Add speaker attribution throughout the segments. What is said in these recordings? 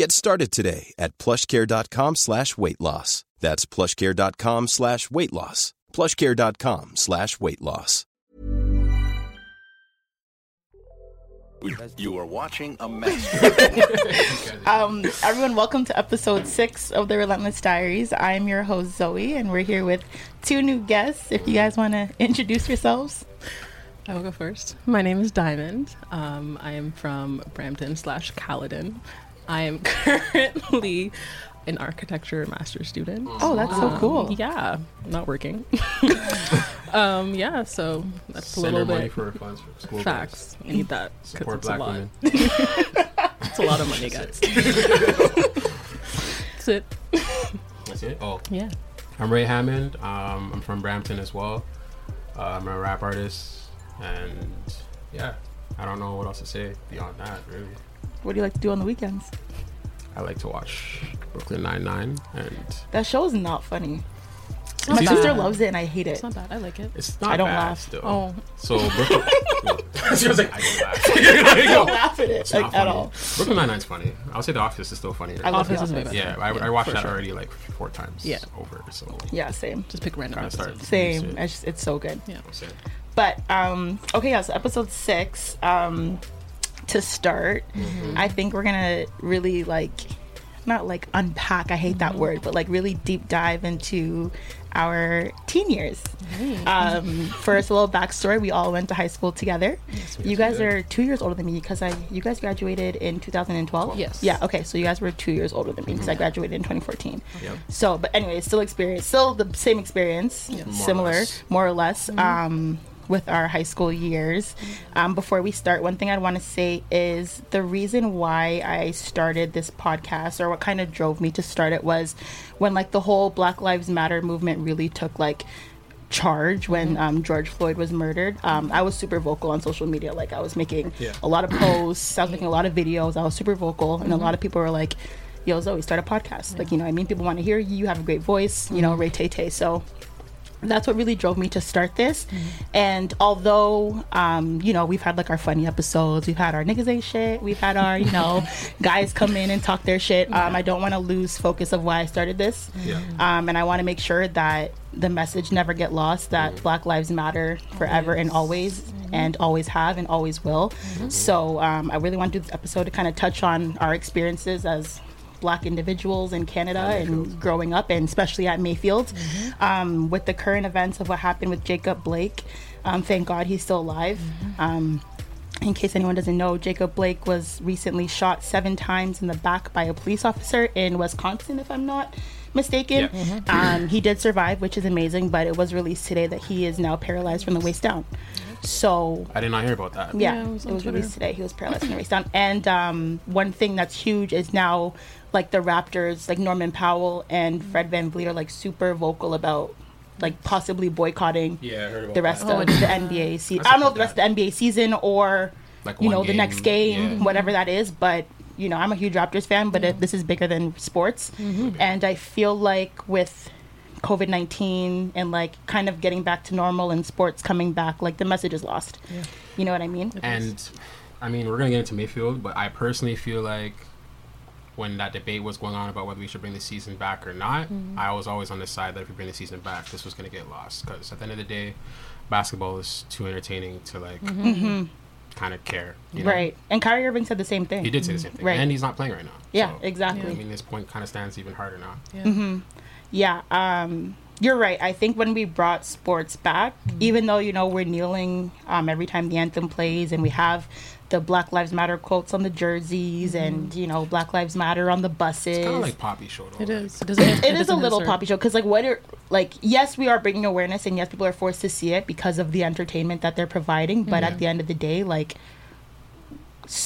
Speaker 1: Get started today at plushcare.com slash weight loss. That's plushcare.com slash weight loss. plushcare.com slash weight loss.
Speaker 2: You are watching a master.
Speaker 3: Um, everyone, welcome to episode six of the Relentless Diaries. I'm your host Zoe, and we're here with two new guests. If you guys want to introduce yourselves,
Speaker 4: I will go first. My name is Diamond. Um, I am from Brampton slash Caledon. I am currently an architecture master student.
Speaker 3: oh, that's so cool.
Speaker 4: Yeah, not working. um, yeah, so that's
Speaker 5: Send
Speaker 4: a little bit
Speaker 5: for funds for school
Speaker 4: facts. I need that.
Speaker 5: Support
Speaker 4: it's
Speaker 5: black
Speaker 4: a lot.
Speaker 5: women.
Speaker 4: It's a lot of money, guys. That's it.
Speaker 5: That's it. Oh,
Speaker 4: Yeah.
Speaker 5: I'm Ray Hammond. Um, I'm from Brampton as well. Uh, I'm a rap artist, and yeah, I don't know what else to say beyond that. Really,
Speaker 3: What do you like to do on the weekends?
Speaker 5: I like to watch Brooklyn Nine Nine, and
Speaker 3: That show is not funny.
Speaker 4: not
Speaker 3: My
Speaker 4: bad.
Speaker 3: sister loves it, and I hate it.
Speaker 4: It's not bad. I like it.
Speaker 5: it's not
Speaker 3: I don't
Speaker 5: bad
Speaker 3: laugh.
Speaker 5: still.
Speaker 4: Oh.
Speaker 5: So Brooklyn, she was like, I don't laugh.
Speaker 3: I don't laugh at it like at
Speaker 5: funny.
Speaker 3: all.
Speaker 5: Brooklyn Nine Nine's funny. I'll say The Office is still funnier.
Speaker 3: I love
Speaker 4: Office
Speaker 3: The
Speaker 4: is way
Speaker 3: Office.
Speaker 4: better.
Speaker 5: yeah, I, I watched that
Speaker 4: sure.
Speaker 5: already like four times.
Speaker 4: Yeah.
Speaker 5: over. So
Speaker 3: Yeah, same.
Speaker 4: Just pick random
Speaker 5: kind of
Speaker 4: episodes.
Speaker 3: Same. It's, just, it's so good.
Speaker 4: Yeah.
Speaker 3: But um, okay, yeah. So episode six. Um, to start, I think we're gonna really like, not like unpack. I hate that word, but like really deep dive into our teen years. Um, first, a little backstory: we all went to high school together. you guys
Speaker 5: did.
Speaker 3: are two years older than me because I you guys graduated in 2012.
Speaker 4: Yes.
Speaker 3: Yeah. Okay. So you guys were two years older than me because I graduated in 2014.
Speaker 5: Yep.
Speaker 3: So, but anyway, still experience, still the same experience,
Speaker 5: More
Speaker 3: similar,
Speaker 5: less.
Speaker 3: more or less, um, with our high school years. Um, before we start, one thing I'd want to say is the reason why I started this podcast, or what kind of drove me to start it, was when like the whole Black Lives Matter movement really took like charge when um, George Floyd was murdered. Um, I was super vocal on social media. Like I was making
Speaker 5: Yeah.
Speaker 3: a lot of posts. I was making a lot of videos. I was super vocal, and a lot of people were like, "Yo, Zoe, start a podcast." Like you know, I mean, people want to hear you. You have a great voice. You know, Ray Tay Tay. So that's what really drove me to start this. And although, um, you know, we've had like our funny episodes, we've had our niggas ain't shit, we've had our, you know, guys come in and talk their shit. Um, I don't want to lose focus of why I started this.
Speaker 5: Yeah.
Speaker 3: Um, and I want to make sure that the message never get lost that Black Lives Matter forever and always, and always have and always will. So um, I really want to do this episode to kind of touch on our experiences as black individuals in Canada and growing up, and especially at Mayfield, um, with the current events of what happened with Jacob Blake. Um, thank God he's still alive. Um, in case anyone doesn't know, Jacob Blake was recently shot seven times in the back by a police officer in Wisconsin, if I'm not mistaken.
Speaker 5: Yeah.
Speaker 3: Um, he did survive, which is amazing, but it was released today that he is now paralyzed from the waist down. So
Speaker 5: I did not hear about that.
Speaker 3: yeah,
Speaker 4: Yeah, it
Speaker 3: it
Speaker 4: was
Speaker 3: was,
Speaker 4: on Twitter.
Speaker 3: released today. He was paralyzed from the waist down. And um, one thing that's huge is now, like the Raptors, like Norman Powell and Fred VanVleet are like super vocal about like possibly boycotting
Speaker 5: Yeah, I heard about
Speaker 3: the rest
Speaker 5: that.
Speaker 3: of oh, the NBA season. I don't know if the rest of the NBA season or
Speaker 5: Like
Speaker 3: you
Speaker 5: one
Speaker 3: know the next
Speaker 5: game,
Speaker 3: game,
Speaker 5: yeah. Mm-hmm.
Speaker 3: whatever that is. But you know, I'm a huge Raptors fan, but it, mm-hmm. this is bigger than sports, mm-hmm. and I feel like with COVID nineteen and like kind of getting back to normal and sports coming back, like the message is lost. You know what I mean?
Speaker 5: And I mean, we're gonna get into Mayfield, but I personally feel like when that debate was going on about whether we should bring the season back or not,
Speaker 3: Mm-hmm.
Speaker 5: I was always on the side that if we bring the season back, this was gonna get lost because at the end of the day, basketball is too entertaining to like kind of care. You know?
Speaker 3: Mm-hmm. Right. And Kyrie Irving said the same thing.
Speaker 5: He did say the same thing,
Speaker 3: Right.
Speaker 5: and he's not playing right now.
Speaker 3: Yeah,
Speaker 5: So,
Speaker 3: exactly.
Speaker 5: I mean, this point kind of stands even harder now.
Speaker 4: Yeah.
Speaker 3: Yeah, um, you're right. I think when we brought sports back, even though you know we're kneeling um, every time the anthem plays, and we have the Black Lives Matter quotes on the jerseys, and mm-hmm. you know Black Lives Matter on the buses.
Speaker 5: Kind of like Poppy show. Though,
Speaker 4: It
Speaker 5: like-
Speaker 4: is. It, doesn't,
Speaker 3: it is a little
Speaker 4: answer.
Speaker 3: poppy show because like what are like yes we are bringing awareness and yes people are forced to see it because of the entertainment that they're providing but at the end of the day like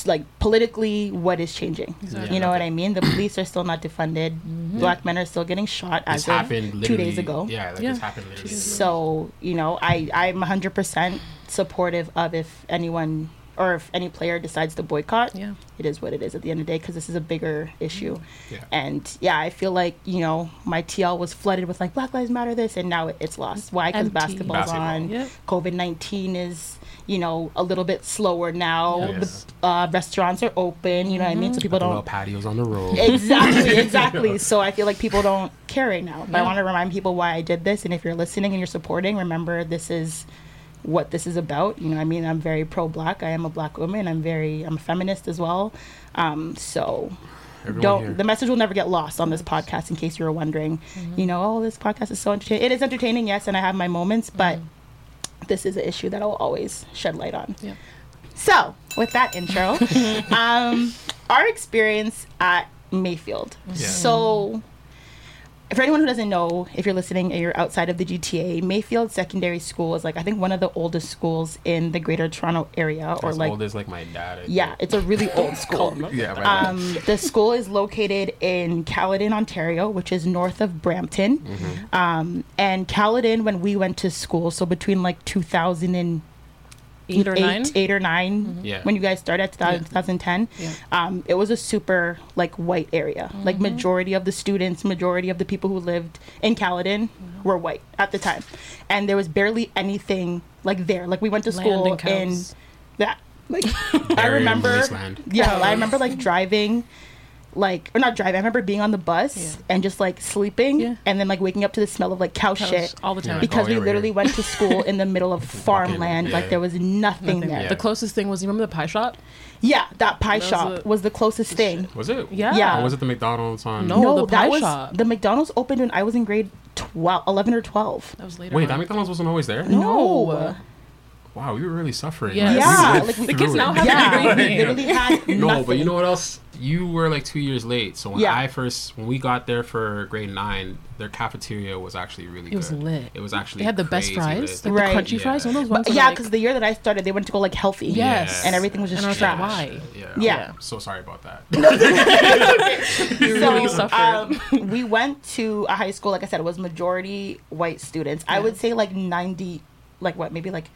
Speaker 3: like politically what is changing
Speaker 4: Exactly.
Speaker 3: you know what i mean the police are still not defunded mm-hmm. black men are still getting shot as
Speaker 5: This happened
Speaker 3: two days ago
Speaker 5: Yeah, like
Speaker 4: Yeah.
Speaker 5: this happened literally.
Speaker 3: so you know i i'm 100% supportive of if anyone or if any player decides to boycott
Speaker 4: Yeah.
Speaker 3: it is what it is at the end of the day because this is a bigger issue
Speaker 5: Yeah.
Speaker 3: and yeah i feel like you know my tl was flooded with like black lives matter this and now it, it's lost why because basketball's
Speaker 5: Basketball.
Speaker 3: on
Speaker 4: Yep.
Speaker 3: covid-19 is you know a little bit slower now
Speaker 5: Yes.
Speaker 3: the uh, restaurants are open you know what i mean so people don't
Speaker 5: patios on the road.
Speaker 3: exactly exactly so i feel like people don't care right now but i want to remind people why i did this and if you're listening and you're supporting remember this is what this is about. You know i mean i'm very pro-black. I am a black woman. I'm very i'm a feminist as well. Um, so
Speaker 5: Everyone
Speaker 3: don't
Speaker 5: here.
Speaker 3: the message will never get lost on this podcast in case you were wondering. You know oh this podcast is so entertaining. It is entertaining yes and i have my moments but this is an issue that i'll always shed light on.
Speaker 4: Yeah.
Speaker 3: so, with that intro, um, our experience at Mayfield. So, for anyone who doesn't know, if you're listening and you're outside of the GTA, Mayfield Secondary School is like I think one of the oldest schools in the Greater Toronto area, or
Speaker 5: as
Speaker 3: like
Speaker 5: old as like my dad. I
Speaker 3: yeah,
Speaker 5: think.
Speaker 3: it's a really old school.
Speaker 5: yeah. Right.
Speaker 3: Um, the school is located in Caledon, Ontario, which is north of Brampton.
Speaker 5: Mm-hmm.
Speaker 3: Um, and Caledon, when we went to school, so between like 2000 and
Speaker 4: Eight or nine.
Speaker 3: eight or 9 mm-hmm.
Speaker 5: Yeah.
Speaker 3: when you guys started 2000,
Speaker 4: Yeah.
Speaker 3: 2010
Speaker 4: Yeah.
Speaker 3: um, it was a super like white area. Like mm-hmm. majority of the students majority of the people who lived in caledon mm-hmm. were white at the time. And there was barely anything like there. Like we went to
Speaker 4: Land
Speaker 3: school
Speaker 4: and
Speaker 3: in that like i remember yeah i remember like driving like or not driving i remember being on the bus
Speaker 4: Yeah.
Speaker 3: and just like sleeping
Speaker 4: Yeah.
Speaker 3: and then like waking up to the smell of like cow
Speaker 4: Cows
Speaker 3: shit
Speaker 4: all the time.
Speaker 5: Yeah.
Speaker 3: because
Speaker 5: Oh,
Speaker 3: we
Speaker 5: yeah, we're
Speaker 3: literally
Speaker 5: here.
Speaker 3: went to school in the middle of farmland
Speaker 5: yeah.
Speaker 3: like there was nothing,
Speaker 4: Nothing.
Speaker 3: there
Speaker 5: Yeah.
Speaker 4: The closest thing was you remember the pie shop?
Speaker 3: yeah, that pie
Speaker 4: That was
Speaker 3: shop
Speaker 4: a-
Speaker 3: was the closest thing.
Speaker 5: was it?
Speaker 4: Yeah.
Speaker 3: Yeah.
Speaker 5: Or was it the McDonald's on?
Speaker 4: No. the pie
Speaker 3: that was
Speaker 4: shop.
Speaker 3: the McDonald's opened when I was in grade 12, 11 or 12.
Speaker 4: That was later.
Speaker 5: Wait,
Speaker 4: on.
Speaker 5: that McDonald's wasn't always there.
Speaker 3: No.
Speaker 5: Wow, we were really suffering.
Speaker 4: Yeah.
Speaker 5: Like, we
Speaker 3: Yeah,
Speaker 5: lived
Speaker 3: like, the
Speaker 4: kids
Speaker 5: it.
Speaker 4: now have
Speaker 3: Yeah,
Speaker 4: Damn.
Speaker 3: we literally had
Speaker 5: No,
Speaker 3: nothing.
Speaker 5: but you know what else? You were like two years late. So when
Speaker 3: Yeah.
Speaker 5: I first, when we got there for grade nine, their cafeteria was actually really
Speaker 4: It was lit.
Speaker 5: It was actually
Speaker 4: They had the best fries, like
Speaker 3: Right.
Speaker 4: the crunchy
Speaker 5: Yeah.
Speaker 4: fries. One of those ones. that,
Speaker 3: yeah,
Speaker 4: like-
Speaker 3: because the year that I started, they went to go like healthy.
Speaker 4: Yes.
Speaker 3: And everything was just
Speaker 4: And I was like,
Speaker 3: trash.
Speaker 4: why?
Speaker 5: Yeah.
Speaker 3: Yeah.
Speaker 5: I'm so sorry about that.
Speaker 4: You really
Speaker 3: so
Speaker 4: suffered.
Speaker 3: um, we went to a high school like i said it was majority white students i would say like 90 like what maybe like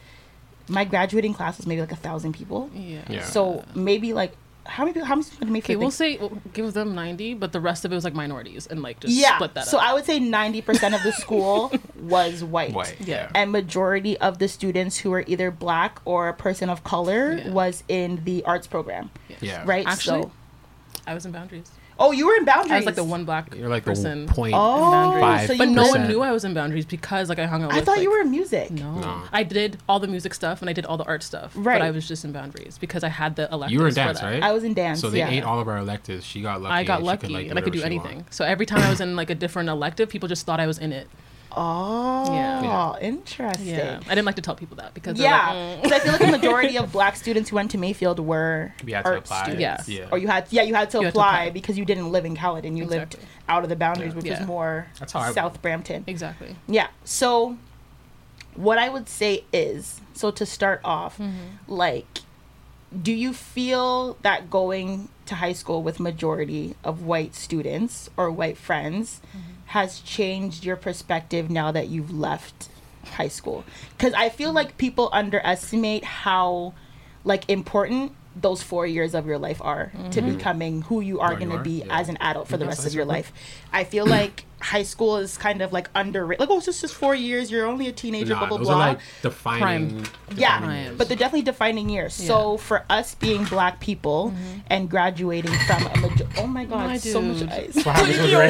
Speaker 3: my graduating class was maybe like a thousand people
Speaker 4: yeah.
Speaker 5: Yeah.
Speaker 3: so maybe like how many people how many people did
Speaker 4: Okay, we'll say we'll give them ninety, but the rest of it was like minorities and like just
Speaker 3: yeah
Speaker 4: split that
Speaker 3: so
Speaker 4: up.
Speaker 3: i would say 90% of the school was white
Speaker 5: White.
Speaker 4: Yeah.
Speaker 3: and majority of the students who were either black or a person of color
Speaker 4: Yeah.
Speaker 3: was in the arts program
Speaker 5: Yeah.
Speaker 3: right
Speaker 4: Actually,
Speaker 3: so
Speaker 4: I was in boundaries.
Speaker 3: Oh you were in boundaries
Speaker 4: I was like the one black
Speaker 5: You're like
Speaker 4: person.
Speaker 5: the point.
Speaker 3: oh
Speaker 4: boundaries.
Speaker 3: so you
Speaker 4: but no one knew I was in boundaries because like I hung out.
Speaker 3: With I
Speaker 4: with,
Speaker 3: thought
Speaker 4: like,
Speaker 3: you were in music
Speaker 4: No.
Speaker 5: No.
Speaker 4: I did all the music stuff and I did all the art stuff.
Speaker 3: Right.
Speaker 4: But I was just in boundaries because I had the electives.
Speaker 5: You were in dance,
Speaker 4: that.
Speaker 5: right?
Speaker 3: i was in dance
Speaker 5: So they
Speaker 3: yeah.
Speaker 5: ate all of our electives. She got lucky.
Speaker 4: I got
Speaker 5: and
Speaker 4: lucky
Speaker 5: could, like,
Speaker 4: and I could do anything.
Speaker 5: want.
Speaker 4: So every time I was in like a different elective, people just thought I was in it.
Speaker 3: Oh,
Speaker 4: Yeah.
Speaker 3: interesting.
Speaker 4: Yeah. I didn't like to tell people that because they're
Speaker 3: Yeah,
Speaker 4: like, mm.
Speaker 3: I feel like the majority of black students who went to Mayfield were
Speaker 5: We had to apply.
Speaker 3: students.
Speaker 4: Yeah.
Speaker 5: Yeah.
Speaker 3: Or you had, yeah, you had to,
Speaker 4: You had to
Speaker 3: apply,
Speaker 4: apply.
Speaker 3: because you didn't live in Caledon. You
Speaker 4: Exactly.
Speaker 3: lived out of the boundaries, which
Speaker 4: Yeah.
Speaker 3: was more
Speaker 5: That's how I-
Speaker 3: South Brampton.
Speaker 4: exactly.
Speaker 3: Yeah. So, what I would say is, so to start off,
Speaker 4: Mm-hmm.
Speaker 3: like, do you feel that going to high school with majority of white students or white friends
Speaker 4: Mm-hmm.
Speaker 3: Has changed your perspective now that you've left high school? Because I feel like people underestimate how like important those four years of your life are to
Speaker 5: Mhm.
Speaker 3: becoming who you are going to be
Speaker 5: yeah.
Speaker 3: as an adult for the rest of your
Speaker 5: your
Speaker 3: life. I feel like high school is kind of like underrated. Like, oh, it's just, just four years. You're only a teenager.
Speaker 5: Nah,
Speaker 3: blah blah
Speaker 5: those
Speaker 3: blah.
Speaker 5: are like defining.
Speaker 3: yeah,
Speaker 5: defining years.
Speaker 3: but they're definitely defining years. So for us being black people and graduating from a major- oh my god,
Speaker 4: My
Speaker 3: so much ice.
Speaker 5: What happens with your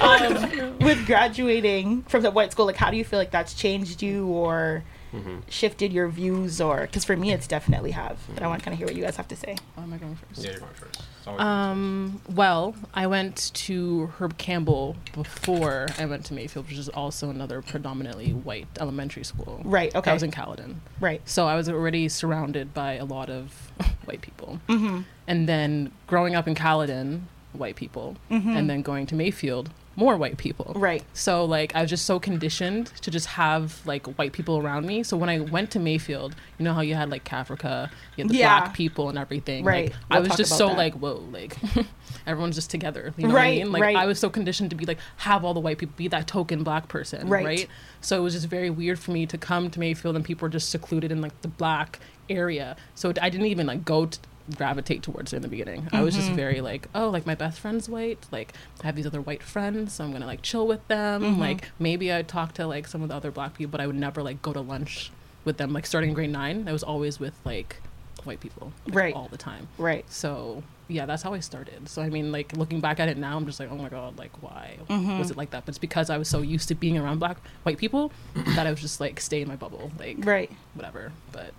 Speaker 3: um, with graduating from the white school, like how do you feel like that's changed you or
Speaker 5: Mm-hmm.
Speaker 3: shifted your views? Or because for me, it's definitely have. But I want to kind of hear what you guys have to say.
Speaker 4: Oh, am I going first?
Speaker 5: Yeah, you're going first.
Speaker 4: Um, well, I went to Herb Campbell before I went to Mayfield, which is also another predominantly white elementary school.
Speaker 3: Right, okay.
Speaker 4: I was in Caledon.
Speaker 3: Right.
Speaker 4: So I was already surrounded by a lot of white people.
Speaker 3: mm-hmm.
Speaker 4: And then growing up in Caledon, white people.
Speaker 3: Mhm.
Speaker 4: And then going to Mayfield, more white people.
Speaker 3: Right.
Speaker 4: So like I was just so conditioned to just have like white people around me. So when I went to Mayfield, you know how you had like Africa, you had the
Speaker 3: Yeah.
Speaker 4: black people and everything.
Speaker 3: Right.
Speaker 4: Like, I
Speaker 3: We'll
Speaker 4: was just so
Speaker 3: that.
Speaker 4: like, whoa, like everyone's just together. You know what I
Speaker 3: Right,
Speaker 4: mean? Like
Speaker 3: right.
Speaker 4: I was so conditioned to be like have all the white people be that token black person.
Speaker 3: Right.
Speaker 4: Right. So it was just very weird for me to come to Mayfield and people were just secluded in like the black area. So I didn't even like go to gravitate towards it in the beginning. I was just
Speaker 3: Mhm.
Speaker 4: very like, oh, like my best friend's white. Like I have these other white friends, so I'm gonna like chill with them.
Speaker 3: Mhm.
Speaker 4: Like maybe I'd talk to like some of the other black people, but I would never like go to lunch with them. Like starting in grade nine, I was always with like white people, like,
Speaker 3: Right.
Speaker 4: all the time.
Speaker 3: Right.
Speaker 4: So yeah, that's how I started. So I mean, like looking back at it now, I'm just like, oh my god, like why
Speaker 3: Mhm.
Speaker 4: was it like that? But it's because I was so used to being around black white people that I was just like stay in my bubble, like
Speaker 3: Right.
Speaker 4: whatever. But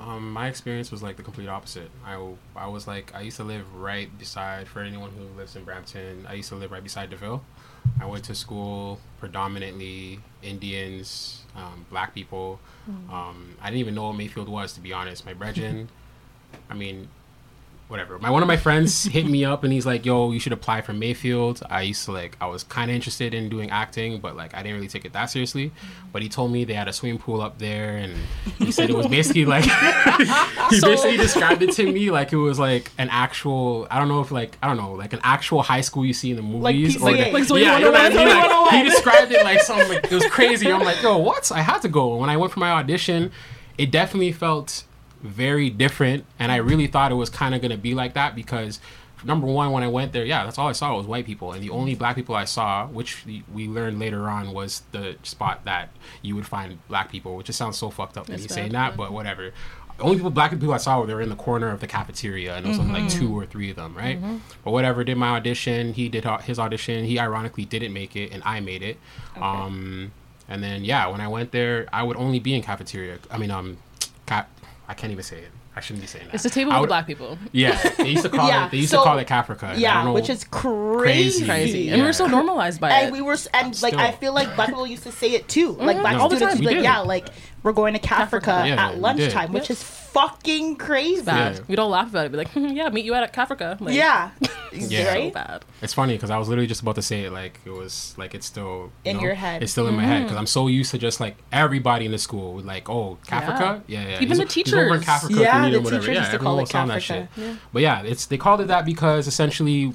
Speaker 5: Um, my experience was like the complete opposite. I, I was like I used to live right beside. For anyone who lives in Brampton, I used to live right beside Deville. I went to school predominantly Indians, um, black people. Um, I didn't even know what Mayfield was to be honest. My brethren, I mean, whatever. My one of my friends hit me up and he's like, "Yo, you should apply for Mayfield." I used to like, I was kind of interested in doing acting, but like, I didn't really take it that seriously. But he told me they had a swimming pool up there, and he said it was basically like he
Speaker 4: So-
Speaker 5: basically described it to me like it was like an actual. I don't know if like I don't know like an actual high school you see in the movies the-
Speaker 3: Like
Speaker 4: Zoe
Speaker 5: yeah, you know what I
Speaker 4: 101,
Speaker 5: mean?
Speaker 4: Zoe
Speaker 5: Like, he described it like something like it was crazy. I'm like, yo, what? I had to go. When I went for my audition, it definitely felt very different, and I really thought it was kind of gonna be like that because. Number one, when I went there, yeah, that's all I saw was white people, and the only black people I saw, which we- learned later on, was the spot that you would find black people, which just sounds so fucked up when you saying that, but whatever. The only people, black people I saw, were they were in the corner of the cafeteria, and it was only like
Speaker 4: Mm-hmm.
Speaker 5: two or three of them, right? But whatever. Did my audition. He did his audition. He ironically didn't make it, and I made it. Um, and then yeah, when I went there, I would only be in cafeteria. I mean, um, ca- I can't even say it. I shouldn't be saying that.
Speaker 4: it's a table
Speaker 5: I
Speaker 4: with
Speaker 5: would-
Speaker 4: black people.
Speaker 5: Yeah, they used to call
Speaker 3: Yeah,
Speaker 5: it. They used
Speaker 3: so-
Speaker 5: to call it Cafrica.
Speaker 3: Yeah,
Speaker 5: know-
Speaker 3: which is crazy.
Speaker 4: Crazy.
Speaker 5: Yeah.
Speaker 4: And we were so normalized by
Speaker 3: and
Speaker 4: it.
Speaker 3: we were, and like
Speaker 5: Still.
Speaker 3: I feel like black people used to say it too. Like mm-hmm. black
Speaker 5: No, all the
Speaker 3: students,
Speaker 5: time.
Speaker 3: would be like, yeah, like we're going to Cafrica
Speaker 4: Cafrica.
Speaker 5: Yeah,
Speaker 3: at
Speaker 5: we
Speaker 3: lunchtime,
Speaker 5: did.
Speaker 3: which is fucking crazy.
Speaker 4: bad.
Speaker 5: Yeah.
Speaker 4: We'd all laugh about it. Be like, "Hmm, yeah, meet you at Cafrica. Like,
Speaker 3: Yeah,
Speaker 5: Yeah.
Speaker 4: so
Speaker 3: right.
Speaker 4: bad.
Speaker 5: It's funny because I was literally just about to say it like it was like it's still you
Speaker 3: In
Speaker 5: know,
Speaker 3: your head.
Speaker 5: It's still in my head because I'm so used to just like everybody in the school would like oh Cafrica yeah yeah,
Speaker 4: Even
Speaker 5: He's-
Speaker 4: the
Speaker 5: he's over in
Speaker 4: teachers.
Speaker 3: Yeah, the
Speaker 5: or
Speaker 3: teachers
Speaker 5: yeah
Speaker 3: used to call it
Speaker 5: will sound that
Speaker 3: Cafrica.
Speaker 5: shit
Speaker 4: Yeah.
Speaker 5: but yeah it's they called it that because essentially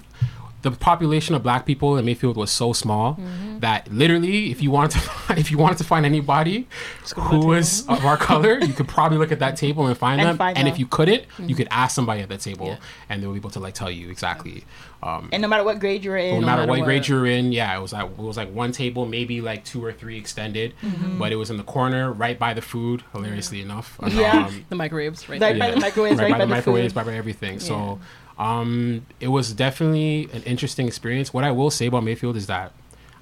Speaker 5: the population of black people in Mayfield was so small
Speaker 4: Mm-hmm.
Speaker 5: that literally if you wanted to find, if you wanted to find anybody who was of our color you could probably look at that table and find
Speaker 3: And
Speaker 5: them
Speaker 3: find
Speaker 5: and
Speaker 3: them.
Speaker 5: if you couldn't you could ask somebody at that table
Speaker 4: Yeah.
Speaker 5: and they'll be able to like tell you exactly um,
Speaker 3: And no matter what grade you were in,
Speaker 5: no matter
Speaker 4: matter
Speaker 5: what
Speaker 4: what.
Speaker 5: grade you're in, yeah, it was like it was like one table, maybe like two or three extended,
Speaker 3: Mm-hmm.
Speaker 5: but it was in the corner, right by the food. Hilariously enough,
Speaker 3: Yeah.
Speaker 5: Um,
Speaker 4: The microwaves, right?
Speaker 3: Right
Speaker 4: there.
Speaker 3: by the microwaves, right by the
Speaker 5: microwaves,
Speaker 3: food.
Speaker 5: right by everything. So, um, it was definitely an interesting experience. What I will say about Mayfield is that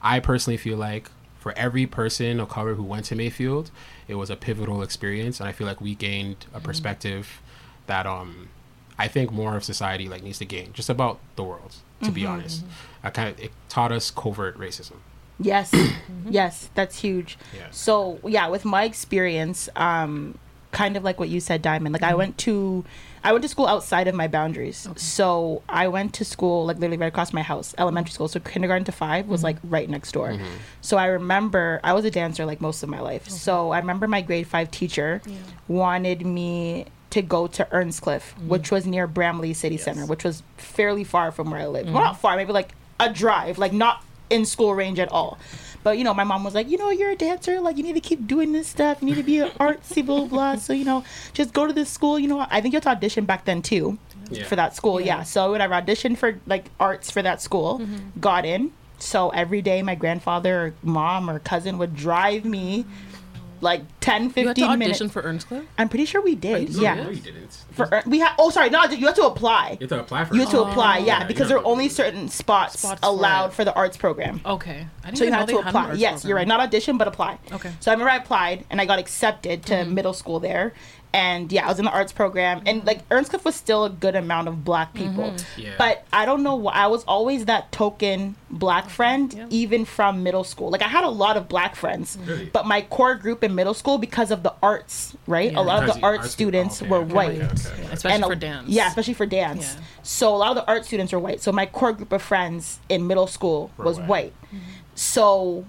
Speaker 5: I personally feel like for every person of color who went to Mayfield, it was a pivotal experience, and I feel like we gained a perspective that um I think more of society like needs to gain just about the world. To be honest, I kind of it taught us covert racism.
Speaker 3: Yes, yes, that's huge.
Speaker 5: Yeah.
Speaker 3: So yeah, with my experience, um, kind of like what you said, Diamond. Like I went to, I went to school outside of my boundaries. So I went to school like literally right across my house, elementary school. So kindergarten to five was mm-hmm. like right next door. Mm-hmm. So I remember I was a dancer like most of my life. So I remember my grade five teacher wanted me to go to Earnscliffe, mm-hmm. which was near Bramalea City Center, which was fairly far from where I lived. Well, not far, maybe like a drive, like not in school range at all. But you know, my mom was like, you know, you're a dancer. Like, you need to keep doing this stuff. You need to be an artsy, blah blah. blah. So you know, just go to this school. You know, I think you had to audition back then too,
Speaker 5: Yeah.
Speaker 3: for that school. Yeah. So when I auditioned for like arts for that school,
Speaker 4: Mm-hmm.
Speaker 3: got in. So every day, my grandfather or mom or cousin would drive me. Like 10, 15
Speaker 4: You had to audition
Speaker 3: minutes.
Speaker 4: for Earnscliffe?
Speaker 3: I'm pretty sure we did.
Speaker 5: No,
Speaker 3: yeah.
Speaker 5: no, you didn't.
Speaker 3: For Ern- we had. Oh, sorry. No, you have to apply.
Speaker 5: You have to apply for
Speaker 3: You
Speaker 5: it.
Speaker 3: have to apply,
Speaker 5: Oh.
Speaker 3: yeah,
Speaker 5: Yeah,
Speaker 3: because there are only certain spots,
Speaker 4: Spots
Speaker 3: allowed
Speaker 4: it.
Speaker 3: for the arts program.
Speaker 4: Okay. I didn't
Speaker 3: So you
Speaker 4: even
Speaker 3: have to
Speaker 4: they had an
Speaker 3: apply.
Speaker 4: arts
Speaker 3: Yes, you're right. Not audition, but apply.
Speaker 4: Okay.
Speaker 3: So I remember I applied and I got accepted to
Speaker 4: Mm-hmm.
Speaker 3: middle school there. And yeah, I was in the arts program. And like Earnscliffe was still a good amount of black mm-hmm. people.
Speaker 4: Mm-hmm.
Speaker 5: Yeah.
Speaker 3: But I don't know why. I was always that token black mm-hmm. friend,
Speaker 4: Yeah.
Speaker 3: even from middle school. Like I had a lot of black friends. Mm-hmm.
Speaker 5: Really?
Speaker 3: But my core group in middle school, because of the arts, right?
Speaker 4: Yeah.
Speaker 3: A lot of
Speaker 5: Because
Speaker 3: the
Speaker 5: you-
Speaker 3: arts
Speaker 5: arts-
Speaker 3: students
Speaker 5: okay,
Speaker 3: were
Speaker 5: okay,
Speaker 3: white.
Speaker 5: okay, okay.
Speaker 4: Especially
Speaker 3: And
Speaker 4: for dance.
Speaker 3: Yeah, especially for dance.
Speaker 4: Yeah.
Speaker 3: So a lot of the art students were white. So my core group of friends in middle school
Speaker 5: Were
Speaker 3: was
Speaker 5: white.
Speaker 3: white. So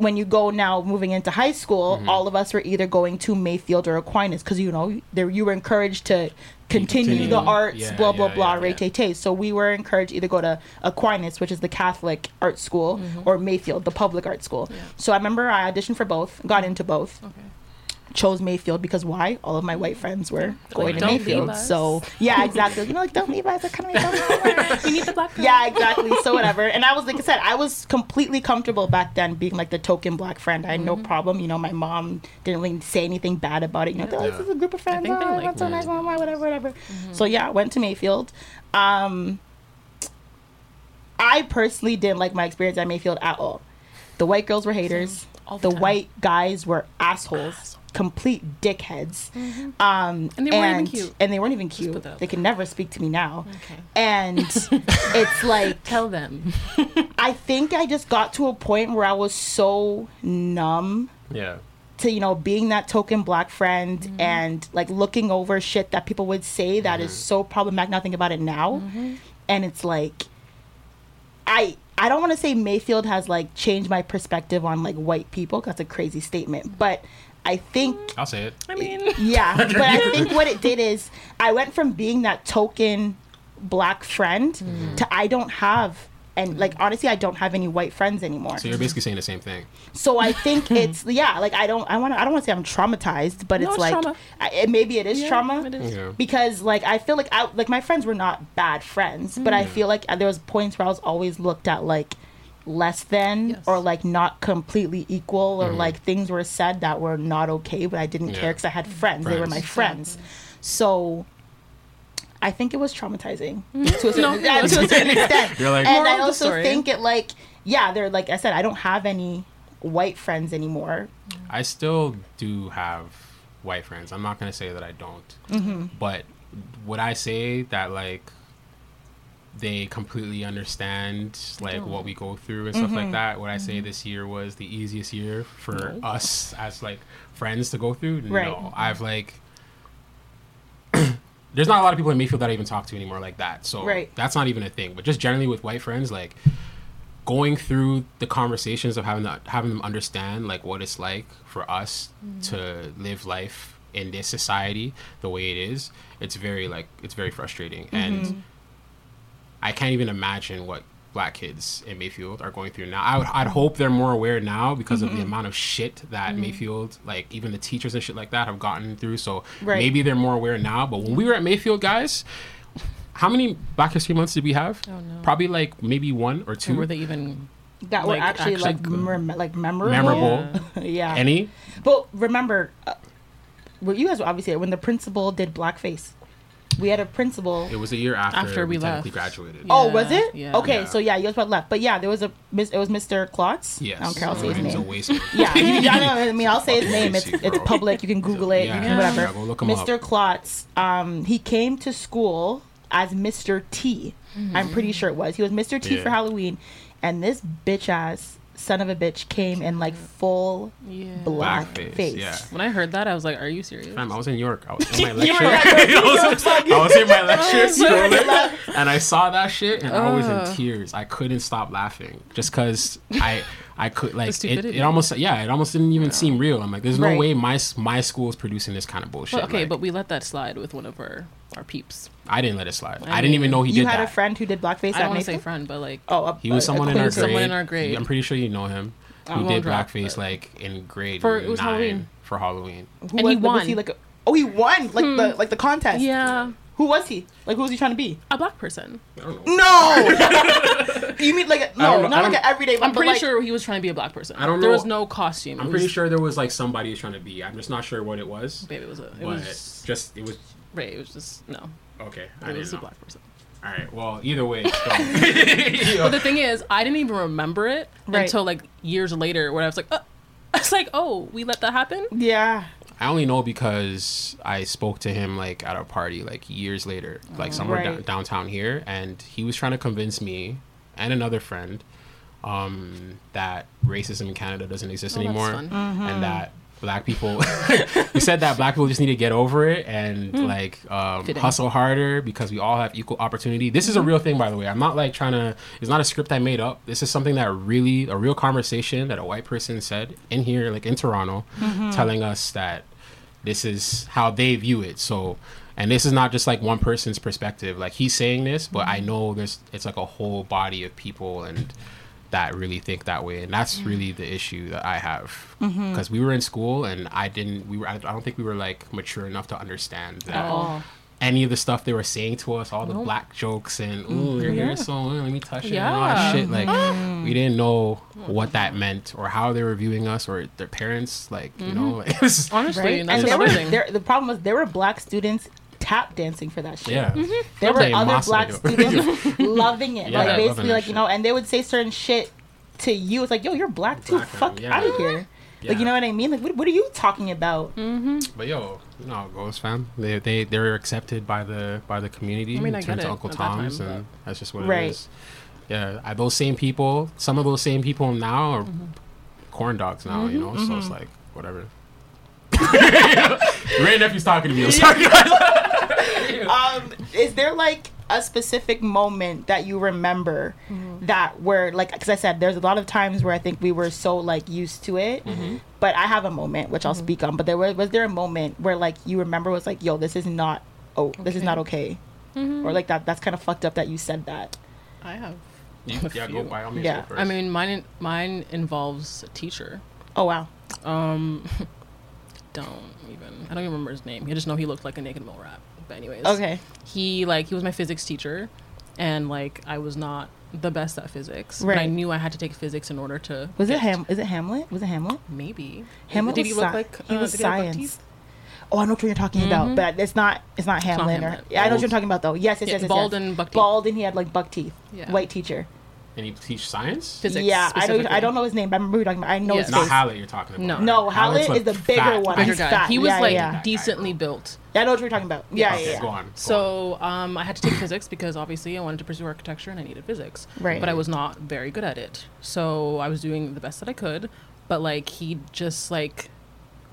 Speaker 3: when you go now moving into high school,
Speaker 5: Mm-hmm.
Speaker 3: all of us were either going to Mayfield or Aquinas because you know there you were encouraged to continue,
Speaker 5: Continue.
Speaker 3: the arts,
Speaker 5: Yeah,
Speaker 3: blah blah
Speaker 5: yeah,
Speaker 3: blah,
Speaker 5: yeah,
Speaker 3: ray
Speaker 5: yeah.
Speaker 3: tay tay. So we were encouraged either go to Aquinas, which is the Catholic art school,
Speaker 4: Mm-hmm.
Speaker 3: or Mayfield, the public art school. So I remember I auditioned for both, got into both
Speaker 4: Okay.
Speaker 3: Chose Mayfield because why? All of my white friends were going to Mayfield. So yeah, exactly. You know, like don't leave us. Like, kind of
Speaker 4: We need the black girl.
Speaker 3: yeah, exactly. So whatever. And I was like I said, I was completely comfortable back then being like the token black friend. I had
Speaker 4: Mm-hmm.
Speaker 3: no problem. You know, my mom didn't really say anything bad about it. You know, they're like, this is a group of friends. Oh,
Speaker 4: like
Speaker 3: that's so nice, mama, whatever, whatever.
Speaker 4: Mm-hmm.
Speaker 3: So yeah, I went to Mayfield. Um, I personally didn't like my experience at Mayfield at all. The white girls were haters.
Speaker 4: The
Speaker 3: The, white guys were assholes, complete dickheads. Um,
Speaker 4: And they weren't even cute.
Speaker 3: And they weren't even cute.
Speaker 4: put that out
Speaker 3: They can never speak to me now.
Speaker 4: Okay.
Speaker 3: And it's like
Speaker 4: Tell them.
Speaker 3: I think I just got to a point where I was so numb
Speaker 5: Yeah.
Speaker 3: to you know being that token black friend
Speaker 4: Mm-hmm.
Speaker 3: and like looking over shit that people would say that is so problematic. Now think about it now,
Speaker 4: Mm-hmm.
Speaker 3: and it's like I I don't want to say Mayfield has like changed my perspective on like white people. 'cause That's a crazy statement, but I think
Speaker 5: I'll say it.
Speaker 4: I mean,
Speaker 3: yeah, but I think what it did is I went from being that token black friend
Speaker 4: Mm-hmm.
Speaker 3: to I don't have and like honestly I don't have any white friends anymore.
Speaker 5: So you're basically saying the same thing.
Speaker 3: So I think it's yeah, like I don't I want I don't want to say I'm traumatized, but
Speaker 4: No,
Speaker 3: it's
Speaker 4: it's
Speaker 3: like. I, it, maybe it is
Speaker 4: Yeah,
Speaker 3: trauma
Speaker 4: it is.
Speaker 5: Yeah.
Speaker 3: because like I feel like I like my friends were not bad friends, but I feel like there was points where I was always looked at like less than
Speaker 4: Yes.
Speaker 3: or like not completely equal or like things were said that were not okay, but I didn't care because I had friends. They were my
Speaker 5: Friends.
Speaker 3: friends. So I think it was traumatizing to a certain,
Speaker 4: No, it
Speaker 3: yeah, to a certain extent.
Speaker 5: Like-
Speaker 3: and I also think it like yeah, they're like I said, I don't have any white friends anymore.
Speaker 5: I still do have white friends. I'm not gonna say that I don't,
Speaker 3: Mm-hmm.
Speaker 5: but would I say that like they completely understand like what we mm. go through and stuff
Speaker 3: Mm-hmm.
Speaker 5: like that? Would I say mm-hmm. this year was the easiest year for us as like friends to go through?
Speaker 3: Right.
Speaker 5: No, I've like. There's not a lot of people in Mayfield that I even talk to anymore like that. So
Speaker 3: Right.
Speaker 5: that's not even a thing. But just generally with white friends, like going through the conversations of having having them understand like what it's like for us mm-hmm. to live life in this society the way it is it's very like it's very frustrating and mm-hmm. I can't even imagine what black kids in mayfield are going through now i would i'd hope they're more aware now because of the amount of shit that mayfield like even the teachers and shit like that have gotten through so
Speaker 3: Right.
Speaker 5: maybe they're more aware now but when we were at mayfield guys how many black history months did we have
Speaker 4: Oh, no.
Speaker 5: probably like maybe one or two
Speaker 4: Or were they even
Speaker 3: That were
Speaker 4: Like,
Speaker 3: actually, like
Speaker 4: actually-
Speaker 3: mem- like memorable.
Speaker 5: memorable
Speaker 3: yeah.
Speaker 5: any
Speaker 3: But remember, uh, well, you guys were obviously when the principal did blackface. We had a principal.
Speaker 5: It was a year after,
Speaker 4: After
Speaker 5: we,
Speaker 4: we
Speaker 5: technically
Speaker 4: left.
Speaker 5: graduated.
Speaker 3: Oh, was it?
Speaker 4: yeah.
Speaker 3: Okay,
Speaker 5: Yeah.
Speaker 3: so yeah, you guys about left, but yeah, there was a mis- it was Mr. Klotz.
Speaker 5: Yes.
Speaker 3: I don't care. I'll say his
Speaker 5: was a
Speaker 3: name.
Speaker 5: waste.
Speaker 3: Yeah, I, know, I mean, I'll say his name. It's it's public. You can Google it.
Speaker 5: Yeah.
Speaker 3: Whatever.
Speaker 5: Yeah, go look him
Speaker 3: Mr.
Speaker 5: up.
Speaker 3: Klotz. Um, he came to school as Mr. T. am pretty sure it was. He was Mr. T
Speaker 5: Yeah.
Speaker 3: for Halloween, and this bitch ass son of a bitch came in like full
Speaker 4: Yeah.
Speaker 3: black
Speaker 5: Blackface,
Speaker 3: face.
Speaker 5: yeah.
Speaker 4: When I heard that, I was like, "Are you serious?"
Speaker 5: Fam, I was in New York. I was in my
Speaker 3: You
Speaker 5: lecture. I, was, in my lecture scrolling, and I saw that shit, and I was in
Speaker 4: ah.
Speaker 5: tears. I couldn't stop laughing just because I, I could like it, it. almost yeah, it almost didn't even seem real. I'm like, there's no
Speaker 3: Right.
Speaker 5: way my my school is producing this kind of bullshit.
Speaker 4: But, okay,
Speaker 5: like,
Speaker 4: but we let that slide with one of our our peeps.
Speaker 5: I didn't let it slide. I,
Speaker 4: I
Speaker 5: didn't even know he
Speaker 3: You
Speaker 5: did You
Speaker 3: had
Speaker 5: that.
Speaker 3: a friend who did blackface
Speaker 4: I
Speaker 3: at
Speaker 4: don't want to say friend, but like,
Speaker 3: Oh, a,
Speaker 5: He was
Speaker 3: a- a
Speaker 5: someone in our grade.
Speaker 4: Someone in our grade.
Speaker 5: I'm pretty sure you know him. who did blackface
Speaker 4: but-
Speaker 5: like in grade
Speaker 4: For-
Speaker 5: nine
Speaker 4: Halloween.
Speaker 5: for Halloween.
Speaker 3: Who
Speaker 4: And
Speaker 3: was,
Speaker 4: he
Speaker 3: Was
Speaker 4: won.
Speaker 3: he like? A, oh, he won like the hmm. like the contest.
Speaker 4: Yeah,
Speaker 3: Who was he? Like who was he trying to be?
Speaker 4: a black person.
Speaker 5: I don't know.
Speaker 3: No. you mean like a,
Speaker 5: I don't
Speaker 3: no, not like an everyday one.
Speaker 4: I'm
Speaker 3: but
Speaker 4: pretty
Speaker 3: like,
Speaker 4: sure he was trying to be a black person.
Speaker 5: I don't know.
Speaker 4: There was no costume.
Speaker 5: I'm
Speaker 4: It
Speaker 5: pretty sure there was like somebody he was trying to be. I'm just not sure what it was.
Speaker 4: Maybe it was a. It
Speaker 5: but
Speaker 4: was
Speaker 5: just it was
Speaker 4: right. It was just no.
Speaker 5: Okay. I
Speaker 4: It was
Speaker 5: didn't
Speaker 4: a
Speaker 5: know.
Speaker 4: black person.
Speaker 5: All right. Well, either way, so,
Speaker 4: But the thing is, I didn't even remember it
Speaker 3: Right.
Speaker 4: until like years later, where I was like, uh, I was like, oh, we let that happen.
Speaker 3: Yeah.
Speaker 5: I only know because I spoke to him like at a party like years later, like somewhere
Speaker 3: Right.
Speaker 5: down downtown here, and he was trying to convince me and another friend um, that racism in Canada doesn't exist
Speaker 4: Oh, that's
Speaker 5: anymore,
Speaker 4: fun.
Speaker 5: and that black people. you said that black people just need to get over it and hmm. like um, hustle harder because we all have equal opportunity. This is a real thing, by the way. I'm not like trying to. It's not a script I made up. This is something that really a real conversation that a white person said in here, like in Toronto, mm-hmm. telling us that this is how they view it. So. And this is not just like one person's perspective. Like he's saying this, but I mm-hmm. know there's it's like a whole body of people and that really think that way. And that's really the issue that i have. Mm-hmm. Because we were in school and i didn't we were i I don't think we were like mature enough to understand that
Speaker 4: Oh.
Speaker 5: any of the stuff they were saying to us all the black jokes and ooh your hair is so let me touch it and all that shit like mm-hmm. we didn't know what that meant or how they were viewing us or their parents like you know mm-hmm. like, it was,
Speaker 4: Honestly,
Speaker 3: Right.
Speaker 4: that's
Speaker 3: And there
Speaker 4: another
Speaker 3: were there. The problem was there were black students tap dancing for that shit.
Speaker 5: yeah mm-hmm.
Speaker 3: There were other
Speaker 5: Masa,
Speaker 3: black students loving it.
Speaker 5: Yeah,
Speaker 3: like basically,
Speaker 5: that
Speaker 3: like you know, and they would say certain shit to you. It's like, yo, you're black too.
Speaker 5: Black,
Speaker 3: Fuck
Speaker 5: yeah.
Speaker 3: out of here. Like you know what I mean? Like what, what are you talking about? Mm-hmm.
Speaker 5: But yo, you know how it goes, fam. They they they're accepted by the by the community.
Speaker 4: I mean, I
Speaker 5: Turn
Speaker 4: get
Speaker 5: to
Speaker 4: it
Speaker 5: Uncle
Speaker 4: at that time,
Speaker 5: Tom's,
Speaker 4: but-
Speaker 5: and that's just what
Speaker 3: Right.
Speaker 5: it is. Yeah, are those same people. Some of those same people now are
Speaker 4: Mm-hmm.
Speaker 5: corn dogs now. You mm-hmm. know, so it's like whatever. Ray nephew's talking to me. I'm sorry, guys.
Speaker 3: Um, is there like a specific moment that you remember that where like because I said there's a lot of times where I think we were so like used to it, but I have a moment which I'll speak on. But there was was there a moment where like you remember was like, yo, this is not oh this is not okay, or like that that's kind of fucked up that you said that.
Speaker 4: I have.
Speaker 5: You- yeah, go by all means.
Speaker 3: Yeah.
Speaker 5: go first.
Speaker 4: I mean, mine mine involves a teacher.
Speaker 3: Oh wow.
Speaker 4: Um, don't even. I don't even remember his name. I just know he looked like a naked mole rat. But anyways,
Speaker 3: Okay.
Speaker 4: He like he was my physics teacher, and like I was not the best at physics. But I knew I had to take physics in order to.
Speaker 3: Was it Ham? Is it Hamlet? Was it Hamlet?
Speaker 4: Maybe.
Speaker 3: Hamlet
Speaker 4: Did
Speaker 3: was
Speaker 4: he look
Speaker 3: sci-
Speaker 4: like
Speaker 3: he
Speaker 4: uh,
Speaker 3: was
Speaker 4: did he have
Speaker 3: science. Oh, I know what you're talking about, but it's not. It's not Hamlin.
Speaker 4: Hamlet.
Speaker 3: Or, yeah, I know what you're talking about though. Yes, yes,
Speaker 4: Yeah,
Speaker 3: yes, yes.
Speaker 4: bald
Speaker 3: yes.
Speaker 4: and buck teeth.
Speaker 3: Bald and he had like buck teeth.
Speaker 4: Yeah.
Speaker 3: White teacher.
Speaker 5: and he teach science.
Speaker 4: Physics.
Speaker 3: yeah, I know. I don't know his name, but I remember who you're talking about. I know
Speaker 4: Yes.
Speaker 3: his
Speaker 5: Not
Speaker 3: face.
Speaker 5: Hallett, you're talking about.
Speaker 4: No.
Speaker 5: right?
Speaker 3: No,
Speaker 5: Hallett's,
Speaker 3: Hallett is the bigger
Speaker 5: fat.
Speaker 3: one.
Speaker 4: Bigger guy.
Speaker 3: fat.
Speaker 4: He was
Speaker 3: Yeah,
Speaker 4: like
Speaker 3: yeah.
Speaker 4: decently built.
Speaker 3: Yeah, I know what you're talking about. Yeah,
Speaker 5: Okay,
Speaker 3: yeah, yeah.
Speaker 5: go on. go on.
Speaker 4: So um, I had to take physics because obviously I wanted to pursue architecture and I needed physics.
Speaker 3: Right.
Speaker 4: But I was not very good at it. So I was doing the best that I could. But like he just like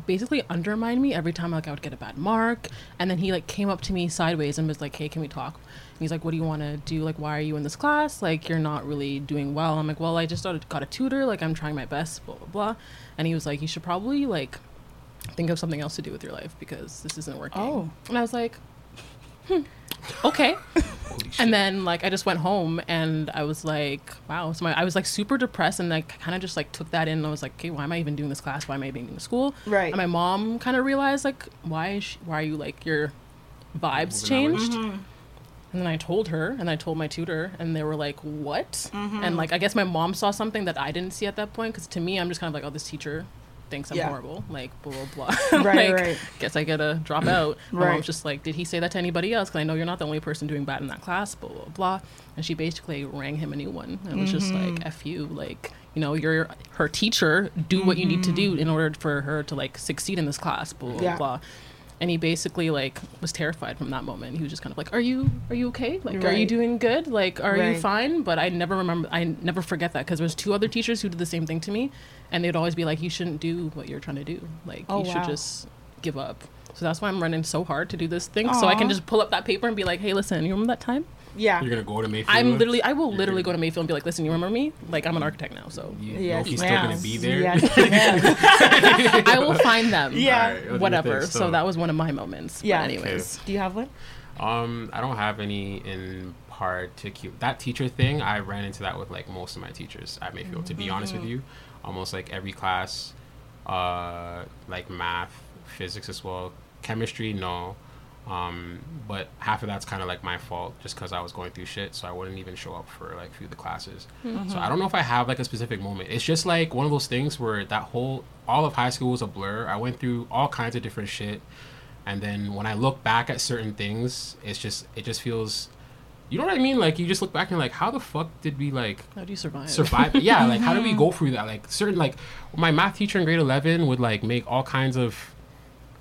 Speaker 4: basically undermined me every time like I would get a bad mark. And then he like came up to me sideways and was like, Hey, can we talk? And he's like, What do you want to do? Like, why are you in this class? Like, you're not really doing well. I'm like, Well, I just got a tutor. Like, I'm trying my best. Blah blah blah. And he was like, You should probably like think of something else to do with your life because this isn't working.
Speaker 3: Oh.
Speaker 4: And I was like, hmm, okay. And then like I just went home and I was like, wow. So my, I was like super depressed and like kind of just like took that in. And I was like, okay, why am I even doing this class? Why am I being in school?
Speaker 3: Right.
Speaker 4: And my mom kind of realized like, why is she, why are you like your vibes
Speaker 5: Moving on.
Speaker 4: changed? And then I told her and I told my tutor and they were like, what? And like I guess my mom saw something that I didn't see at that point because to me I'm just kind of like, oh, this teacher thinks I'm
Speaker 3: Yeah.
Speaker 4: horrible. Like blah blah blah.
Speaker 3: Right,
Speaker 4: like,
Speaker 3: right.
Speaker 4: Guess I gotta drop out. My
Speaker 3: Right.
Speaker 4: mom's just like, did he say that to anybody else? Because I know you're not the only person doing bad in that class. Blah blah blah. And she basically rang him a new one. And it was just
Speaker 3: Mm-hmm.
Speaker 4: like, f you. Like you know, you're her teacher. Do what you need to do in order for her to like succeed in this class. Blah blah
Speaker 3: Mm-hmm. Yeah.
Speaker 4: blah. And he basically like was terrified from that moment. He was just kind of like, "Are you are you okay? Like, are you doing good? Like, are
Speaker 3: Right.
Speaker 4: you fine?" But I never remember. I never forget that because there's two other teachers who did the same thing to me, and they'd always be like, "You shouldn't do what you're trying to do. Like,
Speaker 3: Oh,
Speaker 4: you should
Speaker 3: wow.
Speaker 4: just give up." So that's why I'm running so hard to do this thing, so I can just pull up that paper and be like, "Hey, listen, you remember that time?
Speaker 3: Yeah.
Speaker 5: You're gonna go to Mayfield.
Speaker 4: I'm literally, I will
Speaker 5: You're
Speaker 4: literally go
Speaker 5: gonna-
Speaker 4: to Mayfield and be like, listen, you remember me? Like, I'm an architect now, so
Speaker 5: You know he's still gonna be there.
Speaker 3: Yes.
Speaker 4: I will find them.
Speaker 3: Yeah.
Speaker 5: Alright,
Speaker 4: Whatever.
Speaker 5: this,
Speaker 4: So. that was one of my moments.
Speaker 3: Yeah.
Speaker 4: But anyways.
Speaker 3: Do you have one?
Speaker 5: Um, I don't have any in particular. That teacher thing, I ran into that with like most of my teachers at Mayfield. To be honest with you, almost like every class, uh, like math, physics as well. Chemistry, no. Um, but half of that's kind of like my fault just because I was going through shit, so I wouldn't even show up for like a few of the classes. So I don't know if I have like a specific moment. It's just like one of those things where that whole all of high school was a blur. I went through all kinds of different shit, and then when I look back at certain things, it's just it just feels, you know what I mean? Like you just look back and like, how the fuck did we like
Speaker 4: How do you survive?
Speaker 5: survive? Yeah like how do we go through that? Like certain like my math teacher in grade 11 would like make all kinds of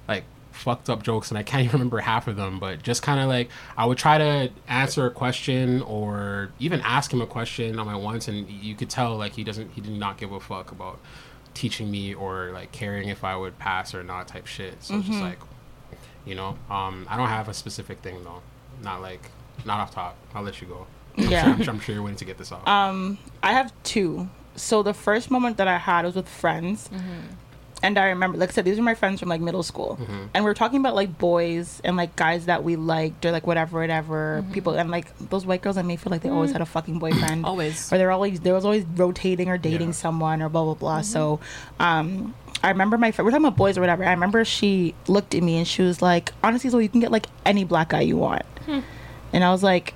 Speaker 5: like fucked up jokes and i can't even remember half of them but just kind of like i would try to answer a question or even ask him a question on my once and you could tell like he doesn't he did not give a fuck about teaching me or like caring if i would pass or not type shit. So it's just like you know um i don't have a specific thing though. Not like not off top i'll let you go I'm
Speaker 3: Yeah.
Speaker 5: sure, I'm, sure, I'm sure you're waiting to get this off
Speaker 3: Um, I have two. So the first moment that I had was with friends. Mm-hmm. And I remember, like I said, these are my friends from like middle school, mm-hmm. and we are talking about like boys and like guys that we liked or like whatever, whatever mm-hmm. people, and like those white girls. I may feel like they always had a fucking boyfriend,
Speaker 4: Always.
Speaker 3: or they're always there was always rotating or dating
Speaker 5: Yeah.
Speaker 3: someone or blah blah blah. So, um, I remember my friend. We're talking about boys or whatever. I remember she looked at me and she was like, "Honestly, so you can get like any black guy you want," hmm. And I was like,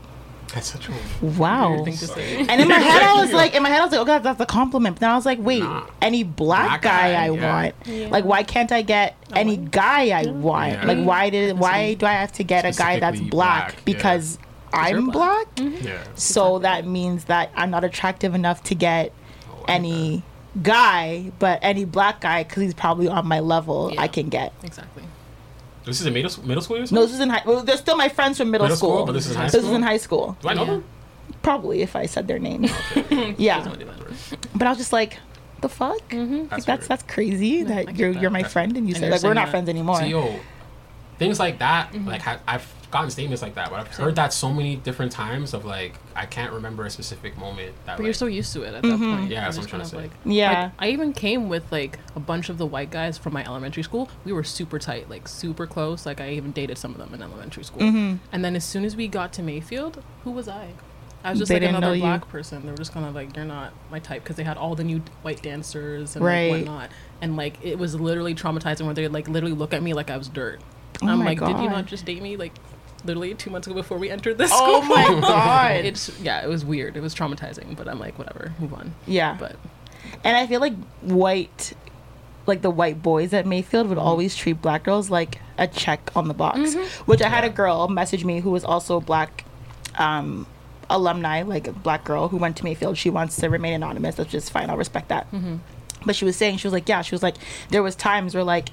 Speaker 5: that's such a
Speaker 3: "Wow."
Speaker 4: Weird thing to say.
Speaker 3: And in my head, I was like, in my head, I was like, oh god, that's a compliment. But then I was like, wait,
Speaker 5: Nah.
Speaker 3: any black,
Speaker 5: Black
Speaker 3: guy,
Speaker 5: guy,
Speaker 3: I
Speaker 5: yeah.
Speaker 3: want, like, why can't I get any guy I want?
Speaker 5: Yeah.
Speaker 3: Like, why did, why do I have to get a guy that's
Speaker 5: Specifically
Speaker 3: black?
Speaker 5: black, yeah.
Speaker 3: Because I'm
Speaker 4: you're
Speaker 3: black.
Speaker 4: black.
Speaker 5: yeah
Speaker 3: So that means that I'm not attractive enough to get
Speaker 5: Oh, I
Speaker 3: any guy, but any black guy, because he's probably on my level,
Speaker 4: Yeah.
Speaker 3: I can get.
Speaker 4: Exactly.
Speaker 5: This is in middle, middle school? you're?
Speaker 3: No, this is in high. Well, they're still my friends from middle,
Speaker 5: Middle school,
Speaker 3: school.
Speaker 5: but this is high
Speaker 3: This is
Speaker 5: school?
Speaker 3: in high school.
Speaker 5: Do I know
Speaker 4: Yeah.
Speaker 5: them?
Speaker 3: Probably if I said their name. yeah. But I was just like, the fuck? Like,
Speaker 5: That's
Speaker 3: that's
Speaker 5: weird.
Speaker 3: that's crazy
Speaker 4: I
Speaker 3: that you're
Speaker 4: that.
Speaker 3: you're my friend and you
Speaker 4: And
Speaker 3: say
Speaker 4: you're
Speaker 3: like we're not
Speaker 4: that.
Speaker 3: friends anymore.
Speaker 5: So, yo, things like that,
Speaker 3: Mm-hmm.
Speaker 5: like, I've gotten statements like that, but I've heard that so many different times of, like, I can't remember a specific moment that,
Speaker 4: But
Speaker 5: like,
Speaker 4: you're so used to it at that point.
Speaker 5: Yeah, that's what I'm trying to
Speaker 4: kind of
Speaker 5: say.
Speaker 3: Yeah.
Speaker 4: Like, I even came with like a bunch of the white guys from my elementary school. We were super tight, like super close. Like I even dated some of them in elementary school.
Speaker 3: Mm-hmm.
Speaker 4: And then as soon as we got to Mayfield, who was I? I was just
Speaker 3: They
Speaker 4: like
Speaker 3: didn't know
Speaker 4: another
Speaker 3: you.
Speaker 4: black person. They were just kind of like, you're not my type because they had all the new white dancers and
Speaker 3: Right.
Speaker 4: like whatnot. And like it was literally traumatizing where they like literally look at me like I was dirt.
Speaker 3: Oh
Speaker 4: I'm
Speaker 3: my
Speaker 4: like, did you not just date me like literally two months ago before we entered this school.
Speaker 3: Oh
Speaker 4: school?
Speaker 3: my god.
Speaker 4: it's yeah, it was weird. It was traumatizing, but I'm like, whatever, move on.
Speaker 3: yeah.
Speaker 4: But
Speaker 3: and I feel like white like the white boys at Mayfield would mm-hmm. always treat black girls like a check on the box. Mm-hmm. Which I had a girl message me who was also black um alumni, like a black girl who went to Mayfield. She wants to remain anonymous. That's just fine. I'll respect that. Mm-hmm. But she was saying, she was like, yeah, she was like, there was times where like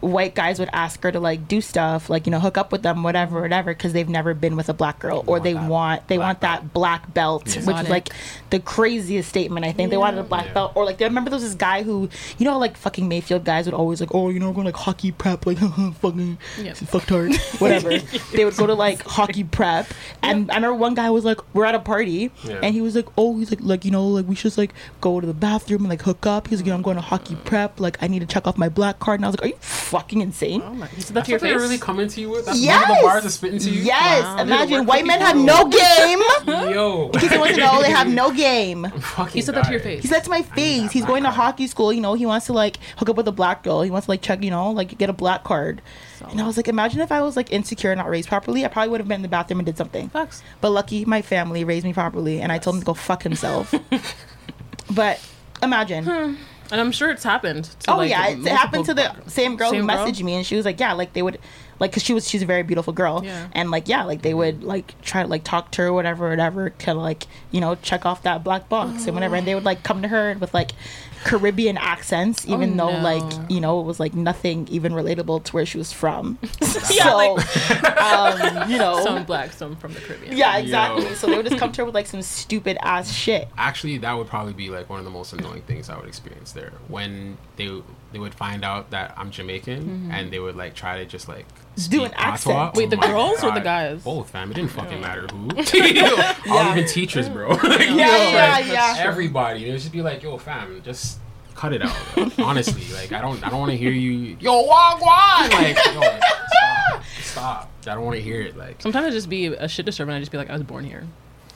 Speaker 3: white guys would ask her to like do stuff, like you know, hook up with them, whatever, whatever, because they've never been with a black girl, or they want they
Speaker 5: black
Speaker 3: want that black belt, which is like the craziest statement. I think they wanted a black
Speaker 5: Yeah.
Speaker 3: belt, or like they remember there was this guy who, you know, like fucking Mayfield guys would always like, oh, you know, we're going like hockey prep, like fucking
Speaker 4: Yep.
Speaker 3: fucktard, whatever. they would go to like hockey prep, and I remember one guy was like, we're at a party,
Speaker 5: Yeah.
Speaker 3: and he was like, oh, he's like, like you know, like we should just like go to the bathroom and like hook up. He's like, you know, I'm going to hockey prep, like I need to check off my black card, and I was like, are you fucking insane?
Speaker 4: oh my, he said that
Speaker 5: That's
Speaker 4: to your
Speaker 5: what they're
Speaker 4: face.
Speaker 5: really coming to you with? That's
Speaker 3: Yes.
Speaker 5: the bars are spitting to you?
Speaker 3: Yes,
Speaker 4: Wow.
Speaker 3: Imagine white
Speaker 5: for
Speaker 3: men have no game.
Speaker 5: Yo.
Speaker 3: He wants to know they have no game.
Speaker 5: Fucking
Speaker 4: He said that to your face.
Speaker 3: He said to my face, he's
Speaker 5: black
Speaker 3: going to hockey school. You know, he wants to like hook up with a black girl. He wants to like check, you know, like get a black card. And I was like, imagine if I was like insecure and not raised properly, I probably would have been in the bathroom and did something.
Speaker 4: Facts.
Speaker 3: But lucky, my family raised me properly, and I told him to go fuck himself. but imagine. Hmm.
Speaker 4: And I'm sure it's happened. To,
Speaker 3: Oh
Speaker 4: like,
Speaker 3: yeah, it, it happened to the same girl
Speaker 4: Same
Speaker 3: who
Speaker 4: girl?
Speaker 3: messaged me, and she was like, "Yeah, like they would, like, cause she was she's a very beautiful girl,
Speaker 4: Yeah.
Speaker 3: and like yeah, like they would like try to like talk to her, whatever, whatever, to like you know check off that black box and whatever, and they would like come to her with like Caribbean accents, even though
Speaker 4: Oh, no.
Speaker 3: like you know it was like nothing even relatable to where she was from.
Speaker 4: Yeah,
Speaker 3: so,
Speaker 4: like-
Speaker 3: um, you know,
Speaker 4: Some black, some from the Caribbean.
Speaker 3: yeah, exactly.
Speaker 5: Yo.
Speaker 3: So they would just come to her with like some stupid ass shit.
Speaker 5: Actually, that would probably be like one of the most annoying things I would experience there when they they would find out that I'm Jamaican and they would like try to just like
Speaker 3: Do an accent.
Speaker 5: patois.
Speaker 4: Wait, the oh
Speaker 5: my
Speaker 4: girls or the guys?
Speaker 5: Both, fam. It didn't fucking matter who. All even teachers, bro. Like, yo,
Speaker 3: yeah,
Speaker 5: like,
Speaker 3: yeah.
Speaker 5: Everybody. It would just be like, yo, fam, just cut it out. bro. Honestly, like I don't I don't want to hear you. Yo, wagwan. Like, yo, stop, stop. I don't want to hear it. Like,
Speaker 4: Sometimes I just be a shit disturber and I just be like, I was born here.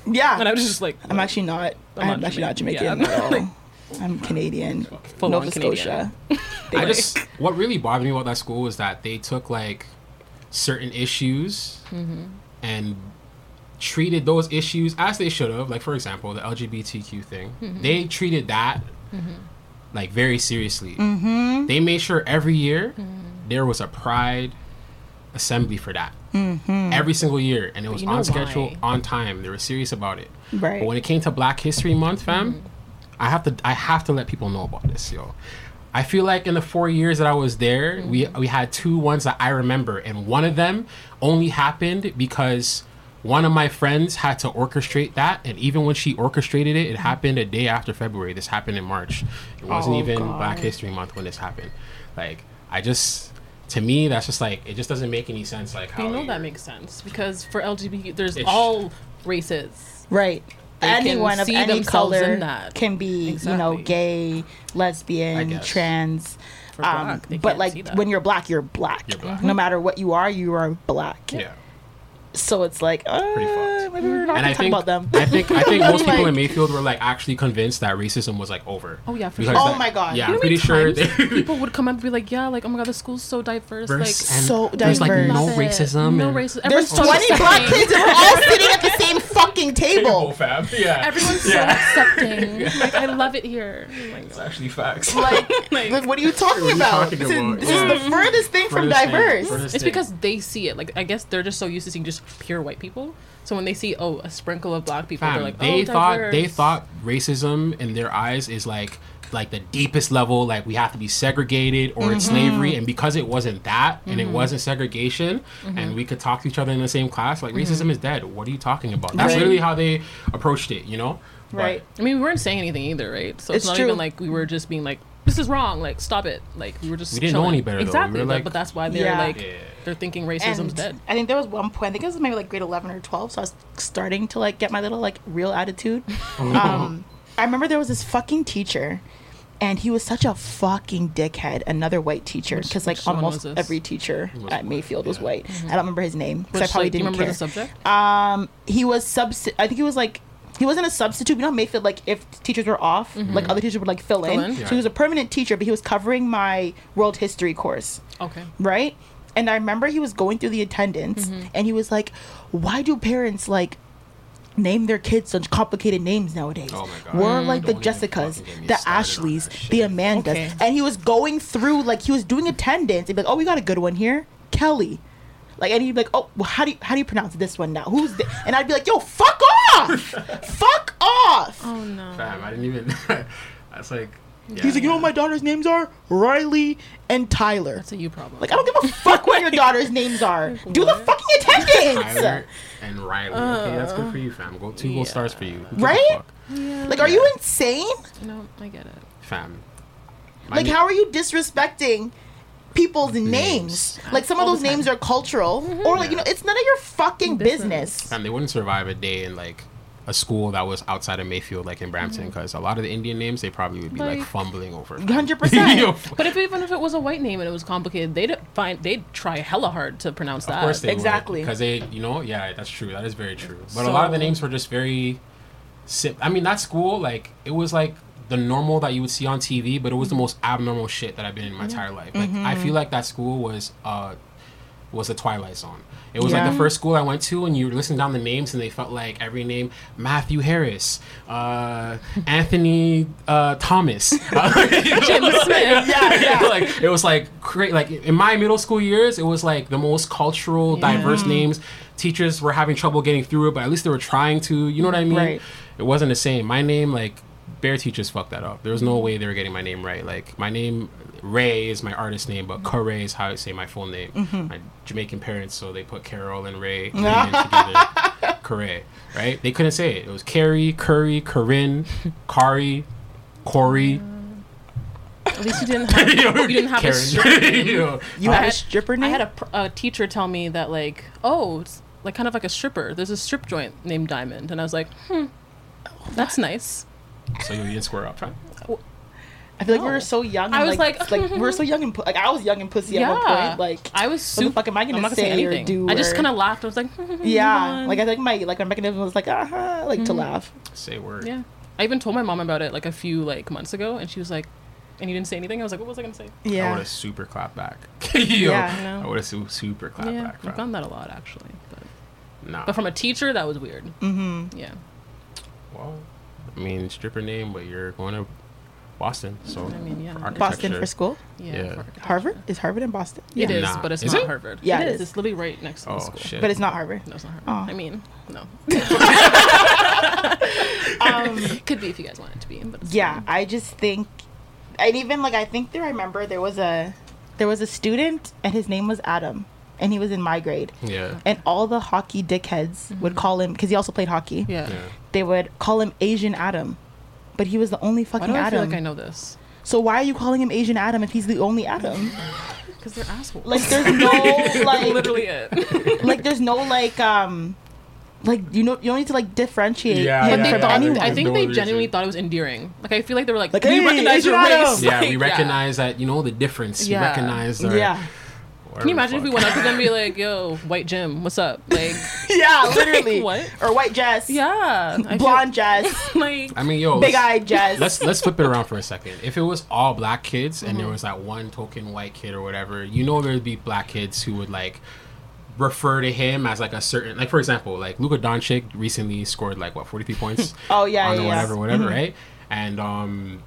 Speaker 3: Yeah,
Speaker 4: And I was just like,
Speaker 3: I'm actually not. I'm,
Speaker 4: I'm not
Speaker 3: actually not
Speaker 4: Jamaican.
Speaker 3: Jamaican
Speaker 4: Yeah.
Speaker 3: at all. I'm Canadian,
Speaker 4: Full
Speaker 3: Nova
Speaker 4: on
Speaker 3: Scotia.
Speaker 5: I just what really bothered me about that school was that they took like certain issues
Speaker 4: Mm-hmm.
Speaker 5: and treated those issues as they should have. Like for example, the LGBTQ thing.
Speaker 4: Mm-hmm.
Speaker 5: They treated that like very seriously.
Speaker 3: Mm-hmm.
Speaker 5: They made sure every year
Speaker 4: Mm-hmm.
Speaker 5: there was a pride assembly for that. Every single year, and it was
Speaker 4: you
Speaker 5: on schedule,
Speaker 4: why?
Speaker 5: on time. They were serious about it.
Speaker 3: Right.
Speaker 5: But when it came to Black History Month, fam,
Speaker 4: Mm-hmm.
Speaker 5: I have to I have to let people know about this, yo. I feel like in the four years that I was there, we
Speaker 4: Mm-hmm.
Speaker 5: we had two ones that I remember, and one of them only happened because one of my friends had to orchestrate that, and even when she orchestrated it, it happened a day after February. This happened in March. It wasn't
Speaker 3: Oh,
Speaker 5: even
Speaker 3: God.
Speaker 5: Black History Month when this happened. Like I just, to me, that's just like it just doesn't make any sense. Like how
Speaker 4: You know that makes sense because for LGBT, there's all races.
Speaker 3: Right.
Speaker 4: They
Speaker 3: Anyone of any color can be, you know, gay, lesbian, trans. Um,
Speaker 4: black,
Speaker 3: but like when you're black, you're black.
Speaker 5: You're black.
Speaker 3: No matter what you are, you are black.
Speaker 5: Yeah.
Speaker 3: So it's like, uh, maybe we're not
Speaker 5: and I think
Speaker 3: about them.
Speaker 5: I think I think most people in Mayfield were like actually convinced that racism was like over.
Speaker 4: Oh, yeah, for
Speaker 5: Because
Speaker 4: sure.
Speaker 3: Oh
Speaker 5: that-
Speaker 3: my God.
Speaker 5: Yeah,
Speaker 4: You know
Speaker 5: I'm pretty sure they,
Speaker 4: people would come up and be like, "Yeah, like oh my god, the school's so diverse.
Speaker 5: Verse
Speaker 4: like
Speaker 5: and
Speaker 3: so
Speaker 5: there's like no racism.
Speaker 4: no racism.
Speaker 3: There's 20 black kids and we're all sitting at the same fucking table.
Speaker 5: fam. Yeah,
Speaker 4: Everyone's so accepting. Like I love it here. Oh
Speaker 5: It's actually facts.
Speaker 3: Like,
Speaker 4: Like-
Speaker 3: like, what are you talking
Speaker 5: are
Speaker 3: about?
Speaker 5: talking
Speaker 3: this
Speaker 5: about?
Speaker 3: is, this is the furthest thing from
Speaker 5: Furthest thing,
Speaker 3: diverse.
Speaker 5: furthest
Speaker 4: It's
Speaker 5: thing.
Speaker 4: because they see it. Like I guess they're just so used to seeing just pure white people. So when they see oh a sprinkle of black people,
Speaker 5: Fam,
Speaker 4: they're like,
Speaker 5: they
Speaker 4: oh,
Speaker 5: thought they thought racism in their eyes is like like the deepest level like we have to be segregated or it's
Speaker 4: Mm-hmm.
Speaker 5: slavery and because it wasn't that and it wasn't segregation
Speaker 4: Mm-hmm.
Speaker 5: and we could talk to each other in the same class like racism is dead what are you talking about that's
Speaker 3: Right.
Speaker 5: literally how they approached it you know But-
Speaker 3: Right.
Speaker 4: I mean, we weren't saying anything either, right? So it's,
Speaker 3: It's
Speaker 4: not
Speaker 3: true.
Speaker 4: even like we were just being like, "This is wrong." Like, stop it. Like we were just
Speaker 5: We didn't know any better, though. We
Speaker 4: Exactly,
Speaker 5: were
Speaker 4: but-
Speaker 5: like-
Speaker 4: but that's why they're
Speaker 3: Yeah.
Speaker 4: like
Speaker 5: Yeah.
Speaker 4: they're thinking racism's
Speaker 3: and
Speaker 4: dead.
Speaker 3: I think there was one point. I think it was maybe like grade eleven or twelve. So I was starting to like get my little like real attitude. um, I remember there was this fucking teacher, and he was such a fucking dickhead. Another white teacher, because like almost every teacher at
Speaker 5: white,
Speaker 3: Mayfield was
Speaker 5: yeah.
Speaker 3: white. I don't remember his name because I probably
Speaker 4: like, do you
Speaker 3: didn't
Speaker 4: remember
Speaker 3: care.
Speaker 4: the subject?
Speaker 3: Um, he was subs. I think he was like. He wasn't a substitute. You know, Mayfield, like if teachers were off, like other teachers would like fill,
Speaker 4: Fill
Speaker 3: in.
Speaker 4: in.
Speaker 3: So he was a permanent teacher, but he was covering my world history course
Speaker 4: Okay.
Speaker 3: right? And I remember he was going through the attendance
Speaker 4: Mm-hmm.
Speaker 3: and he was like, Why do parents like name their kids such complicated names nowadays?
Speaker 5: Oh.
Speaker 3: We're mm. like the
Speaker 5: Don't
Speaker 3: Jessicas,
Speaker 5: fucking get me
Speaker 3: the Ashleys, the Amandas.
Speaker 4: Okay.
Speaker 3: And he was going through like he was doing attendance. He'd be like, Oh, we got a good one here. Kelly. Like and he'd be like, Oh, well, how do you how do you pronounce this one now? Who's the and I'd be like, Yo, fuck off! fuck off!
Speaker 4: Oh no.
Speaker 5: fam I didn't even that's like yeah.
Speaker 3: He's like, you know what my daughter's names are? Riley and Tyler.
Speaker 4: That's a you problem.
Speaker 3: Like I don't give a fuck what your daughter's names are. Do the fucking attendance.
Speaker 5: Tyler and Riley okay that's good for you fam go two gold stars for you Who
Speaker 3: Right?
Speaker 5: fuck?
Speaker 3: Like, are you insane?
Speaker 4: no, I get it.
Speaker 5: fam My
Speaker 3: Like,
Speaker 5: na-
Speaker 3: how are you disrespecting people's names? Like, some of
Speaker 4: All the
Speaker 3: those names are cultural, mm-hmm. or like, you know, it's none of your fucking
Speaker 4: Business.
Speaker 3: business.
Speaker 5: Fam, they wouldn't survive a day in like a school that was outside of Mayfield, like in Brampton, because a lot of the Indian names they probably would be like,
Speaker 4: Mm-hmm. Like-
Speaker 5: fumbling over.
Speaker 3: 100%.
Speaker 4: But if even if it was a white name and it was complicated, they'd find they'd try hella hard to pronounce that.
Speaker 5: Of course they
Speaker 3: Exactly.
Speaker 5: because they, you know, yeah, that's true. That is very true. But a lot of the names were just very. Sim- I mean, that school, like, it was like the normal that you would see on TV, but it was the most abnormal shit that I've been in my entire life. Like, I feel like that school was uh was a Twilight Zone. It was like the first school I went to, and you were listening down the names, and they felt like every name Matthew Harris, uh, Anthony uh, Thomas, Jim
Speaker 4: Smith.
Speaker 3: Yeah, yeah.
Speaker 5: like it was like great. Like in my middle school years, it was like the most cultural, diverse names. Teachers were having trouble getting through it, but at least they were trying to. You know what I mean?
Speaker 3: Right.
Speaker 5: It wasn't the same. My name, like Bare teachers, fucked that up. There was no way they were getting my name right. Like my name, Ray, is my artist name, but Corey is how I say my full name. My Jamaican parents, so they put Carol and Ray together. Corey, right? They couldn't say it. It was Carrie, Curry, Corinne, Kari, Corey.
Speaker 4: At least you didn't have you didn't have a stripper name.
Speaker 5: You
Speaker 3: You
Speaker 4: I
Speaker 3: had a
Speaker 4: had-
Speaker 3: stripper
Speaker 4: I had a, pr- a teacher tell me that like, oh, it's like kind of like a stripper. There's a strip joint named Diamond, and I was like, hmm, that's nice.
Speaker 5: So you didn't square up, huh?
Speaker 3: I feel like we were so young.
Speaker 4: I was like-
Speaker 3: like we were so young and pu- like I was young and pussy at one point. Like
Speaker 4: I was
Speaker 3: what
Speaker 4: super.
Speaker 3: the fuck am I gonna
Speaker 4: I'm not
Speaker 3: say
Speaker 4: gonna say
Speaker 3: or
Speaker 4: anything.
Speaker 3: do?
Speaker 4: I just kind of laughed. I was like,
Speaker 3: yeah. Like. I think my like my mechanism was like uh huh like to
Speaker 4: Mm-hmm.
Speaker 3: laugh.
Speaker 5: Say word.
Speaker 4: yeah. I even told my mom about it like a few like months ago, and she was like, "And you didn't say anything." I was like, "What was I gonna say?" Yeah.
Speaker 5: I would
Speaker 3: Yeah.
Speaker 5: have super clapped back. Yo,
Speaker 3: Yeah,
Speaker 4: I.
Speaker 5: I would have su- super clapped
Speaker 4: yeah,
Speaker 5: back.
Speaker 4: I've
Speaker 5: bro.
Speaker 4: gotten that a lot actually, but
Speaker 5: Nah.
Speaker 4: but from a teacher, that was weird. Mm-hmm. Yeah.
Speaker 5: well, I mean, stripper name, but you're going to Boston, so
Speaker 4: I mean, yeah.
Speaker 5: architecture.
Speaker 3: Boston for school.
Speaker 4: Yeah.
Speaker 5: Yeah.
Speaker 4: for.
Speaker 3: Harvard is Harvard in Boston.
Speaker 4: It is,
Speaker 5: Nah.
Speaker 4: but it's
Speaker 5: Is
Speaker 4: not
Speaker 5: it?
Speaker 4: Harvard.
Speaker 3: Yeah,
Speaker 4: it
Speaker 3: it
Speaker 4: is.
Speaker 3: is.
Speaker 4: It's literally right next to the
Speaker 5: Oh
Speaker 4: school.
Speaker 5: shit!
Speaker 3: but it's not Harvard.
Speaker 4: No, it's not Harvard.
Speaker 3: Oh.
Speaker 4: I mean, no.
Speaker 3: Um,
Speaker 4: Could be if you guys want it to be, but it's
Speaker 3: yeah,
Speaker 4: fine.
Speaker 3: I just think, and even like I think there. I remember there was a there was a student and his name was Adam, and he was in my grade.
Speaker 5: yeah.
Speaker 3: And all the hockey dickheads would call him because he also played hockey.
Speaker 4: Mm-hmm. Yeah.
Speaker 5: yeah.
Speaker 3: They would call him Asian Adam, but he was the only
Speaker 4: Why
Speaker 3: fucking
Speaker 4: do I
Speaker 3: Adam.
Speaker 4: feel like I know this?
Speaker 3: So why are you calling him Asian Adam if he's the only Adam?
Speaker 4: Because they're assholes.
Speaker 3: Like there's no like
Speaker 4: literally it.
Speaker 3: like there's no like um like you know you don't need to like differentiate
Speaker 5: Yeah,
Speaker 3: him
Speaker 5: yeah,
Speaker 4: they
Speaker 3: from
Speaker 4: thought,
Speaker 3: anyone.
Speaker 4: I think
Speaker 5: No
Speaker 4: they
Speaker 5: reason.
Speaker 4: genuinely thought it was endearing. Like I feel like they were like,
Speaker 3: Like,
Speaker 4: we
Speaker 3: hey,
Speaker 4: recognize your
Speaker 3: Asian
Speaker 4: race.
Speaker 3: Adam.
Speaker 5: Yeah,
Speaker 4: Like,
Speaker 5: we recognize that. You know the difference. You
Speaker 4: Yeah.
Speaker 5: recognize. The,
Speaker 3: yeah.
Speaker 4: Can you imagine if we went up to them and be like, "Yo, white Jim, what's up?" Like,
Speaker 3: Yeah, literally.
Speaker 4: what?
Speaker 3: Or white Jess.
Speaker 4: yeah, I feel-
Speaker 3: Blonde Jess.
Speaker 4: like,
Speaker 5: I mean, yo,
Speaker 3: Big eyed Jess.
Speaker 5: Let's let's flip it around for a second. If it was all black kids and
Speaker 4: Mm-hmm.
Speaker 5: there was that one token white kid or whatever, you know there'd be black kids who would like refer to him as like a certain like for example, like Luka Doncic recently scored like what 43 points
Speaker 3: Oh, yeah,
Speaker 5: on
Speaker 3: yeah,
Speaker 5: the
Speaker 3: yeah.
Speaker 5: whatever whatever, right? And um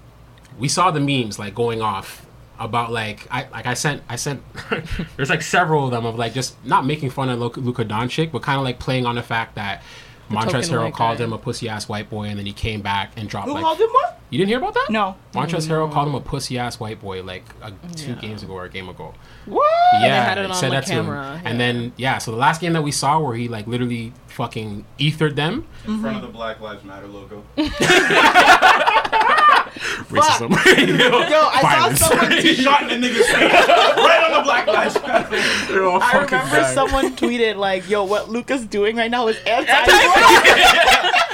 Speaker 5: we saw the memes like going off about like I like I sent I sent there's like several of them of like just not making fun of Luka, Luka Doncic but kind of like playing on the fact that Montrezl
Speaker 4: token
Speaker 5: Harrell called
Speaker 4: guy.
Speaker 5: him a pussy ass white boy and then he came back and dropped
Speaker 3: Who
Speaker 5: like
Speaker 3: called him what?
Speaker 5: you didn't hear about that?
Speaker 3: No.
Speaker 5: Montrezl mm. Harrell called him a pussy ass white boy like a, two games ago or a game ago.
Speaker 3: What?
Speaker 5: Yeah,
Speaker 4: had it
Speaker 5: he
Speaker 4: on,
Speaker 5: said
Speaker 4: like,
Speaker 5: that to him.
Speaker 4: camera,
Speaker 5: And then yeah, so the last game that we saw where he like literally fucking ethered them. Mm-hmm.
Speaker 6: in front of the Black Lives Matter logo.
Speaker 5: Racism.
Speaker 3: Yo, I
Speaker 5: Violence.
Speaker 3: saw someone tweet.
Speaker 6: Shot in the nigga's face. right on the Black Lives Matter.
Speaker 3: I remember
Speaker 5: dying.
Speaker 3: someone tweeted like, "Yo, what Luka's doing right now is anti."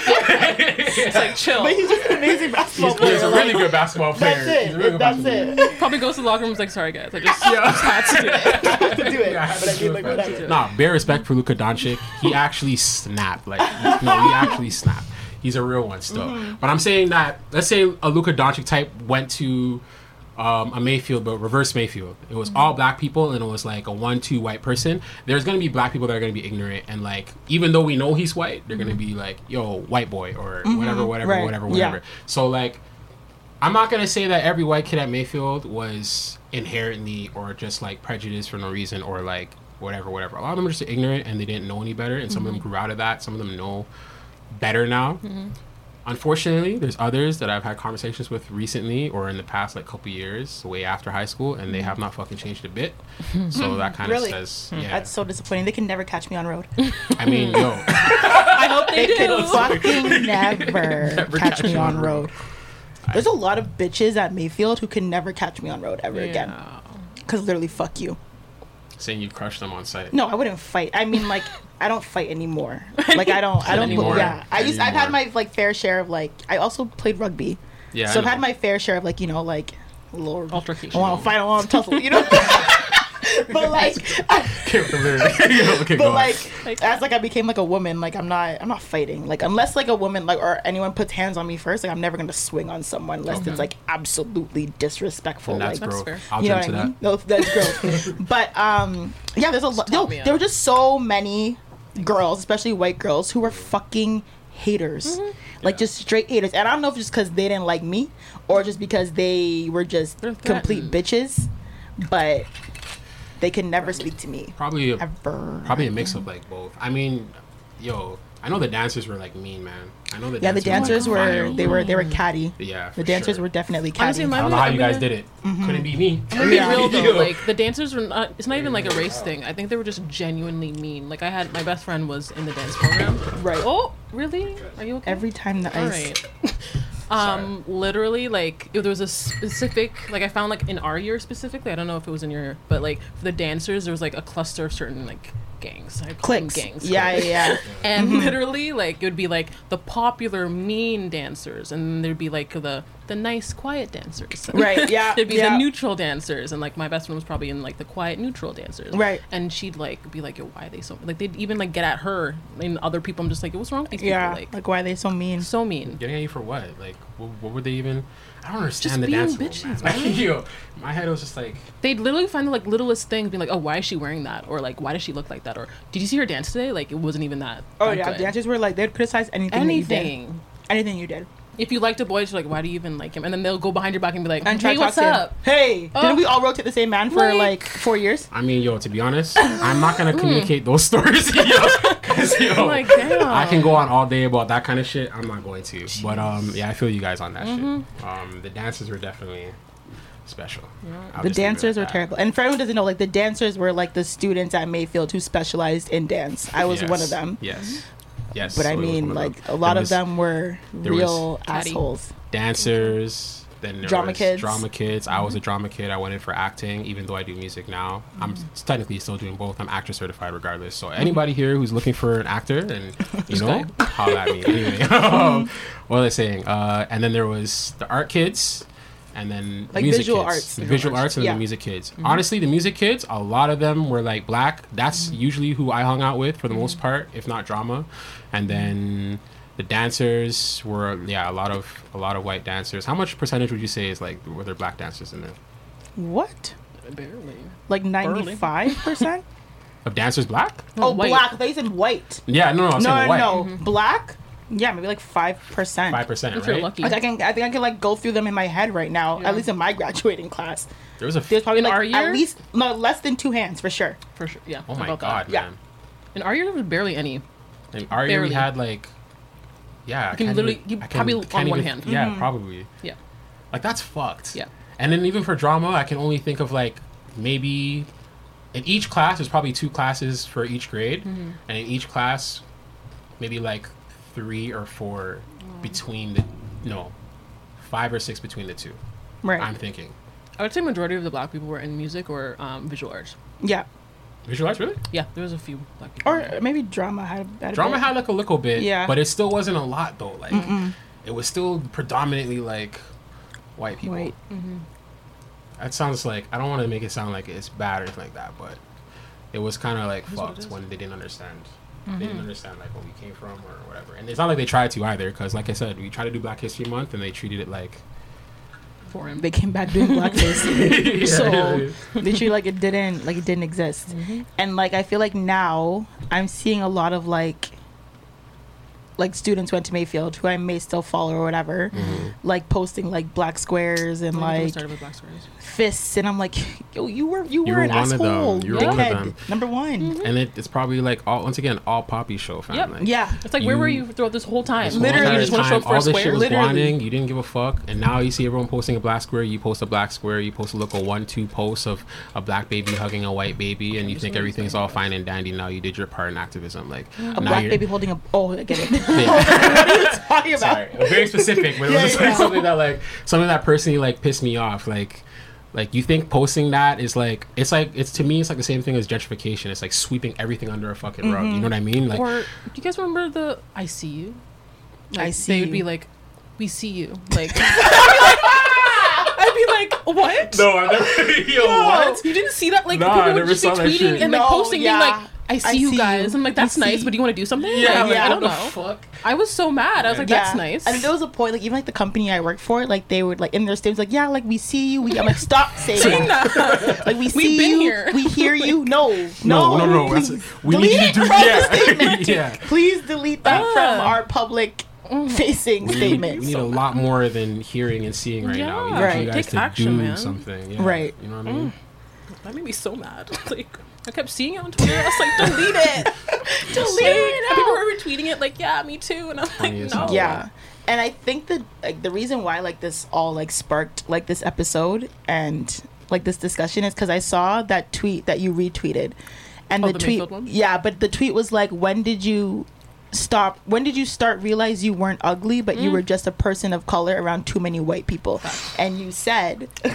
Speaker 4: it's like chill.
Speaker 3: but he's just an amazing basketball player.
Speaker 5: He's a
Speaker 3: like,
Speaker 5: really good basketball player.
Speaker 3: That's
Speaker 5: He's a
Speaker 3: it.
Speaker 5: really good
Speaker 3: That's
Speaker 5: basketball player.
Speaker 3: it.
Speaker 4: Probably goes to the locker room. and is like, "Sorry guys, I just, just had to do it."
Speaker 3: to do it.
Speaker 5: Yeah, I had
Speaker 3: but I
Speaker 5: to do
Speaker 3: mean,
Speaker 5: it,
Speaker 3: like, whatever.
Speaker 5: Nah, bare respect for Luka Doncic. He actually snapped. Like, no, he actually snapped. He's a real one still.
Speaker 3: Mm-hmm.
Speaker 5: But I'm saying that, let's say a Luka Doncic type went to um, a Mayfield, but reverse Mayfield. It was
Speaker 3: Mm-hmm.
Speaker 5: all black people and it was like a one-two white person. There's gonna be black people that are gonna be ignorant and like, even though we know he's white, they're gonna be like, "Yo, white boy," or whatever, whatever,
Speaker 3: Mm-hmm. Right.
Speaker 5: whatever,
Speaker 3: Yeah.
Speaker 5: whatever. So like, I'm not gonna say that every white kid at Mayfield was inherently or just like prejudiced for no reason or like whatever, whatever. A lot of them are just ignorant and they didn't know any better, and some of them grew out of that. Some of them know better now. Mm-hmm. Unfortunately, there's others that I've had conversations with recently or in the past like couple years, way after high school, and they have mm-hmm. not fucking changed a bit. so that kind of
Speaker 3: Really?
Speaker 5: says, hmm. yeah.
Speaker 3: That's so disappointing. They can never catch me on road.
Speaker 5: I mean, yo,
Speaker 4: I hope they,
Speaker 3: They
Speaker 4: do.
Speaker 3: can fucking never,
Speaker 5: Never
Speaker 3: catch, me on road. There's a lot of bitches at Mayfield who can never catch me on road ever again. Cause literally, fuck you.
Speaker 5: saying you crushed them on sight.
Speaker 3: No, I wouldn't fight. I mean, like, I don't fight anymore. Like, I don't. I don't.
Speaker 5: Anymore?
Speaker 3: Yeah, I used. I've had my like fair share of like. I also played rugby.
Speaker 5: Yeah,
Speaker 3: So
Speaker 5: I
Speaker 3: I've had my fair share of like you know like, Lord,
Speaker 4: Altercation.
Speaker 3: I want to fight. I want to tussle. You know. but like, I,
Speaker 5: Okay, with the lyric. okay, go
Speaker 3: but
Speaker 5: on.
Speaker 3: like, as like I became like a woman, like I'm not. I'm not fighting. Like unless like a woman like or anyone puts hands on me first, like I'm never gonna swing on someone unless it's like absolutely disrespectful.
Speaker 5: And that's
Speaker 3: like,
Speaker 5: growth.
Speaker 4: fair.
Speaker 5: I'll
Speaker 3: you know
Speaker 5: jump
Speaker 3: what
Speaker 5: to
Speaker 3: I
Speaker 5: that.
Speaker 3: mean? No, that's growth. but um, yeah, there's a lot. No, there were just so many girls, especially white girls, who were fucking haters, mm-hmm. like just straight haters. And I don't know if it's just because they didn't like me, or just because they were just complete bitches, but they could never speak to me
Speaker 5: Probably a,
Speaker 3: ever.
Speaker 5: probably a mix of like both. I mean, yo, I know the dancers were like mean, man. I know the
Speaker 3: Yeah, the dancers were
Speaker 5: vile.
Speaker 3: they were they were catty.
Speaker 5: Yeah,
Speaker 3: The dancers
Speaker 5: sure.
Speaker 3: were definitely catty.
Speaker 4: my-
Speaker 5: I don't know how you guys did it.
Speaker 3: Mm-hmm.
Speaker 5: Couldn't be me.
Speaker 4: I'm gonna be real though. Like the dancers were not. It's not even like a race thing. I think they were just genuinely mean. Like I had my best friend was in the dance program.
Speaker 3: Right.
Speaker 4: Oh, really? Are you okay?
Speaker 3: Every time the
Speaker 4: All
Speaker 3: ice.
Speaker 4: right. um, literally, like if there was a specific, like I found like in our year specifically. I don't know if it was in your, year, but like for the dancers, there was like a cluster of certain like gangs. I call
Speaker 3: Clicks.
Speaker 4: gangs.
Speaker 3: Yeah, yeah,
Speaker 4: clicks.
Speaker 3: yeah.
Speaker 4: And mm-hmm. literally, like it would be like the popular mean dancers, and then there'd be like the the nice quiet dancers.
Speaker 3: Right, yeah,
Speaker 4: There'd be
Speaker 3: yeah.
Speaker 4: the neutral dancers, and like my best friend was probably in like the quiet neutral dancers.
Speaker 3: Right.
Speaker 4: And she'd like be like, "Yo, why are they so like?" They'd even like get at her and other people. I'm just like, "What's wrong with these
Speaker 3: Yeah,
Speaker 4: people?" Like,
Speaker 3: like why are they so mean?
Speaker 4: so mean.
Speaker 5: Getting at you for what? Like, what, what were they even? I don't understand
Speaker 4: Just
Speaker 5: the
Speaker 4: being
Speaker 5: dance.
Speaker 4: bitches,
Speaker 5: move, man.
Speaker 4: man.
Speaker 5: Like, yo, my head was just like,
Speaker 4: They'd literally find the like littlest things, being like, "Oh, why is she wearing that?" Or like, "Why does she look like that?" Or "Did you see her dance today?" Like, it wasn't even that.
Speaker 3: Oh
Speaker 4: that
Speaker 3: yeah,
Speaker 4: good.
Speaker 3: dancers were like they'd criticize anything. That you did.
Speaker 4: anything.
Speaker 3: Anything you did.
Speaker 4: If you liked a boy, she's like, "Why do you even like him?" And then they'll go behind your back and be like,
Speaker 3: And
Speaker 4: "Hey, what's up?"
Speaker 3: Hey,
Speaker 4: Oh.
Speaker 3: didn't we all rotate the same man for
Speaker 4: Like-
Speaker 3: like four years?
Speaker 5: I mean, yo, to be honest, I'm not gonna mm. communicate those stories, yo, because yo,
Speaker 4: Like, damn.
Speaker 5: I can go on all day about that kind of shit. I'm not going to, but um, yeah, I feel you guys on that shit. Um, the dances were definitely special. I'll
Speaker 3: The
Speaker 5: just leave it
Speaker 3: dancers were terrible. And for anyone who doesn't know, like the dancers were like the students at Mayfield who specialized in dance. I was one of them.
Speaker 5: Yes. Yes.
Speaker 3: But I
Speaker 5: so it was
Speaker 3: mean, like a lot
Speaker 5: There
Speaker 3: of them were
Speaker 5: there was
Speaker 3: real
Speaker 4: Catty.
Speaker 3: assholes.
Speaker 5: dancers. Then there
Speaker 3: Drama
Speaker 5: was
Speaker 3: kids.
Speaker 5: Drama kids. I was a drama kid. I went in for acting, even though I do music now. I'm
Speaker 3: Mm-hmm.
Speaker 5: s- technically still doing both. I'm actor certified regardless. So anybody here who's looking for an actor and you know, holla at me. Anyway, um, what was I saying? Uh, and then there was the art kids. And then the
Speaker 3: Like
Speaker 5: music
Speaker 3: visual
Speaker 5: kids.
Speaker 3: arts.
Speaker 5: the
Speaker 3: Visual arts,
Speaker 5: and
Speaker 3: yeah. Mm-hmm.
Speaker 5: the music kids. Honestly, the music kids, a lot of them were like black. That's
Speaker 3: Mm-hmm.
Speaker 5: usually who I hung out with for the most part, if not drama. And then the dancers were yeah, a lot of a lot of white dancers. How much percentage would you say is like were there black dancers in there?
Speaker 3: What?
Speaker 4: Barely.
Speaker 3: Like ninety five percent?
Speaker 5: Of dancers black?
Speaker 3: Oh,
Speaker 4: white.
Speaker 3: black. They said white.
Speaker 5: Yeah, no, no, I'm
Speaker 3: No,
Speaker 5: saying
Speaker 3: no,
Speaker 5: white.
Speaker 3: no. Black. Yeah, maybe like five percent.
Speaker 5: Five percent,
Speaker 4: If you're lucky.
Speaker 3: Like I can, I think I can like go through them in my head right now. At least in my graduating class,
Speaker 5: There was a f-
Speaker 3: there's probably
Speaker 4: In
Speaker 3: like
Speaker 4: our
Speaker 3: at least no less than two hands for sure.
Speaker 4: For sure. Yeah.
Speaker 5: Oh my god,
Speaker 4: That.
Speaker 3: Yeah.
Speaker 5: man.
Speaker 4: In our year, there was barely any.
Speaker 5: And our year we had like yeah, I
Speaker 4: can literally-
Speaker 5: even-
Speaker 4: you
Speaker 5: I
Speaker 4: probably
Speaker 5: can't
Speaker 4: on one
Speaker 5: even-
Speaker 4: hand.
Speaker 5: Yeah,
Speaker 3: Mm-hmm.
Speaker 5: probably.
Speaker 4: Yeah.
Speaker 5: Like that's fucked.
Speaker 4: Yeah.
Speaker 5: And then even for drama, I can only think of like maybe in each class there's probably two classes for each grade,
Speaker 4: Mm-hmm.
Speaker 5: and in each class maybe like three or four between the no five or six between the two.
Speaker 3: Right.
Speaker 5: I'm thinking
Speaker 4: I would say majority of the black people were in music or um, visual arts.
Speaker 3: yeah.
Speaker 5: Visual arts really.
Speaker 4: Yeah, there was a few black people.
Speaker 3: Or maybe drama had, had a
Speaker 5: Drama
Speaker 3: bit.
Speaker 5: had like a little bit,
Speaker 3: Yeah.
Speaker 5: but it still wasn't a lot though. Like it was still predominantly like white people.
Speaker 3: White. Mm-hmm.
Speaker 5: That sounds like I don't want to make it sound like it's bad or anything like that, but it was kind of like
Speaker 4: what it
Speaker 5: fucked when they didn't understand. They didn't understand like where we came from or whatever. And it's not like they tried to either, because like I said, we tried to do Black History Month and they treated it like
Speaker 4: for him.
Speaker 3: They came back doing blackface,
Speaker 5: Yeah,
Speaker 3: so
Speaker 5: yeah,
Speaker 3: they treated like it didn't like it didn't exist.
Speaker 4: Mm-hmm.
Speaker 3: And like I feel like now I'm seeing a lot of like like students went to Mayfield who I may still follow or whatever,
Speaker 5: Mm-hmm.
Speaker 3: like posting like black squares and
Speaker 4: Many
Speaker 3: like
Speaker 4: started with black squares.
Speaker 3: fists, and I'm like, yo, you were you,
Speaker 5: You
Speaker 3: were
Speaker 5: were
Speaker 3: an
Speaker 5: one of them.
Speaker 3: asshole,
Speaker 5: You were one of
Speaker 3: dickhead.
Speaker 5: them.
Speaker 3: Number one.
Speaker 5: and it, it's probably like all once again all poppy show fam.
Speaker 4: Yep.
Speaker 3: Yeah.
Speaker 4: It's like, where were
Speaker 5: You-
Speaker 4: you throughout this whole time?
Speaker 5: this whole
Speaker 3: Literally,
Speaker 5: entire
Speaker 4: you just want to show up for
Speaker 5: all
Speaker 4: a
Speaker 5: this shit was
Speaker 3: Literally.
Speaker 5: blinding. You didn't give a fuck, and now you see everyone posting a black square. You post a black square. You post a little one-two post of a black baby hugging a white baby, and you think everything's all fine and dandy. Now you did your part in activism. Like
Speaker 3: A black baby holding a oh, I get it.
Speaker 5: Yeah.
Speaker 3: what are you talking about?
Speaker 5: Sorry, very specific, but it was
Speaker 3: Yeah,
Speaker 5: just
Speaker 3: yeah.
Speaker 5: like something that like something that personally like pissed me off. Like, like you think posting that is like it's like it's to me it's like the same thing as gentrification. It's like sweeping everything under a fucking rug.
Speaker 3: Mm-hmm.
Speaker 5: You know what I mean? Like,
Speaker 4: Or do you guys remember the "I see you"?
Speaker 3: I see
Speaker 4: They would be like, "We see you." Like, I'd be like, "What?"
Speaker 5: no, I never. Yo, what?
Speaker 4: You didn't see that? Like
Speaker 5: Nah, I
Speaker 4: people would
Speaker 5: never
Speaker 4: just be
Speaker 5: that
Speaker 4: tweeting
Speaker 5: shit.
Speaker 4: and like
Speaker 3: No,
Speaker 4: posting,
Speaker 3: yeah.
Speaker 4: being like, "I see
Speaker 3: I
Speaker 4: you
Speaker 3: see
Speaker 4: guys."
Speaker 3: you.
Speaker 4: I'm like, "That's nice,"
Speaker 3: see-
Speaker 4: but do you want to do something?
Speaker 5: Yeah,
Speaker 4: Like,
Speaker 5: like,
Speaker 4: I don't know.
Speaker 5: fuck?
Speaker 4: I was so mad. I was like, "That's nice."
Speaker 3: And there was a point, like even like the company I work for, like they would like in their statements, like, yeah, like we see you. We, I'm like, stop saying that. Like we see
Speaker 4: been
Speaker 3: you,
Speaker 4: here.
Speaker 3: we hear you. No,
Speaker 5: No,
Speaker 3: no,
Speaker 5: no, no. We
Speaker 3: delete
Speaker 5: need you to do.
Speaker 3: from
Speaker 5: Yeah,
Speaker 3: statement.
Speaker 5: yeah.
Speaker 3: Please delete that from
Speaker 4: Ah.
Speaker 3: our public facing
Speaker 5: We need,
Speaker 3: statement.
Speaker 5: we need a lot more than hearing and seeing right now. We need
Speaker 3: Right.
Speaker 5: you guys
Speaker 4: Take
Speaker 5: to
Speaker 4: action,
Speaker 5: do
Speaker 4: man.
Speaker 5: something. Yeah.
Speaker 3: Right.
Speaker 5: You know what I mean?
Speaker 4: that made me so mad. like, I kept seeing it on Twitter. I was like, "Delete it, delete
Speaker 3: Delete
Speaker 4: it."
Speaker 3: it
Speaker 4: And people were retweeting it, like, "Yeah, me too." And I'm like, "No."
Speaker 3: yeah and i think that like the reason why like this all like sparked like this episode and like this discussion is because i saw that tweet that you retweeted and
Speaker 4: Oh,
Speaker 3: the,
Speaker 4: the
Speaker 3: tweet
Speaker 4: one?
Speaker 3: yeah but the tweet was like when did you stop when did you start realize you weren't ugly but
Speaker 4: Mm.
Speaker 3: you were just a person of color around too many white people and you said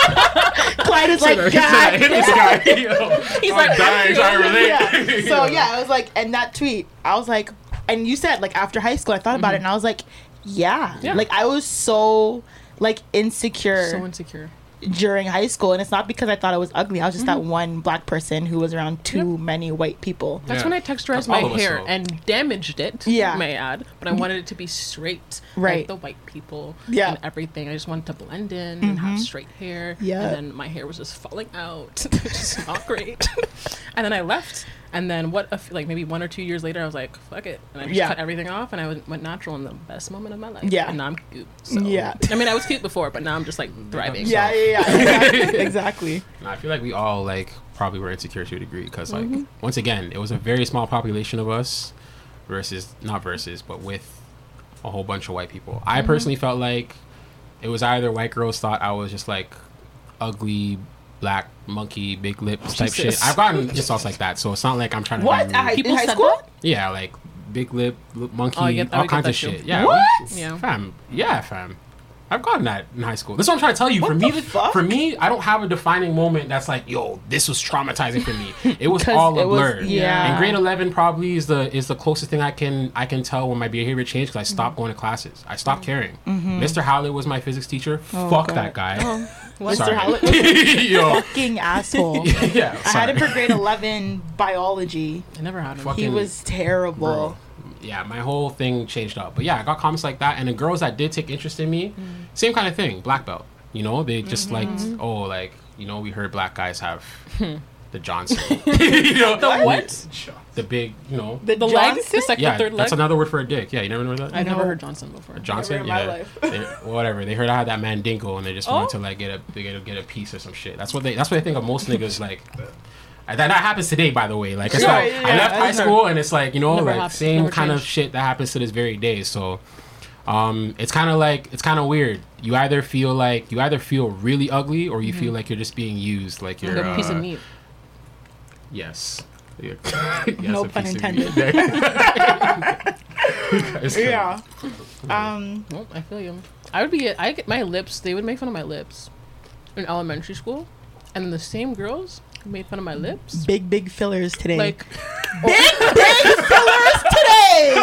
Speaker 3: Clyde is like
Speaker 5: He's
Speaker 3: God
Speaker 5: like, this guy.
Speaker 4: He's
Speaker 5: I'm
Speaker 4: like,
Speaker 5: dying trying to relate.
Speaker 3: yeah. So yeah, I was like, and that tweet, I was like, and you said like after high school, I thought about mm-hmm. it, and I was like, Yeah.
Speaker 4: Yeah.
Speaker 3: Like I was so like insecure
Speaker 4: So insecure.
Speaker 3: During high school and it's not because I thought I was ugly. I was just that
Speaker 4: Mm-hmm.
Speaker 3: one black person who was around too many white people.
Speaker 4: That's
Speaker 5: Yeah.
Speaker 4: when I texturized
Speaker 5: That's
Speaker 4: my
Speaker 5: all of us,
Speaker 4: hair
Speaker 5: though.
Speaker 4: and damaged it.
Speaker 3: Yeah.
Speaker 4: may add, but I wanted it to be straight,
Speaker 3: Right.
Speaker 4: Like the white people,
Speaker 3: Yeah.
Speaker 4: and everything. I just wanted to blend in and have straight hair.
Speaker 3: Yeah.
Speaker 4: and then my hair was just falling out, which is not great. and then I left. And then what? A f- like maybe one or two years later, I was like, "Fuck it," and I just
Speaker 3: Yeah.
Speaker 4: cut everything off, and I went, went natural in the best moment of my life.
Speaker 3: Yeah.
Speaker 4: and now I'm cute. So.
Speaker 3: Yeah.
Speaker 4: I mean, I was cute before, but now I'm just like thriving.
Speaker 3: Yeah, yeah, yeah. Exactly. exactly.
Speaker 5: And I feel like we all like probably were insecure to a degree because like
Speaker 3: Mm-hmm.
Speaker 5: once again it was a very small population of us versus not versus but with a whole bunch of white people.
Speaker 3: Mm-hmm.
Speaker 5: I personally felt like it was either white girls thought I was just like ugly black monkey big lips type shit. I've gotten insults like that, so it's not like I'm trying to
Speaker 3: What?
Speaker 5: be
Speaker 3: At
Speaker 4: People
Speaker 3: in high
Speaker 4: said
Speaker 3: school?
Speaker 4: that?
Speaker 5: Yeah, like big lip, lip oh, monkey,
Speaker 4: Oh, get
Speaker 5: all kinds
Speaker 4: that
Speaker 5: of
Speaker 4: too.
Speaker 5: shit. Yeah,
Speaker 3: What?
Speaker 4: Yeah.
Speaker 5: fam. Yeah, fam. I've gotten that in high school. That's what I'm trying to tell you. for
Speaker 3: What
Speaker 5: me,
Speaker 3: fuck?
Speaker 5: for me, I don't have a defining moment that's like, yo, this was traumatizing for me. It was all a
Speaker 3: it was-
Speaker 5: blur.
Speaker 3: yeah.
Speaker 5: And grade 11 probably is the is the closest thing I can I can tell when my behavior changed because I stopped mm-hmm. going to classes. I stopped caring. Mm-hmm. Mr. Howlett was my physics teacher. Oh, fuck
Speaker 3: God.
Speaker 5: that guy. Oh.
Speaker 3: Mr.
Speaker 5: Sorry.
Speaker 3: Howlett was
Speaker 5: yo.
Speaker 3: fucking asshole.
Speaker 5: yeah.
Speaker 3: I had him for grade 11 biology.
Speaker 4: I never had one.
Speaker 5: Fuck.
Speaker 3: He
Speaker 5: Fucking-
Speaker 3: was terrible.
Speaker 5: Bro. Yeah, my whole thing changed up. But yeah, I got comments like that, and the girls that did take interest in me, mm. same kind of thing, black belt. You know, they just mm-hmm. liked, mm-hmm. oh, like you know, we heard black guys have the Johnson. you know, the
Speaker 4: what?
Speaker 5: The big, you know.
Speaker 3: The,
Speaker 4: The leg,
Speaker 3: Johnson?
Speaker 4: the second,
Speaker 5: yeah,
Speaker 4: third leg.
Speaker 5: that's another word for a dick. Yeah, you never heard that.
Speaker 4: I never
Speaker 3: No.
Speaker 4: heard Johnson before.
Speaker 5: Johnson,
Speaker 3: in my
Speaker 5: yeah,
Speaker 3: life.
Speaker 5: They- whatever. They heard I had that mandingo, and they just wanted
Speaker 4: Oh.
Speaker 5: to like get a they get a, get a piece or some shit. That's what they. That's what they think of most niggas. Like, and that, that happens today, by the way. Like, it's
Speaker 3: Yeah,
Speaker 5: like
Speaker 3: yeah,
Speaker 5: I left high school, and it's like you know,
Speaker 4: Never
Speaker 5: like
Speaker 4: happened,
Speaker 5: same
Speaker 4: never
Speaker 5: kind of shit that happens to this very day. So, um, it's kind of like it's kind of weird. You either feel like you either feel really ugly, or you feel like you're just being used, like you're
Speaker 4: Like a piece of
Speaker 5: uh,
Speaker 4: meat.
Speaker 5: Yes. Yes,
Speaker 3: No pun intended.
Speaker 5: meat.
Speaker 3: Yeah. Um,
Speaker 4: Well, I feel you. I would be. I get my lips. They would make fun of my lips in elementary school, and the same girls made fun of my lips.
Speaker 3: big, big fillers today.
Speaker 4: Like, oh.
Speaker 3: big, big fillers today.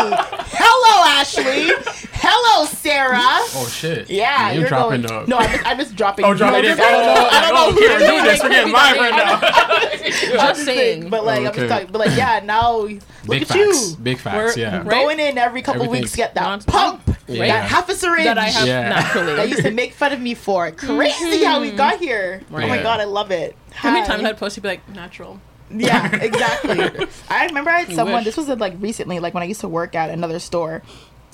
Speaker 3: Hello, Ashley. Hello, Sarah.
Speaker 5: Oh shit.
Speaker 3: Yeah,
Speaker 5: you're,
Speaker 3: you're
Speaker 5: dropping
Speaker 3: going,
Speaker 5: the.
Speaker 3: No, I'm just, I'm just dropping.
Speaker 5: Oh, dropping it.
Speaker 3: I don't know. I don't oh, know.
Speaker 5: Oh,
Speaker 3: who
Speaker 5: we're doing this. We're getting live right now.
Speaker 4: just saying.
Speaker 3: But like, I'm just talking. But like, yeah, now look
Speaker 5: Big
Speaker 3: at
Speaker 5: facts.
Speaker 3: you.
Speaker 5: Big facts.
Speaker 4: We're-
Speaker 5: yeah.
Speaker 3: Going in every couple
Speaker 5: Everything's
Speaker 3: weeks, get that pump,
Speaker 5: Yeah.
Speaker 3: that half a syringe
Speaker 4: that I have
Speaker 5: Yeah.
Speaker 4: naturally.
Speaker 3: that used to make fun of me for. Crazy how we got here. Oh my god, I love it.
Speaker 4: How many
Speaker 3: Hi.
Speaker 4: times I'd post, you'd be like, natural.
Speaker 3: Yeah, exactly. I remember I had someone. This was like recently, like when I used to work at another store.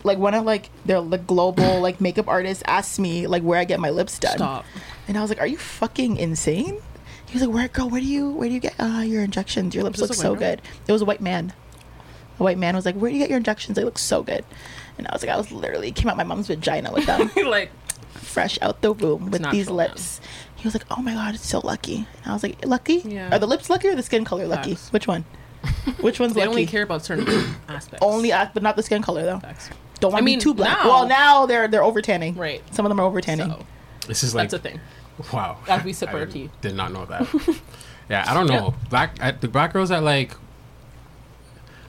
Speaker 3: Like one of like their like global like makeup artists asked me like where I get my lips done,
Speaker 4: Stop.
Speaker 3: and I was like, "Are you fucking insane?" He was like, "Where, girl? Where do you where do you get uh, your injections? Your lips look so good." It was a white man. A white man was like, "Where do you get your injections? They look so good." And I was like, I was literally came out my mom's vagina with them,
Speaker 4: like,
Speaker 3: fresh out the womb with these
Speaker 4: natural, man.
Speaker 3: lips. He was like, "Oh my god, it's so lucky." And I was like, "Lucky?
Speaker 4: Yeah.
Speaker 3: Are the lips lucky or the skin color lucky?
Speaker 4: Facts.
Speaker 3: Which one? Which one's
Speaker 4: they
Speaker 3: lucky?"
Speaker 4: only care about certain aspects.
Speaker 3: Only, uh, but not the skin color though.
Speaker 4: Facts.
Speaker 3: Don't want
Speaker 4: I
Speaker 3: to
Speaker 4: mean,
Speaker 3: be too black.
Speaker 4: now-
Speaker 3: well, now they're they're over tanning.
Speaker 4: Right.
Speaker 3: Some of them are over tanning.
Speaker 4: So,
Speaker 5: This is like.
Speaker 4: that's a thing.
Speaker 5: Wow.
Speaker 4: As we sip
Speaker 5: I
Speaker 4: our tea.
Speaker 5: Did not know that. yeah, I don't know. Black I, the black girls that like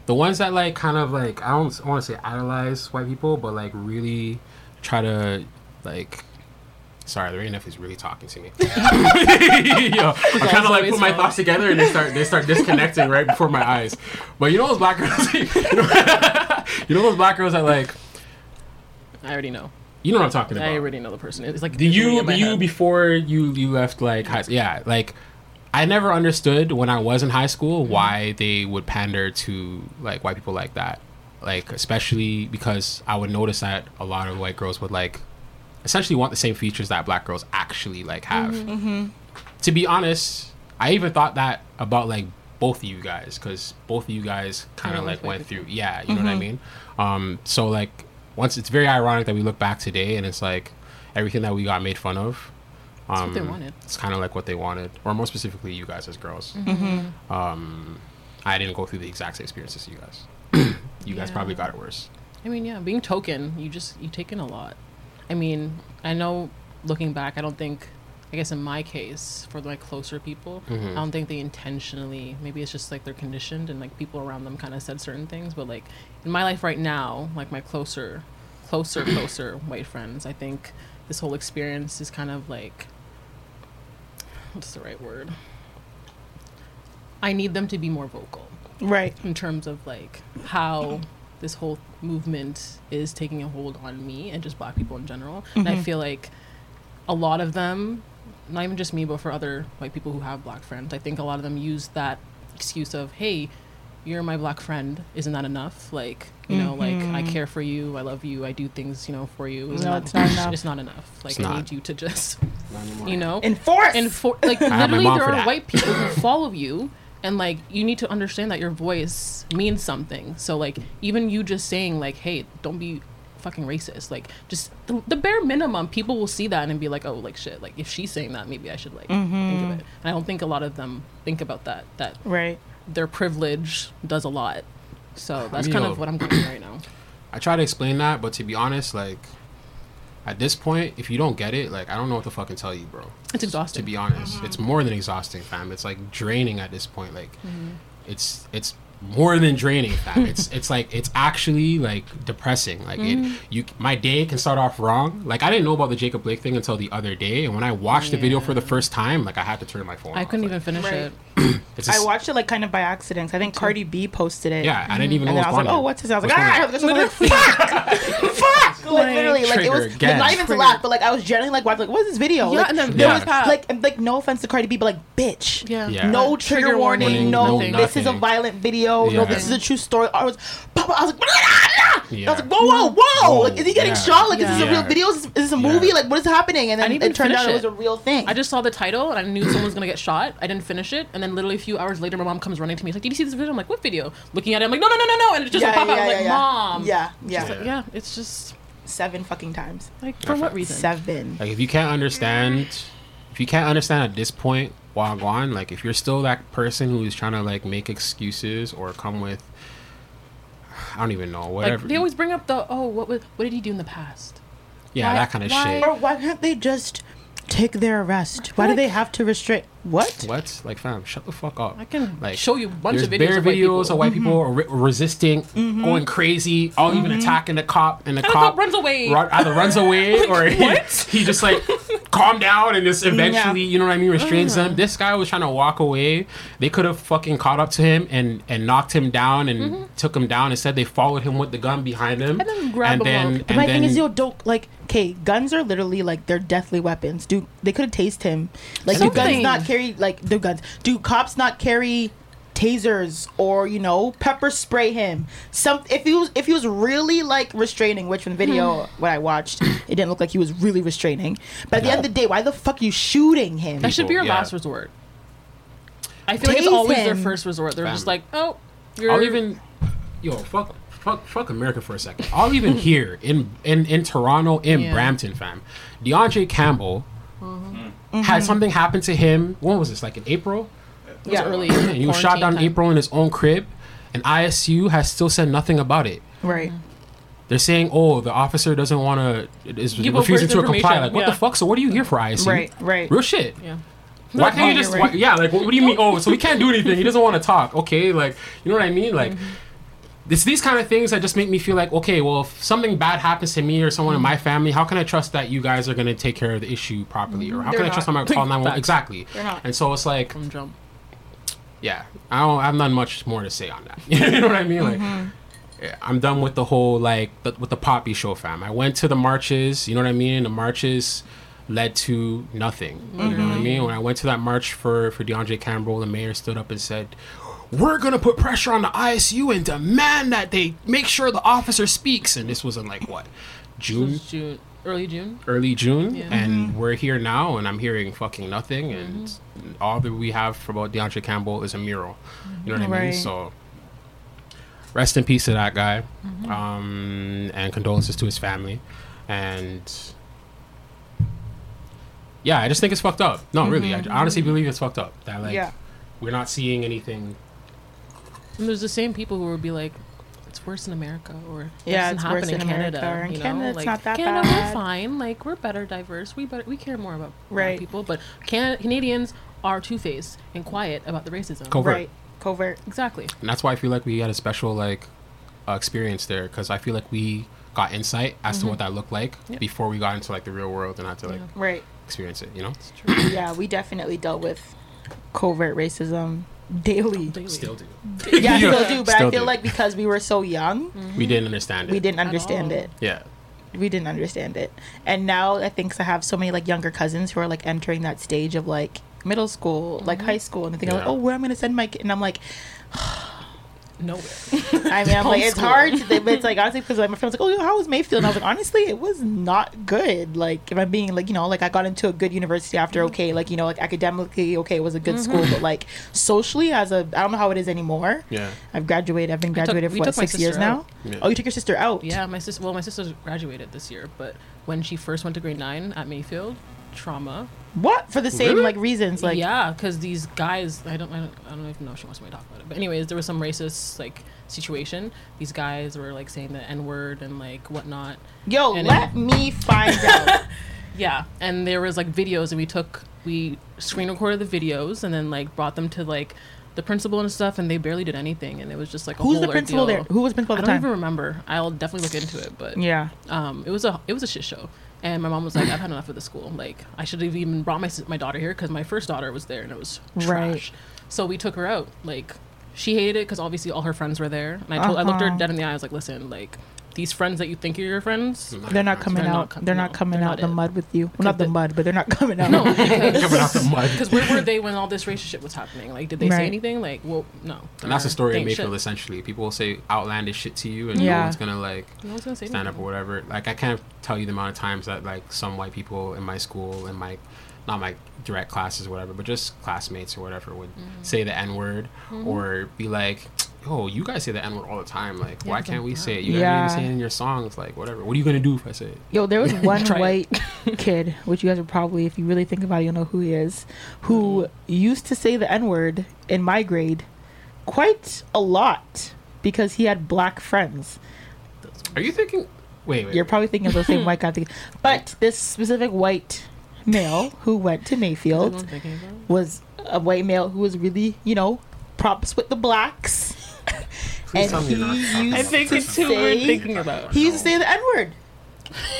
Speaker 5: the ones that like kind of like I don't want to say idolize white people, but like really try to like. Sorry, the rain is really talking to me. Yo, I'm trying to like put my
Speaker 4: wrong.
Speaker 5: thoughts together, and they start they start disconnecting right before my eyes. But you know those black girls, you know, you know those black girls that like
Speaker 4: I already know.
Speaker 5: you know what I'm talking about.
Speaker 4: I already know the person. It's like
Speaker 5: Do you do you
Speaker 4: head.
Speaker 5: before you you left like high, yeah like I never understood when I was in high school
Speaker 4: Mm-hmm.
Speaker 5: why they would pander to like white people like that. Like especially because I would notice that a lot of white girls would like essentially want the same features that black girls actually like have.
Speaker 4: Mm-hmm.
Speaker 5: to be honest I even thought that about like both of you guys because both of you guys kind of like went through yeah you know what I mean? Um so like once it's very ironic that we look back today and it's like everything that we got made fun of um,
Speaker 4: what they wanted.
Speaker 5: It's kind of like what they wanted, or more specifically, you guys as girls.
Speaker 4: Mm-hmm.
Speaker 5: Um, I didn't go through the exact same experiences as you guys. you guys probably got it worse.
Speaker 4: I mean, yeah, being token, you just you take in a lot. I mean, I know looking back, I don't think, I guess in my case, for like closer people,
Speaker 5: Mm-hmm.
Speaker 4: I don't think they intentionally. Maybe it's just like they're conditioned and like people around them kind of said certain things. But like in my life right now, like my closer closer, closer white friends. I think this whole experience is kind of like what's the right word? I need them to be more vocal.
Speaker 3: Right.
Speaker 4: In terms of like how this whole movement is taking a hold on me and just black people in general. And I
Speaker 3: Mhm.
Speaker 4: feel like a lot of them, not even just me, but for other white people who have black friends, I think a lot of them use that excuse of, hey, you're my black friend. Isn't that enough? Like, you know, like I
Speaker 3: Mhm.
Speaker 4: care for you. I love you. I do things, you know, for you. Isn't
Speaker 3: No,
Speaker 4: that-
Speaker 3: it's not enough.
Speaker 4: It's not enough. Like,
Speaker 5: It's
Speaker 4: I
Speaker 5: not.
Speaker 4: need you to just, you know,
Speaker 3: Enforce.
Speaker 4: Enfor- like
Speaker 5: I
Speaker 4: literally, there are
Speaker 5: that.
Speaker 4: white people who follow you, and like you need to understand that your voice means something. So like even you just saying like, "Hey, don't be fucking racist," like just the, the bare minimum, people will see that and be like, "Oh, like shit." Like if she's saying that, maybe I should like think of
Speaker 3: Mhm.
Speaker 4: it. And I don't think a lot of them think about that. That
Speaker 3: Right.
Speaker 4: Their privilege does a lot. So that's
Speaker 5: mean,
Speaker 4: kind
Speaker 5: yo,
Speaker 4: of what I'm going right now.
Speaker 5: I try to explain that, but to be honest, like at this point, if you don't get it, like I don't know what to fucking tell you, bro.
Speaker 4: It's exhausting.
Speaker 5: To be honest, it's more than exhausting, fam. It's like draining at this point. Like
Speaker 4: Mhm.
Speaker 5: it's it's more than draining, fam. it's it's like it's actually like depressing. Like
Speaker 4: Mhm.
Speaker 5: it, you, my day can start off wrong. Like I didn't know about the Jacob Blake thing until the other day, and when I watched the video for the first time, like I had to turn my phone.
Speaker 4: I
Speaker 5: off.
Speaker 4: couldn't
Speaker 5: Like,
Speaker 4: even finish
Speaker 3: Right.
Speaker 4: it.
Speaker 5: It's
Speaker 3: I watched it like kind of by accident. I think Cardi B posted it.
Speaker 5: Yeah, I didn't even
Speaker 3: and
Speaker 5: know
Speaker 3: then I was
Speaker 5: was
Speaker 3: like, oh, what's this? I was like,
Speaker 5: What's
Speaker 3: ah,
Speaker 5: going
Speaker 3: I was like, fuck, fuck, like literally, like it was like, not even to laugh, but like I was genuinely like, watching, like, what is this video?
Speaker 4: Yeah,
Speaker 3: like,
Speaker 4: and then
Speaker 3: there
Speaker 5: Yeah.
Speaker 3: was like, and, like, no offense to Cardi B, but like, bitch,
Speaker 4: Yeah.
Speaker 5: Yeah.
Speaker 3: no trigger,
Speaker 4: Trigger
Speaker 3: warning,
Speaker 4: warning,
Speaker 3: no, this is a violent video, no,
Speaker 5: Yeah.
Speaker 3: this is a true story. I was, Papa, I was like, I was like, whoa, whoa, whoa,
Speaker 5: Whoa,
Speaker 3: like, is he getting
Speaker 5: yeah.
Speaker 3: shot? Like, is this a real video? Is this, is this a
Speaker 5: Yeah.
Speaker 3: movie? Like, what is happening? And
Speaker 4: I
Speaker 3: then
Speaker 4: didn't even
Speaker 3: it turned out
Speaker 4: finish
Speaker 3: it was a real thing.
Speaker 4: I just saw the title and I knew someone was gonna get shot. I didn't finish it, and then literally a few hours later, my mom comes running to me. She's like, "Did you see this video?" I'm like, "What video?" Looking at it, I'm like, "No, no, no, no, no!" And it just
Speaker 3: Yeah,
Speaker 4: pop out.
Speaker 3: yeah,
Speaker 4: I'm like,
Speaker 3: yeah, yeah.
Speaker 4: "Mom."
Speaker 3: Yeah, yeah.
Speaker 4: like, yeah. It's just
Speaker 3: seven fucking times.
Speaker 4: like for what reason?
Speaker 3: Seven.
Speaker 5: Like if you can't understand, if you can't understand at this point, Wagwan, like if you're still that person who is trying to like make excuses or come with, I don't even know, whatever.
Speaker 4: Like they always bring up the oh, what was, what did he do in the past?
Speaker 5: yeah,
Speaker 4: why-
Speaker 5: that kind of
Speaker 4: why-
Speaker 5: shit.
Speaker 3: Or why can't they just take their arrest? Why do they have to restrict? What?
Speaker 5: What? Like, fam, shut the fuck up.
Speaker 4: I can
Speaker 5: Like,
Speaker 4: show you a bunch of videos
Speaker 5: bare
Speaker 4: of
Speaker 5: videos
Speaker 4: people.
Speaker 5: of white people
Speaker 3: Mm-hmm.
Speaker 5: re- resisting, going crazy, all even attacking the cop, and the
Speaker 4: And the
Speaker 5: cop,
Speaker 4: cop runs away.
Speaker 5: run- either runs away or he, he just like calm down and just eventually,
Speaker 3: Yeah.
Speaker 5: you know what I mean, restrains
Speaker 4: Uh-huh.
Speaker 5: them. This guy was trying to walk away. They could have fucking caught up to him and and knocked him down and took him down. Instead, they followed him with the gun behind him,
Speaker 4: Mm-hmm. And then grab him
Speaker 5: then, and
Speaker 3: But my
Speaker 5: then
Speaker 3: thing is, yo, don't like. Okay, guns are literally like they're deathly weapons. dude. they could have tased him? Like, do guns not carry like do guns? Do cops not carry tasers or you know pepper spray him? Some if he was if he was really like restraining, which from the video hmm. when I watched, it didn't look like he was really restraining. But at the end of the day, why the fuck are you shooting him?
Speaker 4: That should be your
Speaker 5: Yeah.
Speaker 4: last resort. I feel like it's
Speaker 3: Tase
Speaker 4: always their
Speaker 3: him.
Speaker 4: first resort. They're just
Speaker 5: Fam.
Speaker 4: like, oh, you're
Speaker 5: I'll even, yo, fuck, fuck, fuck America for a second. I'll even here in in in Toronto, in
Speaker 4: Yeah.
Speaker 5: Brampton, fam. D'Andre Campbell mm-hmm. Had something happen to him. When was this? Like in April?
Speaker 4: It
Speaker 3: Yeah.
Speaker 4: early.
Speaker 5: And he was shot down in. April in his own crib, and ISU has still said nothing about it.
Speaker 3: right.
Speaker 5: They're saying, "Oh, the officer doesn't want to is
Speaker 4: Give
Speaker 5: refusing to comply." Like, what
Speaker 4: yeah.
Speaker 5: the fuck? So, what are you here for, ISU?
Speaker 3: Right, right.
Speaker 5: Real shit.
Speaker 4: Yeah.
Speaker 5: Why can't you just?
Speaker 4: right.
Speaker 5: Why, yeah, like what, what do you mean? Oh, so we can't do anything. He doesn't want to talk. Okay, like you know what I mean? Like.
Speaker 4: Mm-hmm.
Speaker 5: It's these kind of things that just make me feel like, okay, well, if something bad happens to me or someone in my family, how can I trust that you guys are going to take care of the issue properly? Or how
Speaker 3: They're
Speaker 5: can I trust I'm going to call 911? Exactly.
Speaker 3: They're not.
Speaker 5: And so it's like, yeah, I don't, I have not much more to say on that. you know what I mean? Like, mm-hmm. yeah, I'm done with the whole like the, with the poppy show, fam. I went to the marches. You know what I mean? The marches led to nothing. You know what I mm-hmm. mean? When I went to that march for for D'Andre Campbell, the mayor stood up and said. We're gonna put pressure on the ISU and demand that they make sure the officer speaks. And this was in like what, June,
Speaker 4: June, early June.
Speaker 5: early June,
Speaker 4: Yeah.
Speaker 5: and mm-hmm. we're here now, and I'm hearing fucking nothing, and mm-hmm. all that we have for about D'Andre Campbell is a mural. You know what I mean? So, rest in peace to that guy, mm-hmm. um, and condolences to his family, and yeah, I just think it's fucked up. No, really, I honestly believe it's fucked up. That like
Speaker 3: Yeah.
Speaker 5: we're not seeing anything.
Speaker 4: And there's the same people who would be like, it's worse in America, or
Speaker 3: Yeah,
Speaker 4: doesn't
Speaker 3: it's
Speaker 4: happen
Speaker 3: worse
Speaker 4: in
Speaker 3: in
Speaker 4: Canada.
Speaker 3: America, or in
Speaker 4: you know?
Speaker 3: Canada, it's
Speaker 4: like,
Speaker 3: not that
Speaker 4: Canada,
Speaker 3: bad.
Speaker 4: we're fine. Like we're better diverse. We better we care more about black
Speaker 3: Right.
Speaker 4: people. But can- Canadians are two faced and quiet about the racism.
Speaker 5: Covert.
Speaker 3: Right. Covert.
Speaker 4: Exactly.
Speaker 5: And that's why I feel like we had a special like uh, experience there because I feel like we got insight as to
Speaker 3: Mhm.
Speaker 5: what that looked like
Speaker 3: Yep.
Speaker 5: before we got into like the real world and had to like
Speaker 3: Right.
Speaker 5: experience it. You know,
Speaker 3: yeah, we definitely dealt with covert racism daily.
Speaker 5: Still do.
Speaker 3: Yeah,
Speaker 5: Yeah.
Speaker 3: still do. But
Speaker 5: Still
Speaker 3: I feel
Speaker 5: do.
Speaker 3: like because we were so young,
Speaker 5: we didn't understand it.
Speaker 3: we didn't understand oh. it.
Speaker 5: Yeah.
Speaker 3: We didn't understand it. And now I think I have so many like younger cousins who are like entering that stage of like middle school, like mm-hmm. high school, and they think like, oh, where I'm I gonna send my kid? And I'm like,
Speaker 4: Nowhere.
Speaker 3: I mean, I'm like, it's hard to think, but it's like honestly because like, my friends like, oh, how was Mayfield? And I was like, honestly, it was not good. Like, if I'm being like, you know, like I got into a good university after
Speaker 4: Mm-hmm.
Speaker 3: okay, like you know, like academically okay, it was a good school,
Speaker 4: Mhm.
Speaker 3: but like socially, as a, I don't know how it is anymore.
Speaker 5: Yeah.
Speaker 3: I've graduated. I've been
Speaker 4: I took-
Speaker 3: graduated
Speaker 4: we
Speaker 3: for what six years
Speaker 4: sister
Speaker 3: now.
Speaker 5: Yeah.
Speaker 3: Oh, you took your sister out.
Speaker 4: Yeah, my sister. Well, my sister graduated this year, but when she first went to grade nine at Mayfield, trauma.
Speaker 3: What for the same
Speaker 4: Really?
Speaker 3: like reasons? Like
Speaker 4: yeah, because these guys, I don't, I don't, I don't even know if she wants me to talk about it. But anyways, there was some racist like situation. These guys were like saying the n word and like whatnot.
Speaker 3: Yo,
Speaker 4: And
Speaker 3: let
Speaker 4: it-
Speaker 3: me find out.
Speaker 4: yeah, and there was like videos, and we took, we screen recorded the videos, and then like brought them to like the principal and stuff, and they barely did anything, and it was just like a
Speaker 3: Who's the principal
Speaker 4: ordeal.
Speaker 3: there? Who was principal at
Speaker 4: I don't
Speaker 3: time?
Speaker 4: even remember. I'll definitely look into it, but
Speaker 3: Yeah.
Speaker 4: um, it was a it was a shit show. And my mom was like, "I've had enough of the school. Like, I should have even brought my my daughter here because my first daughter was there and it was trash.
Speaker 3: Right.
Speaker 4: So we took her out. Like, she hated it because obviously all her friends were there. And I told I looked her
Speaker 3: Uh-huh.
Speaker 4: dead in the eye. I was like, "Listen, like, these friends that you think are your friends,
Speaker 3: They're not coming
Speaker 4: They're not
Speaker 3: out.
Speaker 4: com-
Speaker 3: they're not coming
Speaker 4: they're
Speaker 3: out
Speaker 4: not
Speaker 3: the
Speaker 4: it.
Speaker 3: mud with you. Well, not the mud, but they're not coming out.
Speaker 4: No,
Speaker 5: Coming out the mud.
Speaker 4: Because where were they when all this racist shit was happening? Like, did they
Speaker 3: Right.
Speaker 4: say anything? Like, well, no.
Speaker 5: And that's the story
Speaker 4: they
Speaker 5: of
Speaker 4: ain't
Speaker 5: Mayfield.
Speaker 4: shit.
Speaker 5: Essentially, people will say outlandish shit to you, and no
Speaker 4: Yeah.
Speaker 5: one's gonna like
Speaker 4: No one's gonna say
Speaker 5: stand up or whatever. Like I can't tell you the amount of times that like some white people in my school and my not my direct classes or whatever, but just classmates or whatever would
Speaker 4: Mm-hmm.
Speaker 5: say the n word
Speaker 3: Mhm.
Speaker 5: or be like, "Yo, you guys say the n word all the time. Like,
Speaker 3: Yeah,
Speaker 5: why can't we
Speaker 3: wow.
Speaker 5: say it? You guys
Speaker 3: Yeah.
Speaker 5: even say it in your songs. Like, whatever. What are you gonna do if I say it?
Speaker 3: Yo, there was one white kid, which you guys are probably, if you really think about it, you'll know who he is, who used to say the N word in my grade quite a lot because he had black friends.
Speaker 5: Are you thinking? Wait, wait.
Speaker 3: You're probably thinking of the same white guy. thing. But this specific white male who went to Mayfield
Speaker 4: Is that what I'm thinking about?
Speaker 3: was a white male who was really, you know, props with the blacks.
Speaker 5: Please tell me you're not talking
Speaker 3: used
Speaker 4: I think
Speaker 3: to
Speaker 4: it's who we're
Speaker 3: say-
Speaker 4: thinking about.
Speaker 3: He used to say the N word.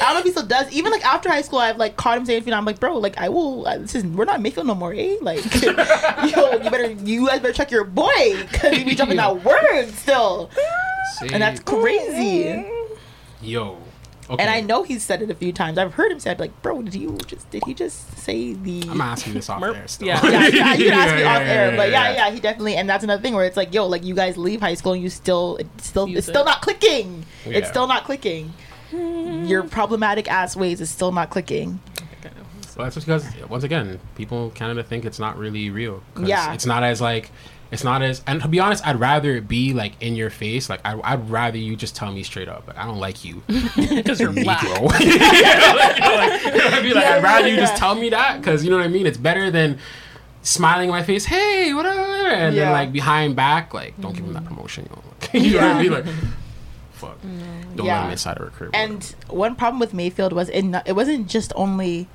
Speaker 3: I don't know if he still does. Even like after high school, I've like caught him saying, "I'm like, bro, like I will. Uh, this is we're not Mayfield no more, eh? Like, yo, you better, you guys better check your boy because he be jumping that word still, and that's crazy.
Speaker 5: Yo. Okay.
Speaker 3: And I know he's said it a few times. I've heard him say, it, like, bro, did you just did he just say the?
Speaker 5: I'm gonna you this off
Speaker 3: Merp.
Speaker 5: air still.
Speaker 3: Yeah, yeah, yeah, you can ask me
Speaker 5: Yeah,
Speaker 3: off
Speaker 5: yeah,
Speaker 3: air,
Speaker 5: yeah,
Speaker 3: but yeah,
Speaker 5: yeah.
Speaker 3: yeah, he definitely, and that's another thing where it's like, yo, like you guys leave high school and you still, it's still,
Speaker 4: Use
Speaker 3: it's still not clicking. It's still not clicking. Your problematic ass ways is still not clicking.
Speaker 5: Well, that's just because once again, people in Canada think it's not really real.
Speaker 3: Yeah.
Speaker 5: it's not as like, it's not as. And to be honest, I'd rather it be like in your face. Like I, I'd rather you just tell me straight up, like I don't like you
Speaker 4: because you're black.
Speaker 5: Negro. like, you know, like, you know what I mean? Like,
Speaker 3: Yeah,
Speaker 5: I'd rather
Speaker 3: yeah,
Speaker 5: you just tell me that because you know what I mean. It's better than smiling in my face, hey, whatever, and
Speaker 3: Yeah.
Speaker 5: then like behind back, like don't give him that promotion. You know, you know what I mean? Like, fuck, don't let him inside of a crib.
Speaker 3: And one problem with Mayfield was it, not, it wasn't just only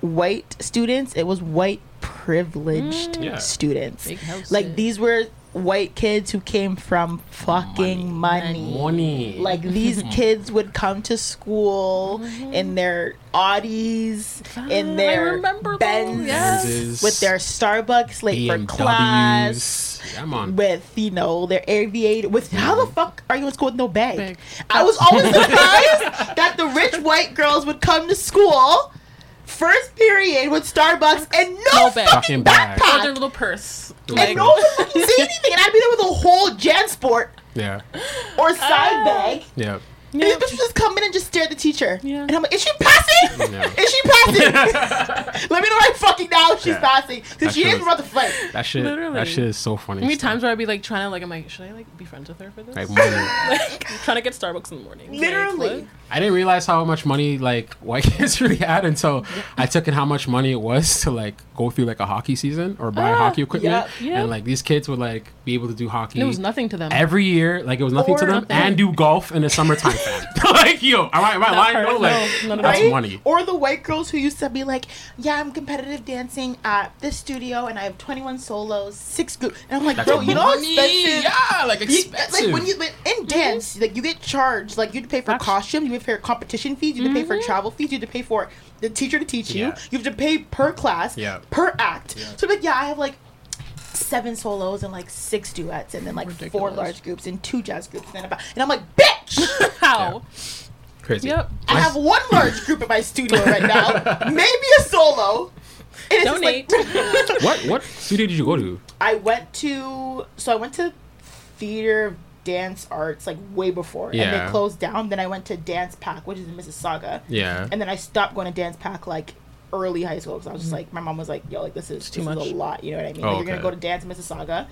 Speaker 3: white students; it was white privileged
Speaker 5: Yeah.
Speaker 3: students. Like these were white kids who came from fucking money.
Speaker 5: Money.
Speaker 3: Like these kids would come to school in their Audis, in their
Speaker 4: remember
Speaker 3: Benz,
Speaker 5: yes.
Speaker 3: with their Starbucks late for class,
Speaker 5: BMWs. Yeah,
Speaker 3: with you know their aviator. With how
Speaker 5: Mm-hmm.
Speaker 3: the fuck are you in school with no bag?
Speaker 4: Bag.
Speaker 3: I was always surprised that the rich white girls would come to school first period with Starbucks and no,
Speaker 4: No bag.
Speaker 5: Fucking bag.
Speaker 4: Or their
Speaker 3: backpack.
Speaker 4: little purse.
Speaker 3: And no one would fucking say anything, and I'd be there with a whole JanSport
Speaker 5: Yeah,
Speaker 3: or side ah. bag.
Speaker 5: yeah.
Speaker 3: And this bitch just come in and just stare at the teacher.
Speaker 4: Yeah.
Speaker 3: And I'm like, is she passing?
Speaker 5: Yeah.
Speaker 3: Is she passing? Let me know right fucking now if she's
Speaker 5: Yeah.
Speaker 3: passing. Because she
Speaker 5: shit
Speaker 3: is
Speaker 5: was-
Speaker 3: about to fight.
Speaker 5: That shit.
Speaker 4: Literally.
Speaker 5: That shit is so funny.
Speaker 4: How many times where I'd be like trying to like I'm like should I like be friends with her for this?
Speaker 5: Like
Speaker 4: like trying to get Starbucks in the morning.
Speaker 3: Literally.
Speaker 4: what?
Speaker 5: I didn't realize how much money like white kids really had until I took in how much money it was to like go through like a hockey season or buy
Speaker 4: Ah,
Speaker 5: hockey equipment.
Speaker 3: yep,
Speaker 4: yep.
Speaker 5: And like these kids would like be able to do hockey
Speaker 4: And it was nothing to them.
Speaker 5: every year. Like it was nothing to them
Speaker 3: nothing.
Speaker 5: and do golf in the summertime fam. like, yo, am I, am I lying? No, like,
Speaker 4: No,
Speaker 5: that's
Speaker 4: that.
Speaker 5: money.
Speaker 3: Or the white girls who used to be like, "Yeah, I'm competitive dancing at this studio, and I have 21 solos, six groups." And I'm like,
Speaker 5: That's
Speaker 3: "Bro, you know
Speaker 5: money.
Speaker 3: expensive?
Speaker 5: Yeah, like
Speaker 3: You-
Speaker 5: expensive.
Speaker 3: like when you in dance, like you get charged. Like you have to pay for costume, you have to pay for competition fees, you have to pay for mm-hmm. travel fees, you have to pay for the teacher to teach you.
Speaker 5: Yeah.
Speaker 3: You have to pay per class,
Speaker 5: Yeah.
Speaker 3: per act. So like, yeah, I have like seven solos and like six duets, and then like four large groups and two jazz groups, and then about and I'm like, bitch.
Speaker 4: How?
Speaker 5: Crazy.
Speaker 4: Yep.
Speaker 3: I have one large group in my studio right now, maybe a solo. And it's
Speaker 4: Donate.
Speaker 3: like-
Speaker 5: What what studio did you go to?
Speaker 3: I went to so I went to theater dance arts like way before and they closed down. Then I went to Dance Pack, which is in Mississauga.
Speaker 5: Yeah.
Speaker 3: And then I stopped going to Dance Pack like early high school because I was just like my mom was like, "Yo, like this is
Speaker 4: too
Speaker 3: this is
Speaker 4: much.
Speaker 3: a lot." You know what I mean?
Speaker 5: Oh,
Speaker 3: like, you're gonna go to Dance in Mississauga.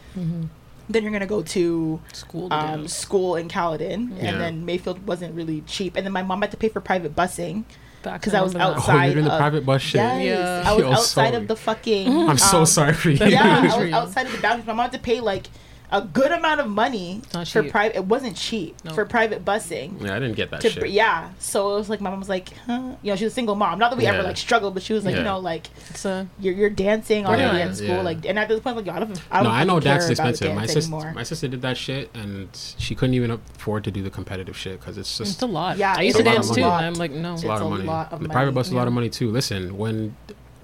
Speaker 3: Then you're gonna go to
Speaker 4: School to
Speaker 3: um,
Speaker 4: dance.
Speaker 3: school in Caledon,
Speaker 5: Yeah.
Speaker 3: and then Mayfield wasn't really cheap. And then my mom had to pay for private busing because I was
Speaker 4: remember that.
Speaker 5: Oh,
Speaker 3: outside.
Speaker 5: the
Speaker 3: of-
Speaker 5: private bus shit.
Speaker 3: Yes,
Speaker 4: Yeah.
Speaker 3: I was
Speaker 5: Yo,
Speaker 3: outside
Speaker 5: sorry.
Speaker 3: of the fucking.
Speaker 5: I'm so
Speaker 3: um,
Speaker 5: sorry for you.
Speaker 3: yeah, I was outside of the boundaries. My mom had to pay like a good amount of money
Speaker 4: Not
Speaker 3: for private. It wasn't cheap
Speaker 4: No.
Speaker 3: for private busing.
Speaker 5: Yeah, I didn't get that
Speaker 3: To,
Speaker 5: shit.
Speaker 3: yeah, so it was like my mom was like, huh? you know, she was a single mom. Not that we ever like struggled, but she was like, you know, like
Speaker 4: It's a
Speaker 3: you're you're dancing already
Speaker 5: Yeah,
Speaker 3: in school,
Speaker 5: yeah.
Speaker 3: like, and at this point, like, I don't, I don't
Speaker 5: no, I know
Speaker 3: fucking
Speaker 5: dance is expensive. My sister,
Speaker 3: anymore.
Speaker 5: my sister did that shit, and she couldn't even afford to do the competitive shit because it's just
Speaker 4: it's a lot.
Speaker 3: Yeah,
Speaker 4: I used to dance too. I'm like, no.
Speaker 5: It's a lot of money.
Speaker 3: lot of
Speaker 5: the
Speaker 3: money,
Speaker 5: private bus is a lot of money too. Listen, when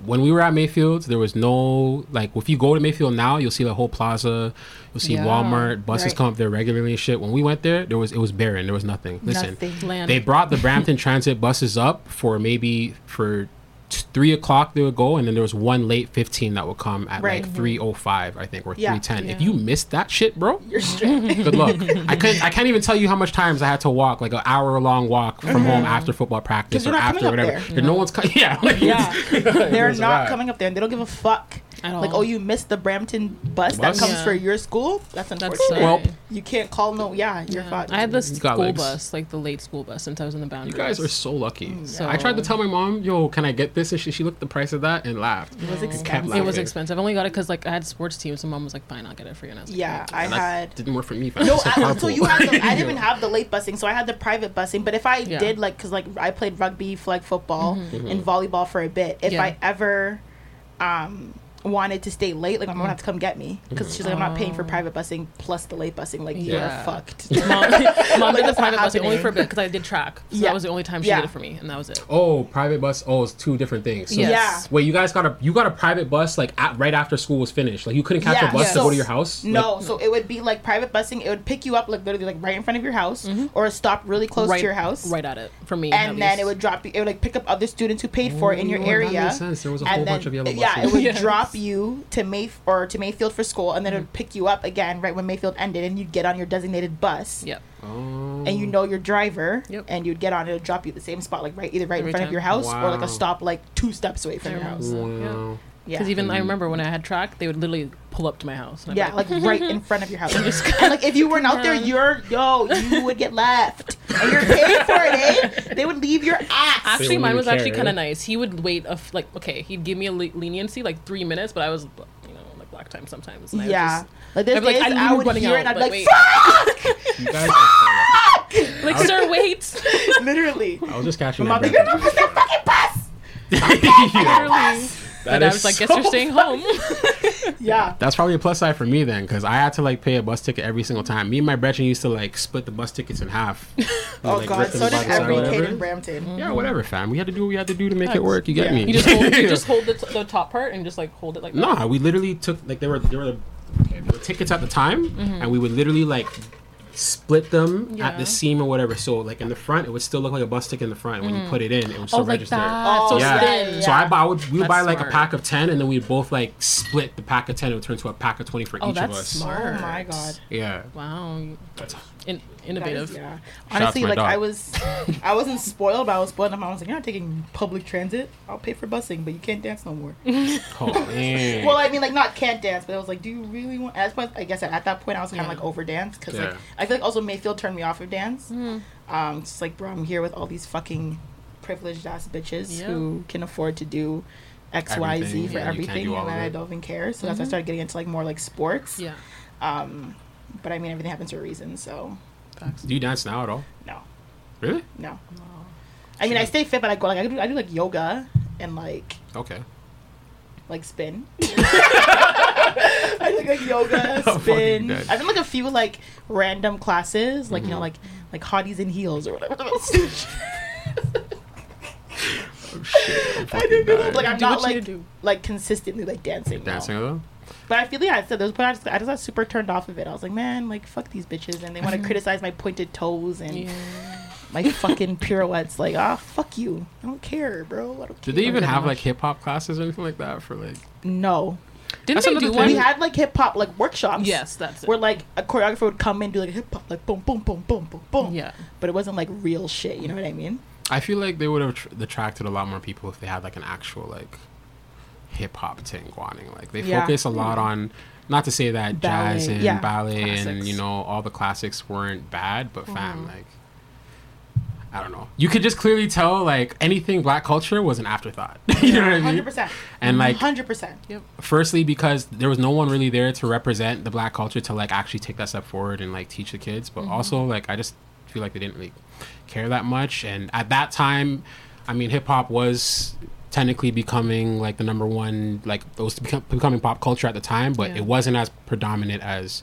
Speaker 5: when we were at Mayfield, there was no like if you go to Mayfield now, you'll see the whole plaza, you'll see
Speaker 4: Yeah.
Speaker 5: Walmart, buses
Speaker 3: Right.
Speaker 5: come up there regularly and shit. When we went there, there was it was barren. There was nothing. Listen,
Speaker 3: Nothing.
Speaker 5: They brought the Brampton Transit buses up for maybe for t- three o'clock they would go, and then there was one late fifteen that would come at
Speaker 3: Right.
Speaker 5: like mm-hmm. three o five, I think, or
Speaker 3: Yeah.
Speaker 5: three ten. If you missed that shit, bro,
Speaker 3: You're straight.
Speaker 5: good luck. I can't. I can't even tell you how much times I had to walk, like an hour long walk from mm-hmm. home after football practice or after whatever.
Speaker 3: there.
Speaker 5: There No one's. Co- yeah. like,
Speaker 3: Yeah, they're not coming up there, and they don't give a fuck.
Speaker 4: At
Speaker 3: Like,
Speaker 4: all.
Speaker 3: oh, you missed the Brampton bus, that comes
Speaker 4: Yeah.
Speaker 3: for your school. That's
Speaker 4: That's
Speaker 3: unfortunate.
Speaker 4: sad.
Speaker 5: Well,
Speaker 3: you can't call no. Yeah, you're
Speaker 4: Yeah.
Speaker 3: fucked.
Speaker 4: I had the school
Speaker 5: legs.
Speaker 4: bus, like the late school bus, since I was in the
Speaker 5: boundary.
Speaker 4: You
Speaker 5: guys are so lucky.
Speaker 4: So-
Speaker 5: I tried to tell my mom, "Yo, can I get this?" And she, she looked the price of that and laughed.
Speaker 3: It was expensive.
Speaker 4: It was expensive. I only got it because like I had sports teams, and mom was like, "Fine, I'll get it for you." And I was like,
Speaker 3: Yeah, I
Speaker 5: And that
Speaker 3: had.
Speaker 5: didn't work for me.
Speaker 3: No,
Speaker 5: It's a
Speaker 3: I, so you had. The, I didn't even have the late busing, so I had the private busing. But if I
Speaker 4: Yeah.
Speaker 3: did like, cause like I played rugby, flag football,
Speaker 5: Mm-hmm.
Speaker 3: and volleyball for a bit. If
Speaker 4: Yeah.
Speaker 3: I ever, um, wanted to stay late, like my mom would have to come get me, mm-hmm. because she's like, I'm not paying for oh. private busing plus the late busing. Like
Speaker 4: Yeah.
Speaker 3: you're fucked.
Speaker 4: mom, mom
Speaker 3: Like,
Speaker 4: did the
Speaker 3: that's
Speaker 4: private busing only for a bit because I did track. So
Speaker 3: Yeah.
Speaker 4: that was the only time she
Speaker 3: Yeah.
Speaker 4: did it for me, and that was it.
Speaker 5: Oh, private bus. Oh, it's two different things. So
Speaker 4: Yes.
Speaker 3: Yeah.
Speaker 5: Wait, you guys got a you got a private bus like at, right after school was finished. Like you couldn't catch
Speaker 3: Yeah,
Speaker 5: a bus to
Speaker 3: so-
Speaker 5: go to your house.
Speaker 3: No, so it would be like private busing. It would pick you up like literally like right in front of your house, mm-hmm. or a stop really close
Speaker 4: right
Speaker 3: to your house,
Speaker 4: right at it for me.
Speaker 3: and then
Speaker 4: least.
Speaker 3: it would drop you. It would like pick up other students who paid for it in your
Speaker 5: Oh, that
Speaker 3: area.
Speaker 5: makes sense. There was a
Speaker 3: and
Speaker 5: whole
Speaker 3: then,
Speaker 5: bunch of yellow
Speaker 3: Yeah, it would
Speaker 4: Yes.
Speaker 3: Drop you to May or to Mayfield for school, and then it
Speaker 5: Mm.
Speaker 3: would pick you up again right when Mayfield ended, and you'd get on your designated bus.
Speaker 4: Yep.
Speaker 5: Oh.
Speaker 3: And you know your driver,
Speaker 4: Yep.
Speaker 3: and you'd get on it, would drop you at the same spot, like right either right
Speaker 4: Every
Speaker 3: in front of your house or like a stop like two steps away from your house.
Speaker 5: Wow.
Speaker 3: Yeah.
Speaker 4: Because even I remember when I had track, they would literally pull up to my house. and
Speaker 3: Yeah, like right in front of your house. and like if you weren't out there, you're yo, you would get left, and you're paying for it. Eh? They would leave your ass.
Speaker 4: Actually, mine
Speaker 5: even
Speaker 4: was actually kind of nice. He would wait a f- like okay, he'd give me a le- leniency like three minutes, but I was you know like black time sometimes. and
Speaker 3: Yeah,
Speaker 4: just-
Speaker 3: like there's
Speaker 4: I'd like,
Speaker 3: days
Speaker 4: I
Speaker 3: I,
Speaker 4: knew you were
Speaker 3: would
Speaker 4: running
Speaker 3: hear
Speaker 4: out,
Speaker 3: it, and I'd
Speaker 4: but
Speaker 3: be like,
Speaker 4: wait.
Speaker 3: "Fuck!"
Speaker 5: You guys are so lucky.
Speaker 4: like sir, wait.
Speaker 3: Literally.
Speaker 5: I was just catching
Speaker 3: My
Speaker 5: that.
Speaker 3: mom, you're not miss that fucking bus.
Speaker 4: Literally.
Speaker 5: That
Speaker 4: and I was like, guess
Speaker 5: so
Speaker 4: you're staying home.
Speaker 3: Yeah.
Speaker 5: That's probably a plus side for me then, because I had to like pay a bus ticket every single time. Me and my brethren used to like split the bus tickets in half. You know,
Speaker 3: Oh
Speaker 5: like,
Speaker 3: God, so did every kid
Speaker 5: whatever.
Speaker 3: in Brampton.
Speaker 5: Yeah, whatever, fam. We had to do what we had to do to make it work. You get
Speaker 3: Yeah.
Speaker 5: me?
Speaker 4: You just hold, you just hold the, t- the top part and just like hold it like that.
Speaker 5: Nah, we literally took like there were there were, okay, there were tickets at the time, mm-hmm. and we would literally like split them at the seam or whatever. So like in the front, it would still look like a bus ticket in the front. And when you mm. put it in, it would
Speaker 4: Oh,
Speaker 5: still
Speaker 4: like
Speaker 5: register.
Speaker 4: that. so
Speaker 5: yeah.
Speaker 4: thin.
Speaker 5: So I buy, I would, we would buy like
Speaker 4: smart.
Speaker 5: a pack of ten, and then we'd both like split the pack of ten. It would turn to a pack of twenty for
Speaker 4: Oh,
Speaker 5: each of us.
Speaker 4: that's smart.
Speaker 3: Oh my God.
Speaker 5: Yeah.
Speaker 4: Wow.
Speaker 5: That's-
Speaker 4: In-
Speaker 3: That
Speaker 4: innovative.
Speaker 3: is- yeah. Honestly, like
Speaker 5: dog.
Speaker 3: I was, I wasn't spoiled, but I was spoiled. And mom was like, "You're not taking public transit. I'll pay for busing, but you can't dance no more."
Speaker 5: Oh
Speaker 3: well, I mean, like not can't dance, but I was like, "Do you really want?" As point, I guess at that point, I was kind of
Speaker 4: Yeah.
Speaker 3: like over dance because like I feel like also Mayfield turned me off of dance. Um, it's just like, bro, I'm here with all these fucking privileged ass bitches
Speaker 4: Yeah.
Speaker 3: who can afford to do X, Y, Z for
Speaker 5: yeah,
Speaker 3: everything, and I don't even care. So that's why I started getting into like more like sports.
Speaker 4: Yeah.
Speaker 3: Um, but I mean, everything happens for a reason. So
Speaker 4: Facts.
Speaker 5: do you dance now at all?
Speaker 3: no.
Speaker 5: Really?
Speaker 3: No. I mean, I stay fit, but I go like I do, I do like yoga and like
Speaker 5: Okay.
Speaker 3: like spin. I do like yoga, spin. I've done like a few like random classes, like you know,
Speaker 5: Mhm.
Speaker 3: like like hotties in heels or whatever. oh shit! I do good. Like I'm
Speaker 4: Do
Speaker 3: not like
Speaker 4: do.
Speaker 3: like consistently like dancing. no.
Speaker 5: Dancing though.
Speaker 3: But I feel yeah, I said those but I just, I just got super turned off of it. I was like, man, like fuck these bitches, and they want to criticize my pointed toes and my fucking pirouettes. Like, ah, fuck you. I don't care, bro. I don't
Speaker 5: Did they even have like hip hop classes or anything like that for like?
Speaker 3: No.
Speaker 4: Didn't
Speaker 5: That's
Speaker 4: they do one?
Speaker 3: We had like hip hop like workshops.
Speaker 4: Yes, that's it.
Speaker 3: Where like a choreographer would come in and do like hip hop, like boom, boom, boom, boom, boom, boom.
Speaker 4: Yeah.
Speaker 3: But it wasn't like real shit. You know what I mean?
Speaker 5: I feel like they would have tr- attracted a lot more people if they had like an actual like hip hop thing. Like they
Speaker 3: Yeah.
Speaker 5: focus a lot on. Not to say that jazz and
Speaker 3: yeah,
Speaker 5: ballet and you know all the classics weren't bad, but fam,
Speaker 3: Mhm.
Speaker 5: like I don't know. You could just clearly tell like anything black culture was an afterthought. you know what I mean?
Speaker 3: Hundred percent.
Speaker 5: And like
Speaker 3: hundred percent.
Speaker 4: Yep.
Speaker 5: firstly because there was no one really there to represent the black culture to like actually take that step forward and like teach the kids but
Speaker 3: Mm-hmm.
Speaker 5: also like i just feel like they didn't really care that much and at that time i mean hip-hop was technically becoming like the number one like it was become, becoming pop culture at the time but
Speaker 4: Yeah.
Speaker 5: it wasn't as predominant as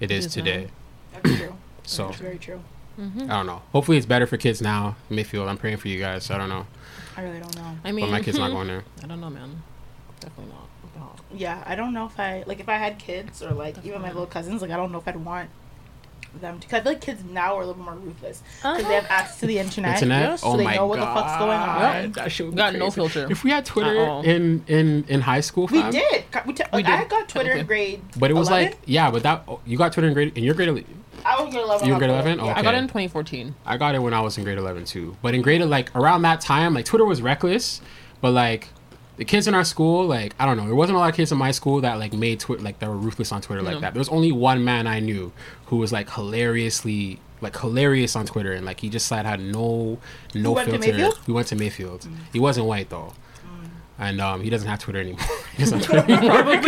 Speaker 5: it is,
Speaker 4: is
Speaker 5: today
Speaker 3: That's true.
Speaker 5: so
Speaker 3: That's very true. Mm-hmm.
Speaker 5: i don't know hopefully it's better for kids now mayfield i'm praying for you guys i don't know
Speaker 3: I really don't know.
Speaker 4: I mean,
Speaker 5: but my kid's not going there
Speaker 4: I don't know, man. Definitely not. not.
Speaker 3: Yeah, I don't know if I like if I had kids or like even my little cousins. Like I don't know if I'd want them. Cause I feel like kids now are a little more ruthless because they uh-huh. have access to the internet.
Speaker 5: internet
Speaker 3: so
Speaker 5: oh
Speaker 3: they
Speaker 5: my
Speaker 3: know what
Speaker 5: god
Speaker 3: the fuck's going on.
Speaker 5: that shit would be
Speaker 4: Got no filter.
Speaker 5: if we had twitter
Speaker 4: At all.
Speaker 5: in in in high school
Speaker 3: We did. We t-
Speaker 4: We
Speaker 3: like, I got Twitter in grade.
Speaker 5: But it was
Speaker 3: 11?
Speaker 5: like, yeah, but that oh, you got Twitter in grade in your grade. ele-
Speaker 3: I was in grade eleven.
Speaker 5: You were grade 11? Okay.
Speaker 4: I got it in 2014.
Speaker 5: I got it when I was in grade eleven too. But in grade like around that time, like Twitter was reckless. But like the kids in our school, like I don't know, there wasn't a lot of kids in my school that like made Twitter like that were ruthless on Twitter like that. There was only one man I knew who was like hilariously like hilarious on Twitter and like he just like had no no filter. He went to Mayfield. He wasn't white though. And um, he doesn't have Twitter anymore. he doesn't have Twitter anymore.
Speaker 4: Probably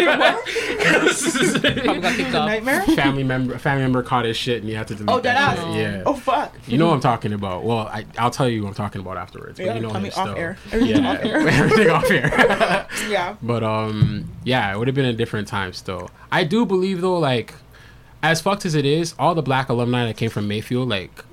Speaker 4: got kicked
Speaker 3: The
Speaker 4: off.
Speaker 3: nightmare.
Speaker 5: family member family member caught his shit and you have to delete
Speaker 3: Oh,
Speaker 5: that
Speaker 3: deadass?
Speaker 5: Yeah.
Speaker 3: Oh fuck.
Speaker 5: You know what I'm talking about. Well, I, I'll tell you what I'm talking about afterwards. But you know
Speaker 3: tell me
Speaker 5: him
Speaker 3: off
Speaker 5: still.
Speaker 3: air. Everything
Speaker 5: yeah,
Speaker 3: off air.
Speaker 5: everything off air.
Speaker 3: Yeah.
Speaker 5: but um, yeah, it would have been a different time still. I do believe though, like, as fucked as it is, all the black alumni that came from Mayfield, like,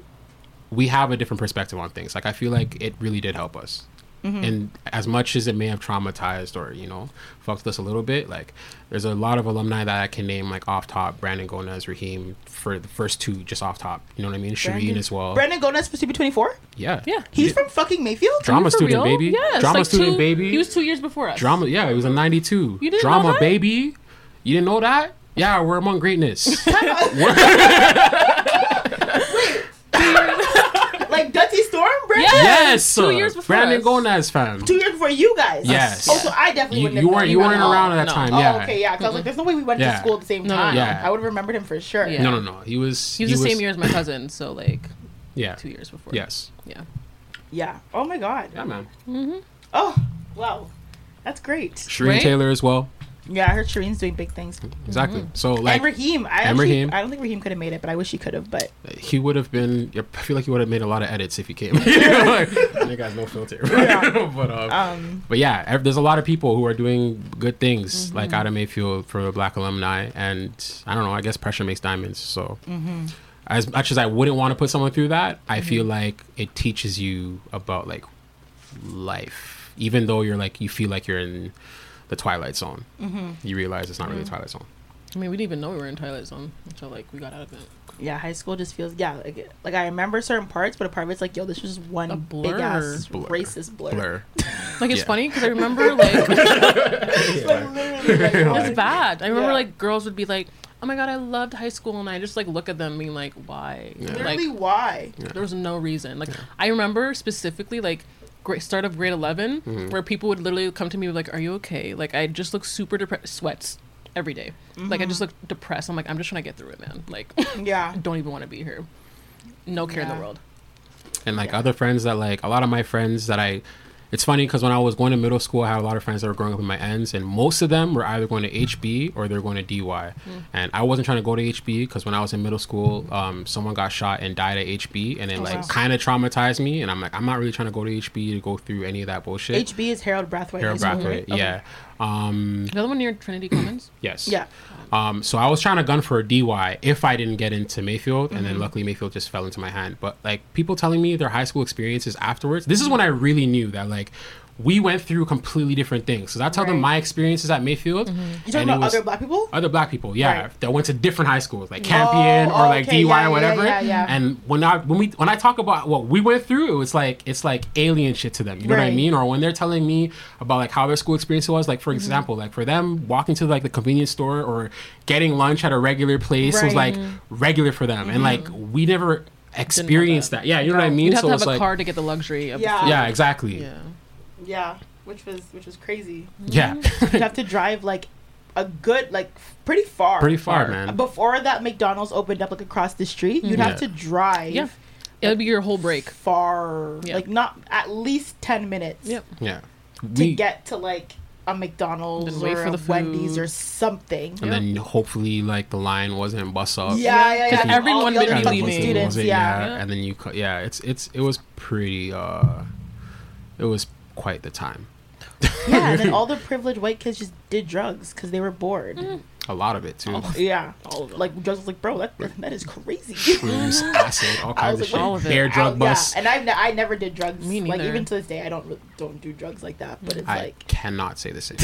Speaker 5: we have a different perspective on things. Like, I feel like it really did help us.
Speaker 3: Mm-hmm.
Speaker 5: And as much as it may have traumatized or you know fucked us a little bit, like there's a lot of alumni that I can name like off top. Brandon Gomez, Raheem for the first two, just off top. You know what I mean? Shireen as well.
Speaker 3: Brandon Gomez for CB24.
Speaker 5: yeah,
Speaker 4: Yeah.
Speaker 3: He's from fucking Mayfield.
Speaker 5: drama student,
Speaker 4: real?
Speaker 5: baby.
Speaker 4: Yes,
Speaker 5: drama
Speaker 4: like
Speaker 5: student,
Speaker 4: two-
Speaker 5: baby.
Speaker 4: He was two years before us.
Speaker 5: drama. Yeah, he was a '92.
Speaker 4: You didn't
Speaker 5: drama,
Speaker 4: know that?
Speaker 5: baby. You didn't know that? Yeah, we're among greatness.
Speaker 3: like Dutty Brandon.
Speaker 5: yes,
Speaker 4: two years before
Speaker 5: Brandon
Speaker 4: us.
Speaker 5: Gomez, fam.
Speaker 3: Two years before you guys.
Speaker 5: Yes.
Speaker 3: Oh, so I definitely
Speaker 5: You,
Speaker 3: wouldn't
Speaker 5: you weren't you weren't around at that
Speaker 4: No.
Speaker 5: time.
Speaker 3: Oh,
Speaker 5: yeah.
Speaker 3: okay, yeah. Because like, there's no way we went
Speaker 5: Yeah.
Speaker 3: to school at the same
Speaker 4: No, no,
Speaker 3: time.
Speaker 5: no. Yeah.
Speaker 3: I would have remembered him for sure.
Speaker 4: Yeah.
Speaker 5: No, no, no. He was.
Speaker 4: He was the same year as my cousin, so like
Speaker 5: Yeah.
Speaker 4: two years before.
Speaker 5: Yes.
Speaker 4: Yeah.
Speaker 3: Yeah. Oh my god.
Speaker 5: Yeah, man. Mm-hmm.
Speaker 3: Oh, wow. That's great.
Speaker 5: Shereen
Speaker 4: Right?
Speaker 5: Taylor as well.
Speaker 3: Yeah, I heard Shireen's doing big things.
Speaker 5: Exactly. So like
Speaker 3: and Raheem. I
Speaker 5: and
Speaker 3: actually,
Speaker 5: Raheem.
Speaker 3: I don't think Raheem could have made it, but I wish he could have. But
Speaker 5: he would have been. I feel like he would have made a lot of edits if he came. like, that guy's no filter. but um,
Speaker 3: um,
Speaker 5: but yeah, there's a lot of people who are doing good things
Speaker 3: Mm-hmm.
Speaker 5: like Adam Mayfield for the Black alumni, and I don't know. I guess pressure makes diamonds. So
Speaker 3: Mm-hmm.
Speaker 5: as much as I wouldn't want to put someone through that, I feel like it teaches you about like life, even though you're like you feel like you're in the twilight zone.
Speaker 3: Mm-hmm.
Speaker 5: You realize it's not really twilight zone.
Speaker 4: I mean, we didn't even know we were in Twilight Zone until like we got out of it.
Speaker 3: yeah, high school just feels yeah. Like, like I remember certain parts, but a part of it's like, yo, this was just one big
Speaker 4: blur.
Speaker 3: ass
Speaker 5: Blur.
Speaker 3: racist blur.
Speaker 5: Blur.
Speaker 4: Like it's
Speaker 5: Yeah.
Speaker 4: funny because I remember like
Speaker 3: Like, like,
Speaker 4: it's bad. I remember
Speaker 3: Yeah.
Speaker 4: like girls would be like, "Oh my god, I loved high school," and I just like look at them being like, "Why?" Like
Speaker 3: Literally, why?
Speaker 4: there was no reason. Like I remember specifically like grade start of grade 11
Speaker 5: Mm-hmm.
Speaker 4: where people would literally come to me like, "Are you okay?" Like I just look super depressed, sweats every day. Like I just look depressed. I'm like, I'm just trying to get through it, man. Like
Speaker 3: Yeah.
Speaker 4: Don't even want to be here. No care in the world.
Speaker 5: and like other friends that like a lot of my friends that I it's funny because when I was going to middle school, I had a lot of friends that were growing up in my ends, and most of them were either going to HB or they're going to DY.
Speaker 4: Mm.
Speaker 5: And I wasn't trying to go to HB because when I was in middle school, um, someone got shot and died at HB, and it
Speaker 3: Oh,
Speaker 5: like
Speaker 3: wow.
Speaker 5: kind of traumatized me. And I'm like, I'm not really trying to go to HB to go through any of that bullshit.
Speaker 3: HB is Harold Brathwaite.
Speaker 5: Harold
Speaker 3: High
Speaker 5: Brathwaite,
Speaker 3: right?
Speaker 5: yeah. Um,
Speaker 4: The other one near Trinity Commons.
Speaker 5: yes.
Speaker 3: Yeah.
Speaker 5: Um, so I was trying to gun for a DY if I didn't get into Mayfield, and
Speaker 3: Mm-hmm.
Speaker 5: then luckily Mayfield just fell into my hand. But like people telling me their high school experiences afterwards, this is when I really knew that like we went through completely different things. So I tell them
Speaker 3: Right.
Speaker 5: my experiences at Mayfield.
Speaker 3: You
Speaker 5: and
Speaker 3: talking about other black people?
Speaker 5: other black people, yeah,
Speaker 3: Right.
Speaker 5: that went to different high schools, like Campion
Speaker 3: Oh,
Speaker 5: or like
Speaker 3: okay,
Speaker 5: DY
Speaker 3: yeah,
Speaker 5: or whatever.
Speaker 3: yeah, yeah.
Speaker 5: And when I when we when I talk about what we went through, it was like it's like alien shit to them. You know what I mean? Or when they're telling me about like how their school experience was, like for
Speaker 3: Mm-hmm.
Speaker 5: example, like for them walking to like the convenience store or getting lunch at a regular place was
Speaker 3: Right.
Speaker 5: like regular for them, and like we never experienced that. Yeah, you know what I mean?
Speaker 4: You'd have
Speaker 5: so
Speaker 4: to
Speaker 5: it's
Speaker 4: have a
Speaker 5: like
Speaker 4: car to get the luxury of.
Speaker 3: Yeah.
Speaker 4: The
Speaker 5: yeah, exactly.
Speaker 4: Yeah.
Speaker 3: Yeah, which was which was crazy.
Speaker 5: Yeah,
Speaker 3: You'd have to drive like a good like pretty far.
Speaker 5: pretty far, man.
Speaker 3: Before that McDonald's opened up like across the street, you'd
Speaker 5: Yeah.
Speaker 3: have to drive.
Speaker 4: Yeah. It would be your whole break.
Speaker 3: Far,
Speaker 4: Yeah.
Speaker 3: like not at least ten minutes.
Speaker 4: Yep.
Speaker 5: Yeah,
Speaker 3: To
Speaker 5: we
Speaker 3: get to like a McDonald's or
Speaker 4: for
Speaker 3: a
Speaker 4: the
Speaker 3: Wendy's or something.
Speaker 5: and then hopefully like the line wasn't bust up.
Speaker 3: Yeah, yeah, yeah.
Speaker 4: Because everyone
Speaker 3: all the
Speaker 4: would be
Speaker 3: fucking
Speaker 4: leaving.
Speaker 3: Students, yeah.
Speaker 4: Yeah.
Speaker 5: and then you co- yeah it's it's it was pretty uh it was quite the time
Speaker 3: Yeah, and then all the privileged white kids just did drugs because they were bored.
Speaker 5: a lot of it too
Speaker 3: Yeah, like drugs was like, bro, that that is crazy.
Speaker 5: shrooms acid all kinds
Speaker 3: was
Speaker 5: of
Speaker 3: like,
Speaker 5: shit
Speaker 4: All of
Speaker 5: hair drug
Speaker 3: I-
Speaker 5: bus
Speaker 3: Yeah, and I, ne- I never did drugs.
Speaker 4: Me
Speaker 3: Like
Speaker 4: neither.
Speaker 3: even to this day, I don't re- don't do drugs like that. But it's
Speaker 5: i
Speaker 3: like,
Speaker 5: cannot say the same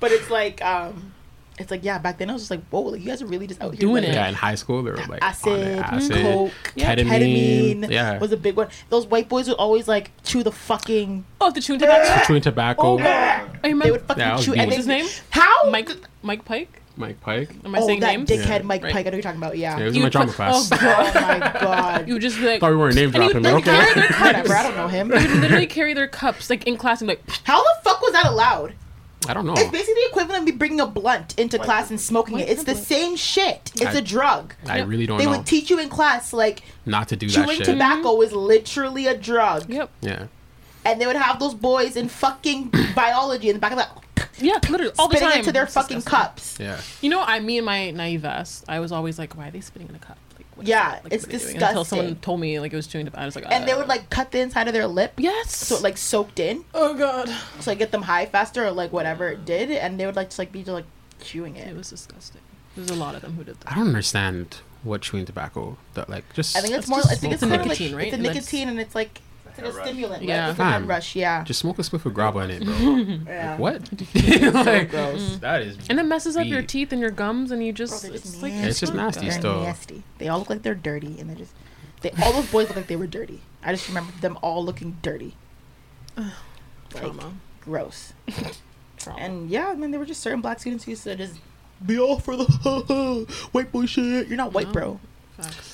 Speaker 3: but it's like, um, it's like yeah. Back then, I was just like, whoa, like you guys are really just out here
Speaker 4: Doing
Speaker 3: like,
Speaker 4: it.
Speaker 5: yeah in high school they were like on
Speaker 3: Acid,
Speaker 5: it. acid
Speaker 3: coke,
Speaker 5: ketamine, yeah
Speaker 3: was a big one. Those white boys would always like chew the fucking.
Speaker 4: Oh, the chewing tobacco.
Speaker 5: chewing tobacco
Speaker 3: Oh god, oh,
Speaker 4: I
Speaker 3: they
Speaker 4: remember
Speaker 3: would fucking
Speaker 5: Yeah,
Speaker 3: chew.
Speaker 5: being-
Speaker 3: And
Speaker 4: What's his name?
Speaker 3: How?
Speaker 4: Mike Mike Pike.
Speaker 5: mike pike
Speaker 4: Am I
Speaker 3: oh,
Speaker 4: saying
Speaker 3: that
Speaker 4: names?
Speaker 3: dickhead
Speaker 5: Yeah.
Speaker 3: Mike
Speaker 4: Right.
Speaker 3: Pike. I know what you're talking about.
Speaker 5: yeah, it
Speaker 3: Yeah.
Speaker 5: was in my drama class
Speaker 4: oh,
Speaker 3: Oh my oh, god.
Speaker 4: You would just be like,
Speaker 5: thought we weren't name dropping but
Speaker 4: like
Speaker 5: okay
Speaker 3: Whatever. I don't know him.
Speaker 4: They would literally carry their cups like in class and like,
Speaker 3: How the fuck was that allowed?
Speaker 5: I don't know
Speaker 3: It's basically the equivalent of me bringing a blunt into class and smoking it. It's the same shit. It's
Speaker 5: I-
Speaker 3: a drug.
Speaker 5: i really don't
Speaker 3: They
Speaker 5: know
Speaker 3: would teach you in class like
Speaker 5: not to do that
Speaker 3: chewing
Speaker 5: shit
Speaker 3: tobacco is literally a drug.
Speaker 4: yep,
Speaker 5: yeah
Speaker 3: And they would have those boys in fucking biology in the back of that
Speaker 4: yeah, literally all the
Speaker 3: spitting
Speaker 4: time.
Speaker 3: into their
Speaker 4: It's
Speaker 3: fucking
Speaker 4: disgusting.
Speaker 3: cups.
Speaker 5: yeah
Speaker 4: You know, I me and my naive ass, I was always like, why are they spitting in a cup? Like, what is
Speaker 3: Yeah.
Speaker 4: Like,
Speaker 3: it's
Speaker 4: disgusting. doing? Until someone told me like it was chewing tobacco. I was like,
Speaker 3: And they would like cut the inside of their lip
Speaker 4: yes.
Speaker 3: so it like soaked in.
Speaker 4: oh god,
Speaker 3: So like get them high faster or like whatever it did. And they would like just like be just like chewing it.
Speaker 4: it was disgusting. There's a lot of them who did that.
Speaker 5: i don't understand what chewing tobacco that like just
Speaker 3: I think it's
Speaker 4: It's
Speaker 3: more.
Speaker 4: just
Speaker 3: I think it's more
Speaker 4: It's a
Speaker 3: like
Speaker 4: nicotine, right?
Speaker 3: it's a
Speaker 4: And
Speaker 3: nicotine and it's like it's like a
Speaker 6: rush.
Speaker 3: stimulant.
Speaker 4: Yeah.
Speaker 3: Yeah, it's a
Speaker 5: Fam.
Speaker 3: rush. Yeah.
Speaker 5: just smoke a spliff with grabba in it bro
Speaker 3: yeah.
Speaker 5: what
Speaker 3: So
Speaker 5: like,
Speaker 3: gross.
Speaker 5: that is
Speaker 4: And it messes up your teeth and your gums, and you just.
Speaker 3: Bro, just
Speaker 4: it's, like.
Speaker 5: It's just nasty
Speaker 3: They're
Speaker 5: still.
Speaker 3: nasty. They all look like they're dirty, and they're just. They all those boys look like they were dirty. I just remember them all looking dirty. Like,
Speaker 4: trauma.
Speaker 3: gross.
Speaker 4: trauma.
Speaker 3: And yeah, I mean, there were just certain black students who used to just be all for the white boy shit. You're not white,
Speaker 4: No.
Speaker 3: bro.
Speaker 4: Facts.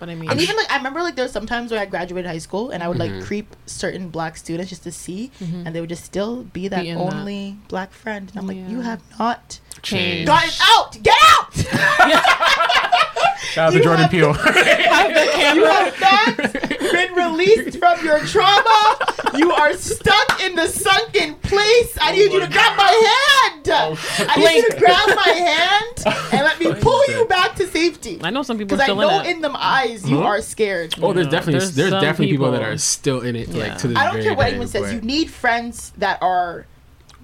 Speaker 4: But I mean,
Speaker 3: And even like I remember like there was sometimes where I graduated high school and I would
Speaker 5: Mm-hmm.
Speaker 3: like creep certain black students just to see, and they would just still be that
Speaker 4: in that.
Speaker 3: only black friend. And I'm like, you have not
Speaker 5: change
Speaker 3: gotten out. Get out.
Speaker 5: shout out to
Speaker 3: You
Speaker 5: jordan
Speaker 3: have-
Speaker 5: peele
Speaker 3: you have not been released from your trauma. You are stuck in the sunken place. I oh need you to grab my hand. Oh, I need you to grab my hand and let me pull you back to safety.
Speaker 4: I know some people
Speaker 3: Because
Speaker 4: are
Speaker 3: I
Speaker 4: still
Speaker 3: know
Speaker 4: in it.
Speaker 3: in them eyes you are scared.
Speaker 5: Oh, there's definitely
Speaker 4: there's
Speaker 5: there's,
Speaker 4: some
Speaker 5: definitely people, that
Speaker 4: people-
Speaker 5: are still in it
Speaker 4: Yeah.
Speaker 5: like to this
Speaker 3: I don't
Speaker 5: very
Speaker 3: care what
Speaker 5: day,
Speaker 3: anyone says.
Speaker 5: but-
Speaker 3: You need friends that are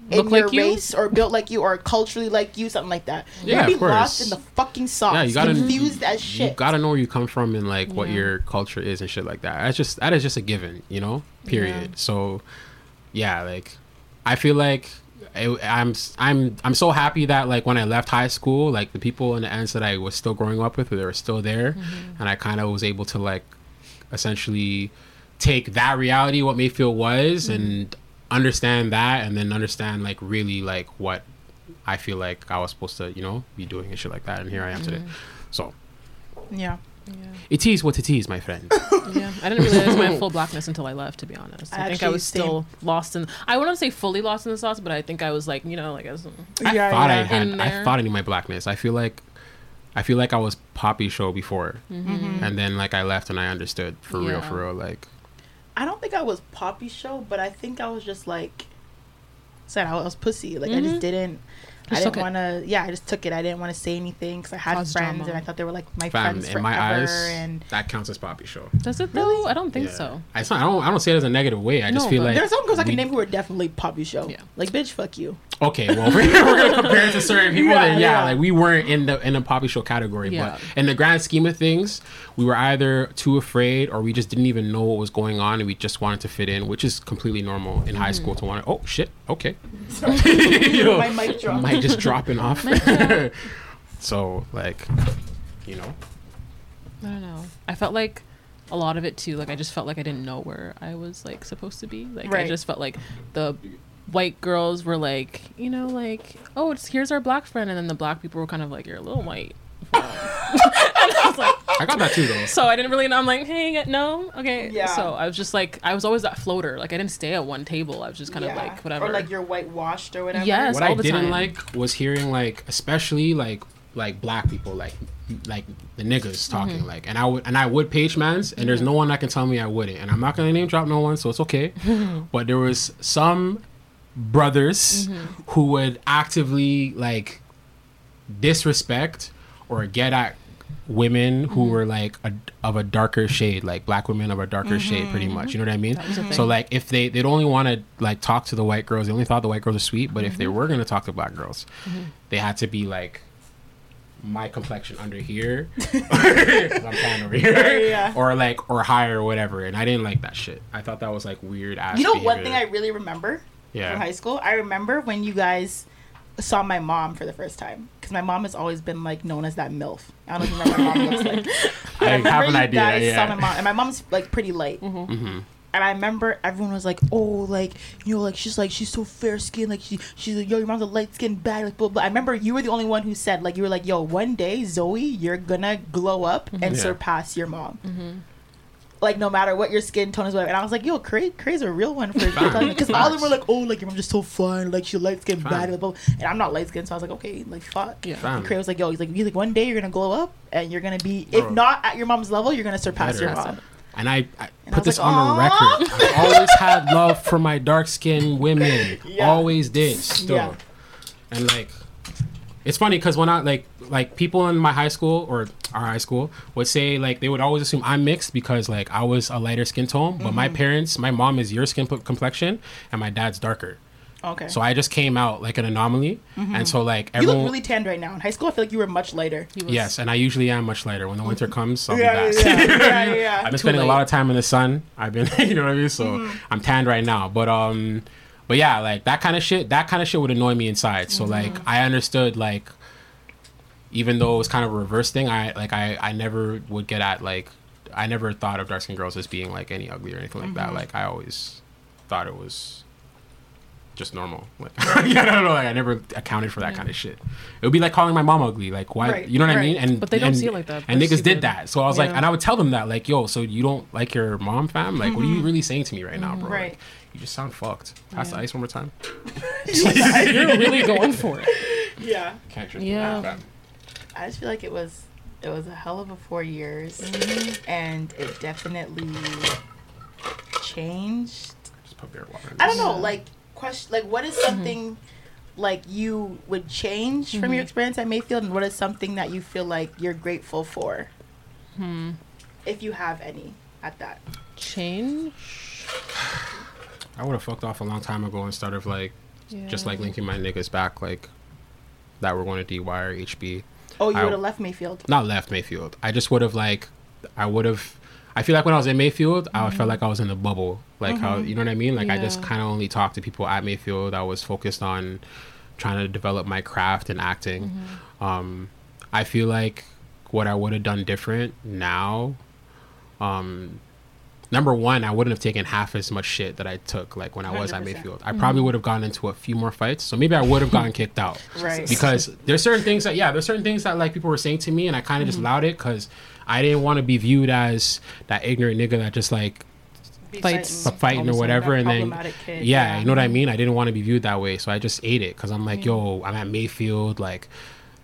Speaker 3: in
Speaker 4: Look
Speaker 3: your
Speaker 4: like you?
Speaker 3: race or built like you or culturally like you, something like that.
Speaker 5: Yeah,
Speaker 3: You'll be
Speaker 5: of course.
Speaker 3: lost in the fucking sauce.
Speaker 5: Yeah, you gotta-
Speaker 3: confused as
Speaker 5: you gotta know where you come from and like what your culture is and shit like that. That's just that is just a given, you know. Period.
Speaker 4: Yeah.
Speaker 5: So, yeah, like I feel like I, I'm I'm I'm so happy that like when I left high school, like the people in the ends that I was still growing up with, they were still there,
Speaker 4: Mm-hmm.
Speaker 5: and I kind of was able to like essentially take that reality, what Mayfield was, and understand that, and then understand like really like what I feel like I was supposed to, you know, be doing and shit like that, and here I am today. Mm-hmm. So
Speaker 3: yeah.
Speaker 5: it is what it is, my friend.
Speaker 4: Yeah, I didn't realize my full blackness until I left. To be honest, I, think I
Speaker 3: Actually,
Speaker 4: was still lost in. I wouldn't say fully lost in the sauce, but I think I was like, you know, like I was.
Speaker 5: Mm, I
Speaker 3: Yeah,
Speaker 5: thought I had, I thought I knew my blackness. I feel like, I feel like I was Poppy show before,
Speaker 4: Mm-hmm. mm-hmm.
Speaker 5: and then like I left and I understood for real, for real. Like,
Speaker 3: I don't think I was poppy show, but I think I was just like said I was pussy. Like I just
Speaker 4: Mhm.
Speaker 3: Didn't. I didn't want to. Yeah, I just took it. I didn't want to say anything because I had
Speaker 4: Cause
Speaker 3: friends
Speaker 4: drama.
Speaker 3: and I thought they were like my
Speaker 5: Fam,
Speaker 3: friends
Speaker 5: in
Speaker 3: forever.
Speaker 5: my eyes,
Speaker 3: and
Speaker 5: that counts as poppy show.
Speaker 4: Does it though? I don't think
Speaker 5: Yeah.
Speaker 4: so.
Speaker 5: It's not, I don't. I don't say it as a negative way. I just feel
Speaker 4: but
Speaker 5: like
Speaker 3: there's some girls I can name who are definitely poppy show.
Speaker 4: Yeah.
Speaker 3: Like bitch, fuck you.
Speaker 5: Okay, well, we're, we're gonna compare it to certain people.
Speaker 3: Yeah,
Speaker 5: then yeah,
Speaker 3: yeah.
Speaker 5: like we weren't in the in the poppy show category.
Speaker 4: Yeah.
Speaker 5: But in the grand scheme of things, we were either too afraid or we just didn't even know what was going on, and we just wanted to fit in, which is completely normal in high mm-hmm. school to want to. Oh shit! Okay, you know,
Speaker 3: My mic dropped.
Speaker 5: Mic just dropping off. so like, you know,
Speaker 4: I don't know. I felt like a lot of it too. Like I just felt like I didn't know where I was like supposed to be. Like I just felt like the white girls were like, you know, like, oh, it's here's our black friend, and then the black people were kind of like, you're a little white. And I was like,
Speaker 5: I got that too though.
Speaker 4: so I didn't really know. I'm like, hey, no, okay.
Speaker 3: Yeah.
Speaker 4: So I was just like, I was always that floater. Like I didn't stay at one table. I was just kind of
Speaker 3: Yeah.
Speaker 4: like whatever.
Speaker 3: Or like you're whitewashed or whatever.
Speaker 4: Yes.
Speaker 5: what
Speaker 4: all
Speaker 5: I
Speaker 4: the
Speaker 5: didn't
Speaker 4: time.
Speaker 5: like was hearing like, especially like like black people, like like the niggas talking,
Speaker 4: Mm-hmm.
Speaker 5: like, and I would and I would page mans, and there's no one that can tell me I wouldn't, and I'm not gonna name drop no one, so it's okay. but there was some brothers
Speaker 4: Mm-hmm.
Speaker 5: who would actively like disrespect or get at women who
Speaker 4: Mm-hmm.
Speaker 5: were like a, of a darker shade like black women of a darker shade pretty much you know what i mean
Speaker 4: Mm-hmm.
Speaker 5: so like if they they'd only want to like talk to the white girls they only thought the white girls were sweet but if
Speaker 4: Mm-hmm.
Speaker 5: they were going to talk to black girls they had to be like my complexion under here i'm tan over here
Speaker 3: Yeah, yeah.
Speaker 5: or like or higher or whatever and i didn't like that shit i thought that was like weird ass
Speaker 3: You know one thing I really remember
Speaker 5: Yeah.
Speaker 3: from high school? I remember when you guys saw my mom for the first time because my mom has always been like known as that milf. I don't know if you remember what my mom looks like. But
Speaker 5: I
Speaker 3: remember
Speaker 5: have an
Speaker 3: you
Speaker 5: idea,
Speaker 3: guys
Speaker 5: yeah.
Speaker 3: saw my mom, and my mom's like pretty light.
Speaker 5: Mm-hmm. mm-hmm.
Speaker 3: And I remember everyone was like, "Oh, like you know, like she's like she's so fair skinned, like she she's like, yo, your mom's a light skinned bad." Like, blah, blah. I remember you were the only one who said like you were like, "Yo, one day Zoe, you're gonna glow up and mm-hmm.
Speaker 5: Yeah.
Speaker 3: surpass your mom." Mm-hmm. Like no matter what your skin tone is, whatever. And I was like, "Yo, Cray, Cray's a real one for because all of them were like, oh, like your mom's just so fun, like she light skinned
Speaker 5: Fam.
Speaker 3: bad, and I'm not light skinned, so I was like, okay, like fuck."
Speaker 4: Yeah.
Speaker 5: Fam.
Speaker 3: And Cray was like, "Yo, he's like, he's like, one day you're gonna glow up and you're gonna be, if
Speaker 5: Bro.
Speaker 3: not at your mom's level, you're gonna surpass your mom."
Speaker 5: and I, I
Speaker 3: And
Speaker 5: put
Speaker 3: was
Speaker 5: this
Speaker 3: like,
Speaker 5: on the record. I always had love for my dark skinned women.
Speaker 3: Yeah.
Speaker 5: Always did. Still.
Speaker 3: Yeah.
Speaker 5: And like, it's funny because when I like like people in my high school or our high school would say like they would always assume I'm mixed because like I was a lighter skin tone, but
Speaker 3: Mm-hmm.
Speaker 5: my parents, my mom is your skin p- complexion and my dad's darker.
Speaker 3: Okay.
Speaker 5: So I just came out like an anomaly, and so like
Speaker 3: Mm-hmm. you look really tanned right now. In high school, I feel like you were much lighter.
Speaker 4: Was-
Speaker 5: Yes, and I usually am much lighter. When the winter comes, I'll
Speaker 3: Yeah,
Speaker 5: be back.
Speaker 3: yeah, yeah, yeah.
Speaker 5: I've been spending a lot of time in the sun. I've been, you know what I mean. So
Speaker 3: Mm-hmm.
Speaker 5: I'm tanned right now. But um, but yeah, like that kind of shit. That kind of shit would annoy me inside. So like
Speaker 3: Mm-hmm.
Speaker 5: I understood like, even though it was kind of a reverse thing, I like I I never would get at like I never thought of dark skinned girls as being like any ugly or anything like
Speaker 3: Mm-hmm.
Speaker 5: that. Like I always thought it was just normal. Like yeah, I don't know. Like I never accounted for that kind of shit. It would be like calling my mom ugly. Like why?
Speaker 3: Right,
Speaker 5: you know what I mean? And
Speaker 4: But they don't
Speaker 5: and,
Speaker 4: see it like that.
Speaker 5: And
Speaker 4: They're
Speaker 5: niggas did that. So I was like, and I would tell them that like, yo, so you don't like your mom, fam? Like, what are you really saying to me right now, bro?
Speaker 3: Mm-hmm. Right.
Speaker 5: Like, you just sound fucked. Pass the ice one more time.
Speaker 4: You're really going for it.
Speaker 3: Yeah.
Speaker 5: Can't drink
Speaker 4: Yeah.
Speaker 5: that, fam.
Speaker 3: I just feel like it was it was a hell of a four years,
Speaker 5: Mm-hmm.
Speaker 3: and it definitely changed.
Speaker 5: Just put beer water. In
Speaker 3: I don't know, like question, like what is mm-hmm. something like you would change from your mm-hmm. experience at Mayfield, and what is something that you feel like you're grateful for, hmm. if you have any at that.
Speaker 4: Change.
Speaker 5: I would have fucked off a long time ago instead of like, just like linking my niggas back like that were going to DY or HB.
Speaker 3: Oh, you would have left Mayfield.
Speaker 5: not left Mayfield. I just would have like, I would have. I feel like when I was in Mayfield, I felt mm-hmm. like I was in a bubble. Like how mm-hmm. you know what I mean? Like I just kind of only talked to people at Mayfield. I was focused on trying to develop my craft and acting. Mm-hmm. Um, I feel like what I would have done different now. Um, number one, I wouldn't have taken half as much shit that I took like when I was at
Speaker 3: 100%.
Speaker 5: Mayfield. I probably would have gone into a few more fights. So maybe I would have gotten kicked out
Speaker 3: Right.
Speaker 5: because there's certain things that yeah there's certain things that like people were saying to me and i kind of just allowed it because i didn't want to be viewed as that ignorant nigga that just like
Speaker 3: Be
Speaker 4: Fights.
Speaker 5: f- fighting or whatever and then
Speaker 3: kid,
Speaker 5: yeah,
Speaker 3: yeah.
Speaker 5: you know what i mean i didn't want to be viewed that way so i just ate it because i'm like yo i'm at mayfield like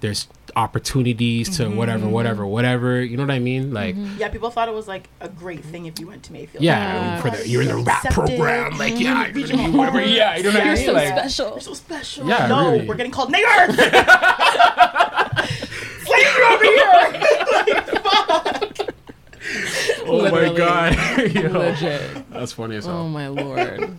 Speaker 5: there's opportunities to mm-hmm. whatever, whatever, whatever. You know what I mean? Like, mm-hmm.
Speaker 3: Yeah, people thought it was like a great thing if you went to Mayfield.
Speaker 5: yeah,
Speaker 4: Yeah.
Speaker 5: for the, you're in the rap
Speaker 3: Accepted.
Speaker 5: program. Like, yeah, mm-hmm. you're
Speaker 3: Regional
Speaker 5: gonna be whatever. Yeah, you know what I mean?
Speaker 3: you're
Speaker 5: Like,
Speaker 4: special.
Speaker 3: You're so special.
Speaker 5: Yeah,
Speaker 3: no,
Speaker 5: really.
Speaker 3: we're getting called niggers. Slavery over here.
Speaker 5: oh my god, Yo,
Speaker 4: Legit.
Speaker 5: that's funny as hell.
Speaker 4: Oh my lord.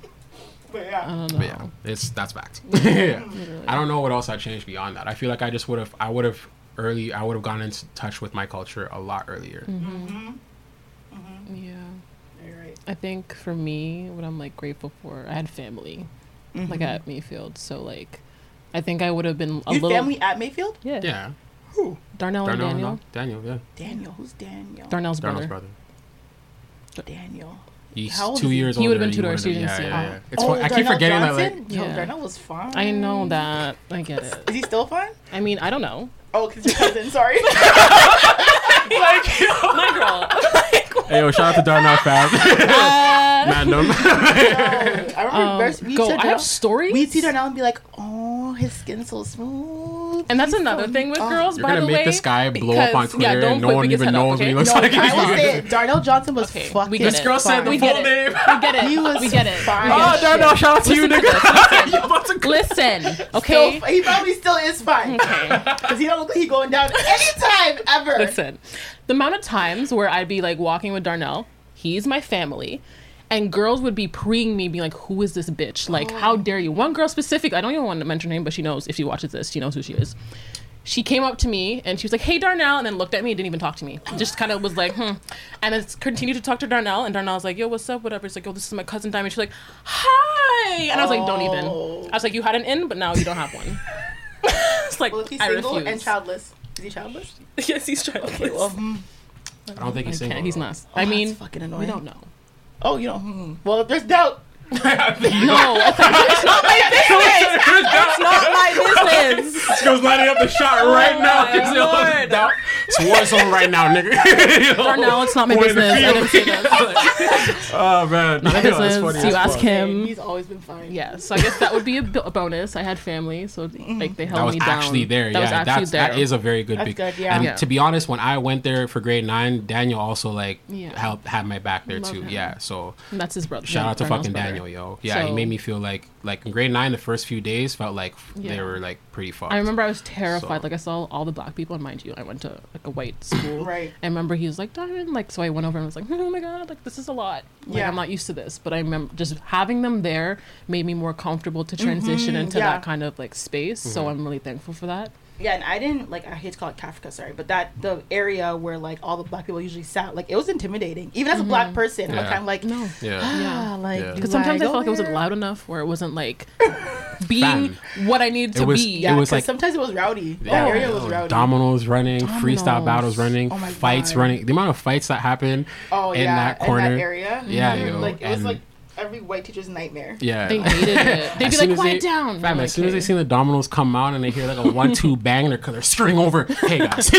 Speaker 3: But yeah.
Speaker 4: I
Speaker 3: yeah,
Speaker 4: don't know.
Speaker 5: But yeah, it's that's fact. yeah. I don't know what else I changed beyond that. I feel like I just would have, I would have early, I would have gone into touch with my culture a lot earlier. Mm-hmm. Mm-hmm. Mm-hmm.
Speaker 4: Yeah.
Speaker 3: you're right.
Speaker 4: I think for me, what I'm like grateful for, I had family, like at Mayfield. So like, I think I would have been a
Speaker 3: Your
Speaker 4: little.
Speaker 3: family at Mayfield?
Speaker 4: Yeah.
Speaker 5: Yeah, Who?
Speaker 4: Darnell, and Daniel.
Speaker 5: no? Daniel, yeah,
Speaker 3: Daniel, who's Daniel?
Speaker 4: Darnell's
Speaker 5: Darnell's
Speaker 4: brother.
Speaker 5: brother.
Speaker 3: Daniel.
Speaker 5: He's
Speaker 3: How old
Speaker 5: two
Speaker 3: is he?
Speaker 5: years
Speaker 4: He would've been two to
Speaker 5: you
Speaker 4: our students,
Speaker 5: Yeah,
Speaker 4: yeah.
Speaker 5: yeah, yeah. It's
Speaker 3: oh,
Speaker 5: fun. I keep
Speaker 3: Darnell
Speaker 5: forgetting that.
Speaker 3: Johnson?
Speaker 5: Like,
Speaker 3: Yo,
Speaker 4: Yeah.
Speaker 3: Darnell was fine.
Speaker 4: I know that. I get it.
Speaker 3: Is he still fine?
Speaker 4: I mean, I don't know.
Speaker 3: Oh, because your cousin. Sorry.
Speaker 4: My girl.
Speaker 5: hey, yo, shout out to Darnell fam. Random.
Speaker 3: I remember
Speaker 4: Um,
Speaker 3: first we
Speaker 4: go.
Speaker 3: used to
Speaker 4: I have stories.
Speaker 3: We'd see Darnell and be like, "Oh, his skin's so smooth."
Speaker 4: And that's another thing with
Speaker 3: oh.
Speaker 4: girls,
Speaker 5: You're
Speaker 4: by
Speaker 5: gonna
Speaker 4: the
Speaker 5: make
Speaker 4: way.
Speaker 5: this guy blow up on
Speaker 4: because-
Speaker 5: Twitter,
Speaker 4: don't
Speaker 5: and no one even
Speaker 4: head up,
Speaker 5: knows what he looks
Speaker 3: No,
Speaker 5: like.
Speaker 3: I will say it. Darnell Johnson was
Speaker 4: Okay,
Speaker 3: fucking.
Speaker 4: we get it.
Speaker 5: This girl said the
Speaker 4: We
Speaker 5: full
Speaker 4: get it.
Speaker 5: name.
Speaker 4: We get it.
Speaker 3: He was
Speaker 4: we get it.
Speaker 3: fine.
Speaker 4: We
Speaker 5: Oh,
Speaker 4: get.
Speaker 5: Darnell, shout out to you, nigga.
Speaker 4: this,
Speaker 5: You about to-
Speaker 4: Listen, okay?
Speaker 3: He probably still is fine.
Speaker 4: Okay.
Speaker 3: Because he don't look like he going down anytime ever.
Speaker 4: Listen, the amount of times where I'd be like walking with Darnell, he's my family, and girls would be preeing me, being like, "Who is this bitch? Like, how dare you?" One girl specific, I don't even want to mention her name, but she knows if she watches this, she knows who she is. She came up to me and she was like, "Hey, Darnell," and then looked at me and didn't even talk to me. Just kind of was like, "Hmm," and then continued to talk to Darnell, and Darnell's like, "Yo, what's up? Whatever." It's like, "Yo, this is my cousin Diamond." She's like, "Hi," and I was like, "Don't even." I was like, "You had an in, but now you don't have one." it's like
Speaker 3: Well, if he's
Speaker 4: I
Speaker 3: single
Speaker 4: refuse.
Speaker 3: and childless, is he childless?
Speaker 4: yes, he's childless.
Speaker 3: Okay, well, hmm.
Speaker 5: I don't think he's
Speaker 4: I
Speaker 5: single.
Speaker 4: can't. He's not.
Speaker 3: Oh,
Speaker 4: I
Speaker 3: that's
Speaker 4: mean,
Speaker 3: fucking
Speaker 4: we don't know.
Speaker 3: Oh, you know. Well, if there's doubt.
Speaker 4: No, it's not my business. It's not my business.
Speaker 5: This girl's lining up the shot oh right now. It's,
Speaker 4: lord.
Speaker 5: it's war zone right now, nigga.
Speaker 4: Darnell, it's not my
Speaker 5: Point in the
Speaker 4: business. I didn't say that.
Speaker 5: oh man,
Speaker 4: Not my business.
Speaker 5: funny
Speaker 4: You
Speaker 5: as
Speaker 4: ask
Speaker 5: fuck.
Speaker 4: him.
Speaker 3: He's always been fine.
Speaker 4: Yeah, so I guess that would be a, b- a bonus. I had family, so like they mm. held
Speaker 5: That was
Speaker 4: me down.
Speaker 5: actually there.
Speaker 4: That
Speaker 5: yeah,
Speaker 4: was actually
Speaker 5: that's
Speaker 4: there.
Speaker 5: that is a very good.
Speaker 3: That's
Speaker 5: big,
Speaker 3: good, yeah.
Speaker 5: And
Speaker 4: Yeah.
Speaker 5: to be honest, when I went there for grade nine, Daniel also like
Speaker 4: Yeah.
Speaker 5: helped had my back there
Speaker 4: Love
Speaker 5: too.
Speaker 4: him.
Speaker 5: Yeah, so
Speaker 4: And that's his brother.
Speaker 5: shout
Speaker 4: yeah,
Speaker 5: out to fucking
Speaker 4: brother.
Speaker 5: Daniel, yo. Yeah, he made me feel like like in grade nine, the first few days felt like they were like pretty fucked.
Speaker 4: I remember I was terrified.
Speaker 5: So-
Speaker 4: Like I saw all the black people, and mind you, I went to like a white school.
Speaker 3: Right.
Speaker 4: I remember he was like Diamond, like so I went over and was like, oh my god, like this is a lot. Like
Speaker 3: Yeah.
Speaker 4: I'm not used to this, but I remember just having them there made me more comfortable to mm-hmm. transition into
Speaker 3: yeah.
Speaker 4: that kind of like space. So mm-hmm. I'm really thankful for that.
Speaker 3: Yeah, and I didn't like. I hate to call it Cafrica, sorry, but that the area where like all the black people usually sat, like it was intimidating. Even as a black person, I'm kind of like,
Speaker 4: No.
Speaker 5: yeah.
Speaker 3: ah, like
Speaker 5: Yeah.
Speaker 3: do
Speaker 4: Because sometimes I
Speaker 3: go
Speaker 4: felt like it wasn't loud enough, where it wasn't like being
Speaker 5: Fam.
Speaker 4: what I needed
Speaker 5: It
Speaker 4: to
Speaker 5: was-
Speaker 4: be.
Speaker 3: Yeah,
Speaker 5: It was
Speaker 3: 'cause
Speaker 5: like-
Speaker 3: sometimes it was rowdy. That
Speaker 5: Yeah.
Speaker 3: area was
Speaker 5: Oh,
Speaker 3: rowdy.
Speaker 5: Dominoes running, freestyle battles running,
Speaker 3: Oh
Speaker 5: fights
Speaker 3: God.
Speaker 5: running. The amount of fights that happen
Speaker 3: oh
Speaker 5: in
Speaker 3: yeah,
Speaker 5: that corner.
Speaker 3: in that area.
Speaker 5: Yeah,
Speaker 3: Mhm.
Speaker 5: yo,
Speaker 3: like it was
Speaker 5: and-
Speaker 3: like every white teacher's nightmare.
Speaker 5: Yeah.
Speaker 4: They hated it. They'd be like, quiet
Speaker 5: they-
Speaker 4: down.
Speaker 5: Fam,
Speaker 4: I'm
Speaker 5: as soon as they see the dominoes come out and they hear like a one-two bang, they're, they're scurrying over. Hey guys, the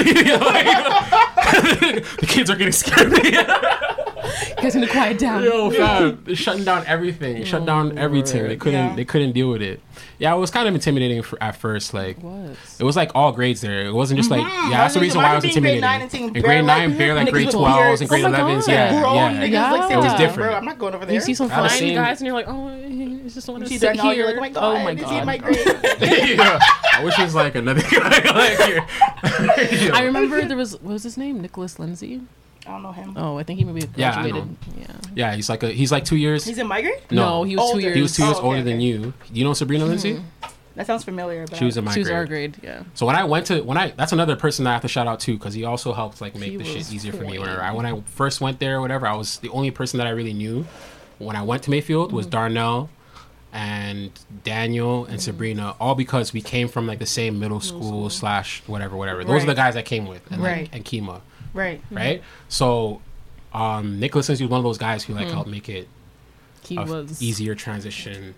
Speaker 5: kids are getting scared.
Speaker 4: You guys need to quiet down.
Speaker 5: Yo, fam, shutting down everything. They shut
Speaker 4: Oh,
Speaker 5: down everything. They couldn't.
Speaker 3: Yeah.
Speaker 5: They couldn't deal with it. Yeah, it was kind of intimidating for, at first. Like,
Speaker 4: was.
Speaker 5: it was like all grades there. It wasn't just like mm-hmm. yeah. That's the reason why I was
Speaker 3: imagine being
Speaker 5: intimidating.
Speaker 3: grade nine and seeing
Speaker 5: in grade nine, bare like grade
Speaker 3: with
Speaker 5: twelves and grade
Speaker 4: Oh my
Speaker 5: elevens. Yeah, yeah.
Speaker 4: Yeah.
Speaker 3: like
Speaker 4: It was
Speaker 3: down,
Speaker 5: different.
Speaker 3: Bro, I'm not going over there.
Speaker 4: You see some
Speaker 5: Gotta
Speaker 4: fine guys, and you're like, oh, he's just want oh
Speaker 3: You
Speaker 4: to sit here.
Speaker 3: you're like, oh my god,
Speaker 4: oh my god.
Speaker 3: my
Speaker 5: yeah. I wish it was like another guy like here.
Speaker 4: I remember there was what was his name? Nicholas Lindsay.
Speaker 3: I don't know him.
Speaker 4: Oh, I think he maybe
Speaker 5: Yeah, I
Speaker 4: graduated. Yeah.
Speaker 5: Yeah, he's like a he's like two years.
Speaker 3: He's in my grade.
Speaker 4: No, he was two
Speaker 3: Older.
Speaker 4: years.
Speaker 5: He was two years
Speaker 3: Oh, okay,
Speaker 5: older than
Speaker 3: okay.
Speaker 5: you. You know Sabrina Lindsay?
Speaker 3: That sounds familiar. But
Speaker 5: She was in my
Speaker 4: She was our grade. Yeah.
Speaker 5: So when I went to when I that's another person that I have to shout out to because he also helped like make
Speaker 4: He
Speaker 5: the
Speaker 4: was
Speaker 5: shit easier for me.
Speaker 4: cool.
Speaker 5: Whenever I when I first went there or whatever, I was the only person that I really knew. When I went to Mayfield
Speaker 4: Mm-hmm.
Speaker 5: was Darnell and Daniel
Speaker 4: Mm-hmm.
Speaker 5: and Sabrina, all because we came from like the same middle school slash whatever whatever. Those are the
Speaker 3: Right.
Speaker 5: guys I came with and
Speaker 3: Right.
Speaker 5: like, and Kima,
Speaker 3: right.
Speaker 5: right? So um Nicholas Lindsay was one of those guys who like helped make it
Speaker 4: Mm. He
Speaker 5: a
Speaker 4: was
Speaker 5: easier transition.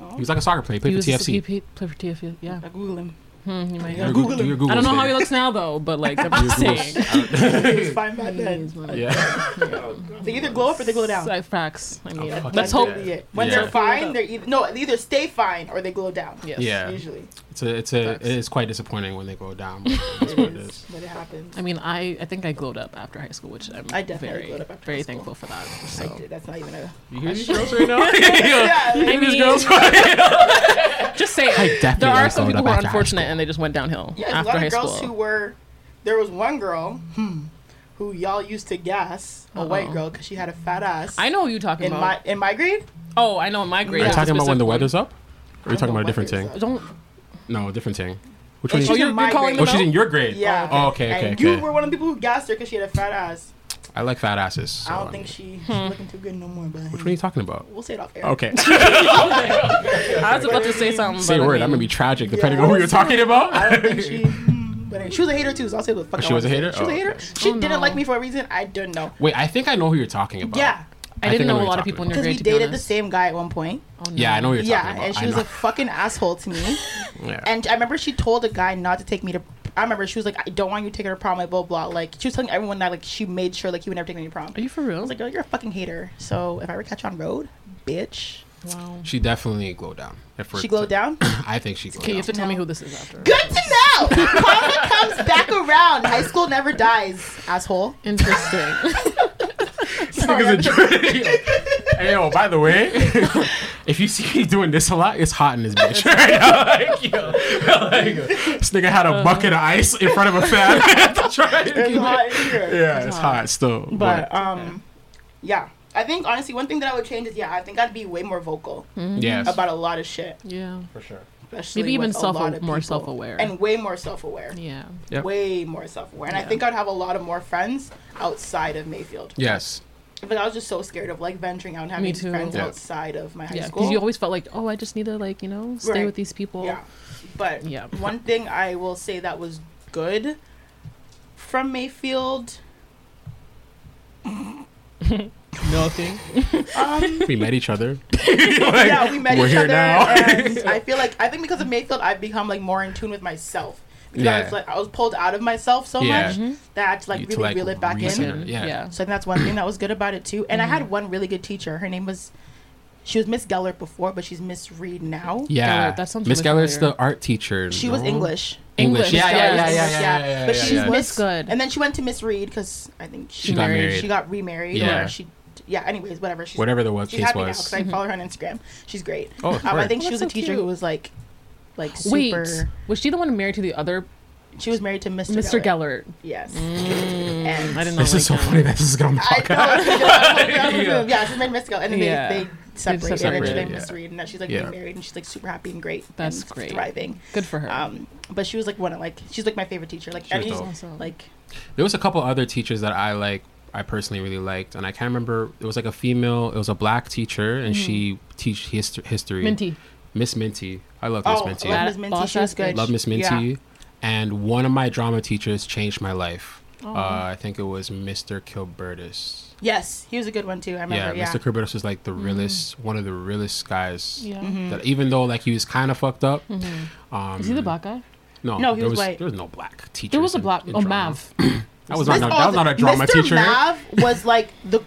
Speaker 3: Oh.
Speaker 5: He was like a soccer player. He played
Speaker 4: He
Speaker 5: for
Speaker 4: was he
Speaker 5: TFC.
Speaker 4: played- played for TFC. Yeah.
Speaker 3: I Google him.
Speaker 4: Hmm, you might
Speaker 3: Yeah,
Speaker 4: know.
Speaker 3: Google him.
Speaker 5: Googles,
Speaker 4: I don't know how he looks now though, but like I'm just saying.
Speaker 5: Googles.
Speaker 3: He was fine back then.
Speaker 5: yeah.
Speaker 3: They either glow up or they glow down.
Speaker 4: Side facts. I mean,
Speaker 5: fuck
Speaker 4: let's hope.
Speaker 3: literally it. When
Speaker 5: Yeah.
Speaker 3: they're fine, they're either no, they either stay fine or they glow down.
Speaker 4: Yes.
Speaker 5: Yeah.
Speaker 3: Usually.
Speaker 5: It's a, it's a, it is quite disappointing when they go down. But that's what it is.
Speaker 3: But it happens.
Speaker 4: I mean, I, I think I glowed up after high school, which I'm
Speaker 3: I definitely
Speaker 4: very,
Speaker 3: glowed up after
Speaker 4: very thankful for that.
Speaker 3: I did. That's not even a.
Speaker 5: You hear these girls right now?
Speaker 3: yeah,
Speaker 4: I mean, just say
Speaker 5: definitely
Speaker 4: there are some people
Speaker 5: up
Speaker 4: who are unfortunate and they just went downhill
Speaker 3: Yeah, there's a
Speaker 4: after
Speaker 3: lot
Speaker 4: high
Speaker 3: of girls
Speaker 4: school.
Speaker 3: who were. There was one girl, hmm, who y'all used to gas a white
Speaker 4: Uh-oh.
Speaker 3: girl because she had a fat ass.
Speaker 4: I know who you're talking
Speaker 3: in
Speaker 4: about.
Speaker 3: my in my grade.
Speaker 4: oh, I know in my grade.
Speaker 5: Are you
Speaker 4: it's
Speaker 5: talking about when the weather's up? Or are you talking about a different
Speaker 3: weather's
Speaker 5: thing?
Speaker 4: Don't.
Speaker 5: No, different thing. Which
Speaker 3: And
Speaker 5: one?
Speaker 3: she's
Speaker 4: Oh,
Speaker 5: you-
Speaker 4: you're,
Speaker 3: in
Speaker 4: you're calling
Speaker 3: grade.
Speaker 5: Oh, she's in your grade.
Speaker 3: Yeah.
Speaker 5: Oh, okay, okay,
Speaker 3: And you were one of the people who gassed her because she had a fat ass.
Speaker 5: I like fat asses. so,
Speaker 3: I
Speaker 5: I
Speaker 3: don't
Speaker 5: mean,
Speaker 3: think she,
Speaker 4: Hmm.
Speaker 3: she's looking too good no more. But
Speaker 5: Which one are you talking about?
Speaker 3: we'll say it off air.
Speaker 5: Okay.
Speaker 4: I was about to say something.
Speaker 5: Say a word. I'm gonna be tragic depending
Speaker 3: Yeah,
Speaker 5: on who you're talking about.
Speaker 3: I don't think she. hmm, But anyway, she was a hater too, so I'll say what the fuck. I
Speaker 5: She was a hater?
Speaker 3: She was
Speaker 5: Oh,
Speaker 3: a hater.
Speaker 5: okay.
Speaker 3: She
Speaker 4: Oh,
Speaker 3: didn't
Speaker 4: no.
Speaker 3: like me for a reason I don't know.
Speaker 5: Wait, I think I know who you're talking about.
Speaker 3: Yeah,
Speaker 4: I
Speaker 5: think
Speaker 4: didn't know
Speaker 5: what
Speaker 4: a lot of
Speaker 5: talking
Speaker 4: people in your grade.
Speaker 3: because we
Speaker 4: to be
Speaker 3: dated the same guy at one point.
Speaker 4: Oh, no.
Speaker 5: Yeah, I know what you're
Speaker 3: Yeah,
Speaker 5: talking about.
Speaker 3: Yeah, and she
Speaker 5: I
Speaker 3: was
Speaker 5: know.
Speaker 3: a fucking asshole to me.
Speaker 5: yeah.
Speaker 3: And I remember she told a guy not to take me to. I remember she was like, "I don't want you to take her to prom." Like blah blah. Like she was telling everyone that like she made sure like he would never take me to prom.
Speaker 4: Are you for
Speaker 3: I
Speaker 4: real?
Speaker 3: was like, "Girl, you're a fucking hater." So if I ever catch you on road, bitch,
Speaker 4: wow.
Speaker 5: she definitely glowed down. If
Speaker 3: she glowed
Speaker 5: to-
Speaker 3: down.
Speaker 5: I think she glowed
Speaker 4: Okay, you have to tell me who this is after.
Speaker 3: Good to know. Karma comes back around. High school never dies, asshole.
Speaker 4: Interesting.
Speaker 5: This nigga's a jerk. hey, yo, by the way, if you see me doing this a lot, it's hot in this bitch right now. Like, yo, like, this nigga had a bucket of ice in front of a fan. to try and
Speaker 3: It's
Speaker 5: keep it-
Speaker 3: hot in here.
Speaker 5: Yeah, it's hot still.
Speaker 3: But um, yeah. I think honestly, one thing that I would change is yeah, I think I'd be way more vocal
Speaker 5: yes,
Speaker 3: about a lot of shit,
Speaker 4: yeah.
Speaker 5: for sure.
Speaker 3: especially
Speaker 4: Maybe even
Speaker 3: with a
Speaker 4: self
Speaker 3: lot of
Speaker 4: more self aware.
Speaker 3: and way more self-aware.
Speaker 4: yeah.
Speaker 5: Yep.
Speaker 3: Way more self-aware, and I think I'd have a lot of more friends outside of Mayfield.
Speaker 5: Yes,
Speaker 3: But I was just so scared of like venturing out and having
Speaker 4: too.
Speaker 3: friends
Speaker 5: Yeah.
Speaker 3: outside of my high
Speaker 4: Yeah,
Speaker 3: school.
Speaker 4: because you always felt like, oh, I just need to like you know stay
Speaker 3: Right.
Speaker 4: with these people.
Speaker 3: Yeah. But
Speaker 4: Yeah.
Speaker 3: one thing I will say that was good from Mayfield.
Speaker 4: Nothing.
Speaker 3: Um,
Speaker 5: we met each other.
Speaker 3: yeah, we met
Speaker 5: we're
Speaker 3: each
Speaker 5: here
Speaker 3: other,
Speaker 5: now.
Speaker 3: and I feel like I think because of Mayfield, I've become like more in tune with myself. Because I
Speaker 5: Yeah.
Speaker 3: was like I was pulled out of myself so
Speaker 5: Yeah.
Speaker 3: much that I had to like
Speaker 5: You
Speaker 3: really
Speaker 5: to, like,
Speaker 3: reel it back
Speaker 5: reason
Speaker 3: in.
Speaker 5: it. Yeah.
Speaker 4: Yeah.
Speaker 3: So I think that's one thing that was good about it too. And I
Speaker 5: Mm-hmm.
Speaker 3: had one really good teacher. Her name was, she was Miss Gellert before, but she's Miss Reed now.
Speaker 5: Yeah,
Speaker 4: Gellert, that sounds
Speaker 5: Miss
Speaker 4: really
Speaker 5: Gellert's
Speaker 4: familiar.
Speaker 5: the art teacher.
Speaker 3: She was
Speaker 5: no?
Speaker 3: English.
Speaker 5: English.
Speaker 4: English,
Speaker 5: Yeah, yeah,
Speaker 4: yes.
Speaker 5: yeah, yeah,
Speaker 3: English,
Speaker 5: yeah, yeah, yeah,
Speaker 3: But
Speaker 5: yeah,
Speaker 3: she's
Speaker 5: yeah.
Speaker 3: Miss
Speaker 4: Was good.
Speaker 3: And then she went to Miss Reed because I think she,
Speaker 5: She got married.
Speaker 3: She got remarried.
Speaker 5: Yeah.
Speaker 3: Or she, yeah. Anyways, whatever. She's,
Speaker 5: Whatever the was
Speaker 3: she's
Speaker 5: case
Speaker 3: happy now
Speaker 5: was.
Speaker 3: because I follow her on Instagram. She's great.
Speaker 5: Oh,
Speaker 3: um, I think she was a
Speaker 4: that's so
Speaker 3: who was like, like
Speaker 4: Wait, was she the one married to the other
Speaker 3: She was married to Mr.
Speaker 4: Mr.
Speaker 3: Geller.
Speaker 4: Geller?
Speaker 3: Yes.
Speaker 4: Mm,
Speaker 3: And
Speaker 4: I didn't know.
Speaker 5: This is so
Speaker 4: him.
Speaker 5: funny that this is going on the
Speaker 3: I
Speaker 5: podcast. Yeah.
Speaker 3: yeah. she's married to Mr. Geller, and then
Speaker 4: Yeah.
Speaker 3: they, they separated, and she
Speaker 4: separated,
Speaker 5: yeah.
Speaker 3: Miss Reed, and now she's like
Speaker 5: Yeah.
Speaker 3: getting married, and she's like super happy and great.
Speaker 4: That's
Speaker 3: and
Speaker 4: great.
Speaker 3: Thriving.
Speaker 4: Good for her.
Speaker 3: Um, but she was like one of like she's like my favorite teacher. Like
Speaker 5: She was.
Speaker 4: Awesome.
Speaker 3: like
Speaker 5: There was a couple other teachers that I like. I personally really liked, and I can't remember. It was like a female. It was a black teacher, and she teach hist- history.
Speaker 4: Minty.
Speaker 5: Miss Minty. I love Miss
Speaker 3: oh,
Speaker 5: Minty.
Speaker 3: love
Speaker 4: That
Speaker 3: Miss Minty.
Speaker 4: boss
Speaker 3: She was good.
Speaker 4: bitch.
Speaker 5: Love Miss Minty.
Speaker 3: Yeah.
Speaker 5: And one of my drama teachers changed my life.
Speaker 4: Oh.
Speaker 5: Uh, I think it was Mr. Kilbertus.
Speaker 3: Yes, he was a good one too. I remember. Yeah,
Speaker 5: Mr. Kilbertus was like the realest, one of the realest guys.
Speaker 4: Yeah.
Speaker 3: Mm-hmm.
Speaker 5: That even though like he was kind of fucked up. Um,
Speaker 4: Mm-hmm. Is he the black guy?
Speaker 5: No,
Speaker 3: No, he
Speaker 5: there
Speaker 3: was white.
Speaker 5: There was no black teacher.
Speaker 4: There was a black. Oh, Mav.
Speaker 5: That was not.
Speaker 3: Miss-
Speaker 5: That was not a drama
Speaker 3: Mr.
Speaker 5: teacher.
Speaker 3: Mav was like the.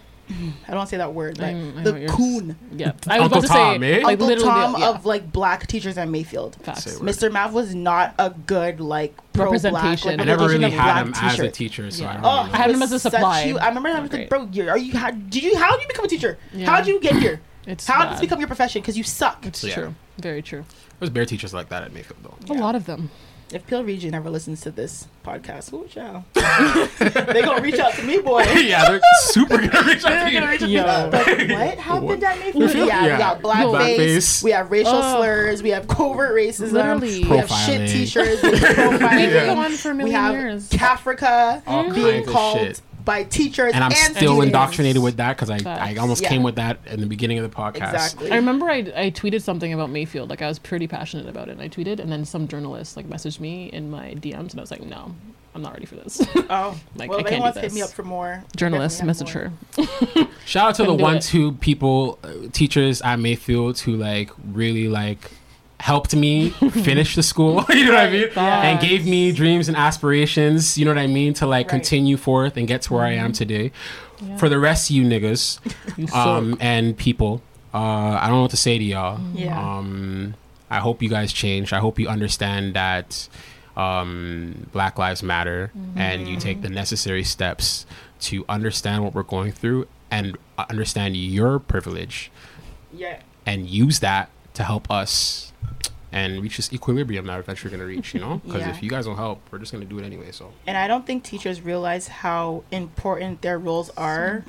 Speaker 3: I don't want to say that word, but
Speaker 4: Mm, I
Speaker 3: the coon,
Speaker 4: Yeah. I was
Speaker 5: Uncle
Speaker 4: about to
Speaker 5: Tom,
Speaker 4: say,
Speaker 5: eh?
Speaker 4: like
Speaker 3: Uncle
Speaker 4: literally,
Speaker 3: Tom
Speaker 4: yeah.
Speaker 3: of like black teachers at Mayfield.
Speaker 4: Facts.
Speaker 3: Mr. Mav was not a good like pro
Speaker 4: Representation.
Speaker 3: Black,
Speaker 5: I never really
Speaker 3: representation of
Speaker 5: had
Speaker 3: black
Speaker 5: him as a
Speaker 3: teacher.
Speaker 5: teacher, so I don't
Speaker 3: Oh,
Speaker 5: really
Speaker 4: I had him as a supply.
Speaker 3: you- I remember I was like, bro, you are you? How did you? How did you become a teacher?
Speaker 4: Yeah.
Speaker 3: How did you get here?
Speaker 4: It's
Speaker 3: How did this become your profession? Because you suck.
Speaker 4: It's
Speaker 5: Yeah.
Speaker 4: true. Very true.
Speaker 5: There's bare teachers like that at Mayfield though.
Speaker 4: A lot of them.
Speaker 3: If Peel Region ever listens to this podcast, who shall? they gonna reach out to me, boy.
Speaker 5: yeah, they're super gonna reach out to you.
Speaker 3: reach out to me.
Speaker 4: Yo.
Speaker 3: Like, what happened at Mayfield? Yeah,
Speaker 5: Yeah.
Speaker 3: we got blackface.
Speaker 5: Blackface.
Speaker 3: We have racial
Speaker 4: Oh.
Speaker 3: slurs. We have covert racism.
Speaker 4: Literally.
Speaker 3: We have shit T-shirts. We have profiling.
Speaker 4: We on for a
Speaker 3: We have
Speaker 4: years.
Speaker 3: Cafrica
Speaker 5: All
Speaker 3: being
Speaker 5: kinds of
Speaker 3: called
Speaker 5: shit.
Speaker 3: By teachers
Speaker 5: And I'm still
Speaker 3: students.
Speaker 5: indoctrinated with that because I, I almost
Speaker 3: Yeah.
Speaker 5: came with that in the beginning of the podcast.
Speaker 3: Exactly.
Speaker 4: I remember I, I tweeted something about Mayfield. Like I was pretty passionate about it. And I tweeted, and then some journalist like messaged me in my DMs, and I was like, no, I'm not ready for this.
Speaker 3: Oh,
Speaker 4: Like,
Speaker 3: well,
Speaker 4: I
Speaker 3: if
Speaker 4: can't
Speaker 3: anyone
Speaker 4: do
Speaker 3: wants to hit me up for more,
Speaker 4: journalist
Speaker 3: definitely
Speaker 4: message
Speaker 3: have more.
Speaker 4: her.
Speaker 5: Shout out to the one
Speaker 4: it.
Speaker 5: two people, uh, teachers at Mayfield who like really like helped me finish the school. you know what I mean?
Speaker 3: Yeah.
Speaker 5: And gave me dreams and aspirations. You know what I mean? To like
Speaker 3: Right.
Speaker 5: continue forth and get to where I am today. For the rest of you niggas
Speaker 4: You
Speaker 5: um, and people, uh, I don't know what to say to y'all.
Speaker 3: Yeah.
Speaker 5: Um, I hope you guys change. I hope you understand that um, Black Lives Matter and you take the necessary steps to understand what we're going through and understand your privilege
Speaker 3: Yeah.
Speaker 5: and use that to help us and reach this equilibrium that eventually we're going to reach, you know? Because
Speaker 3: Yeah.
Speaker 5: if you guys don't help, we're just going to do it anyway. So,
Speaker 3: And I don't think teachers realize how important their roles are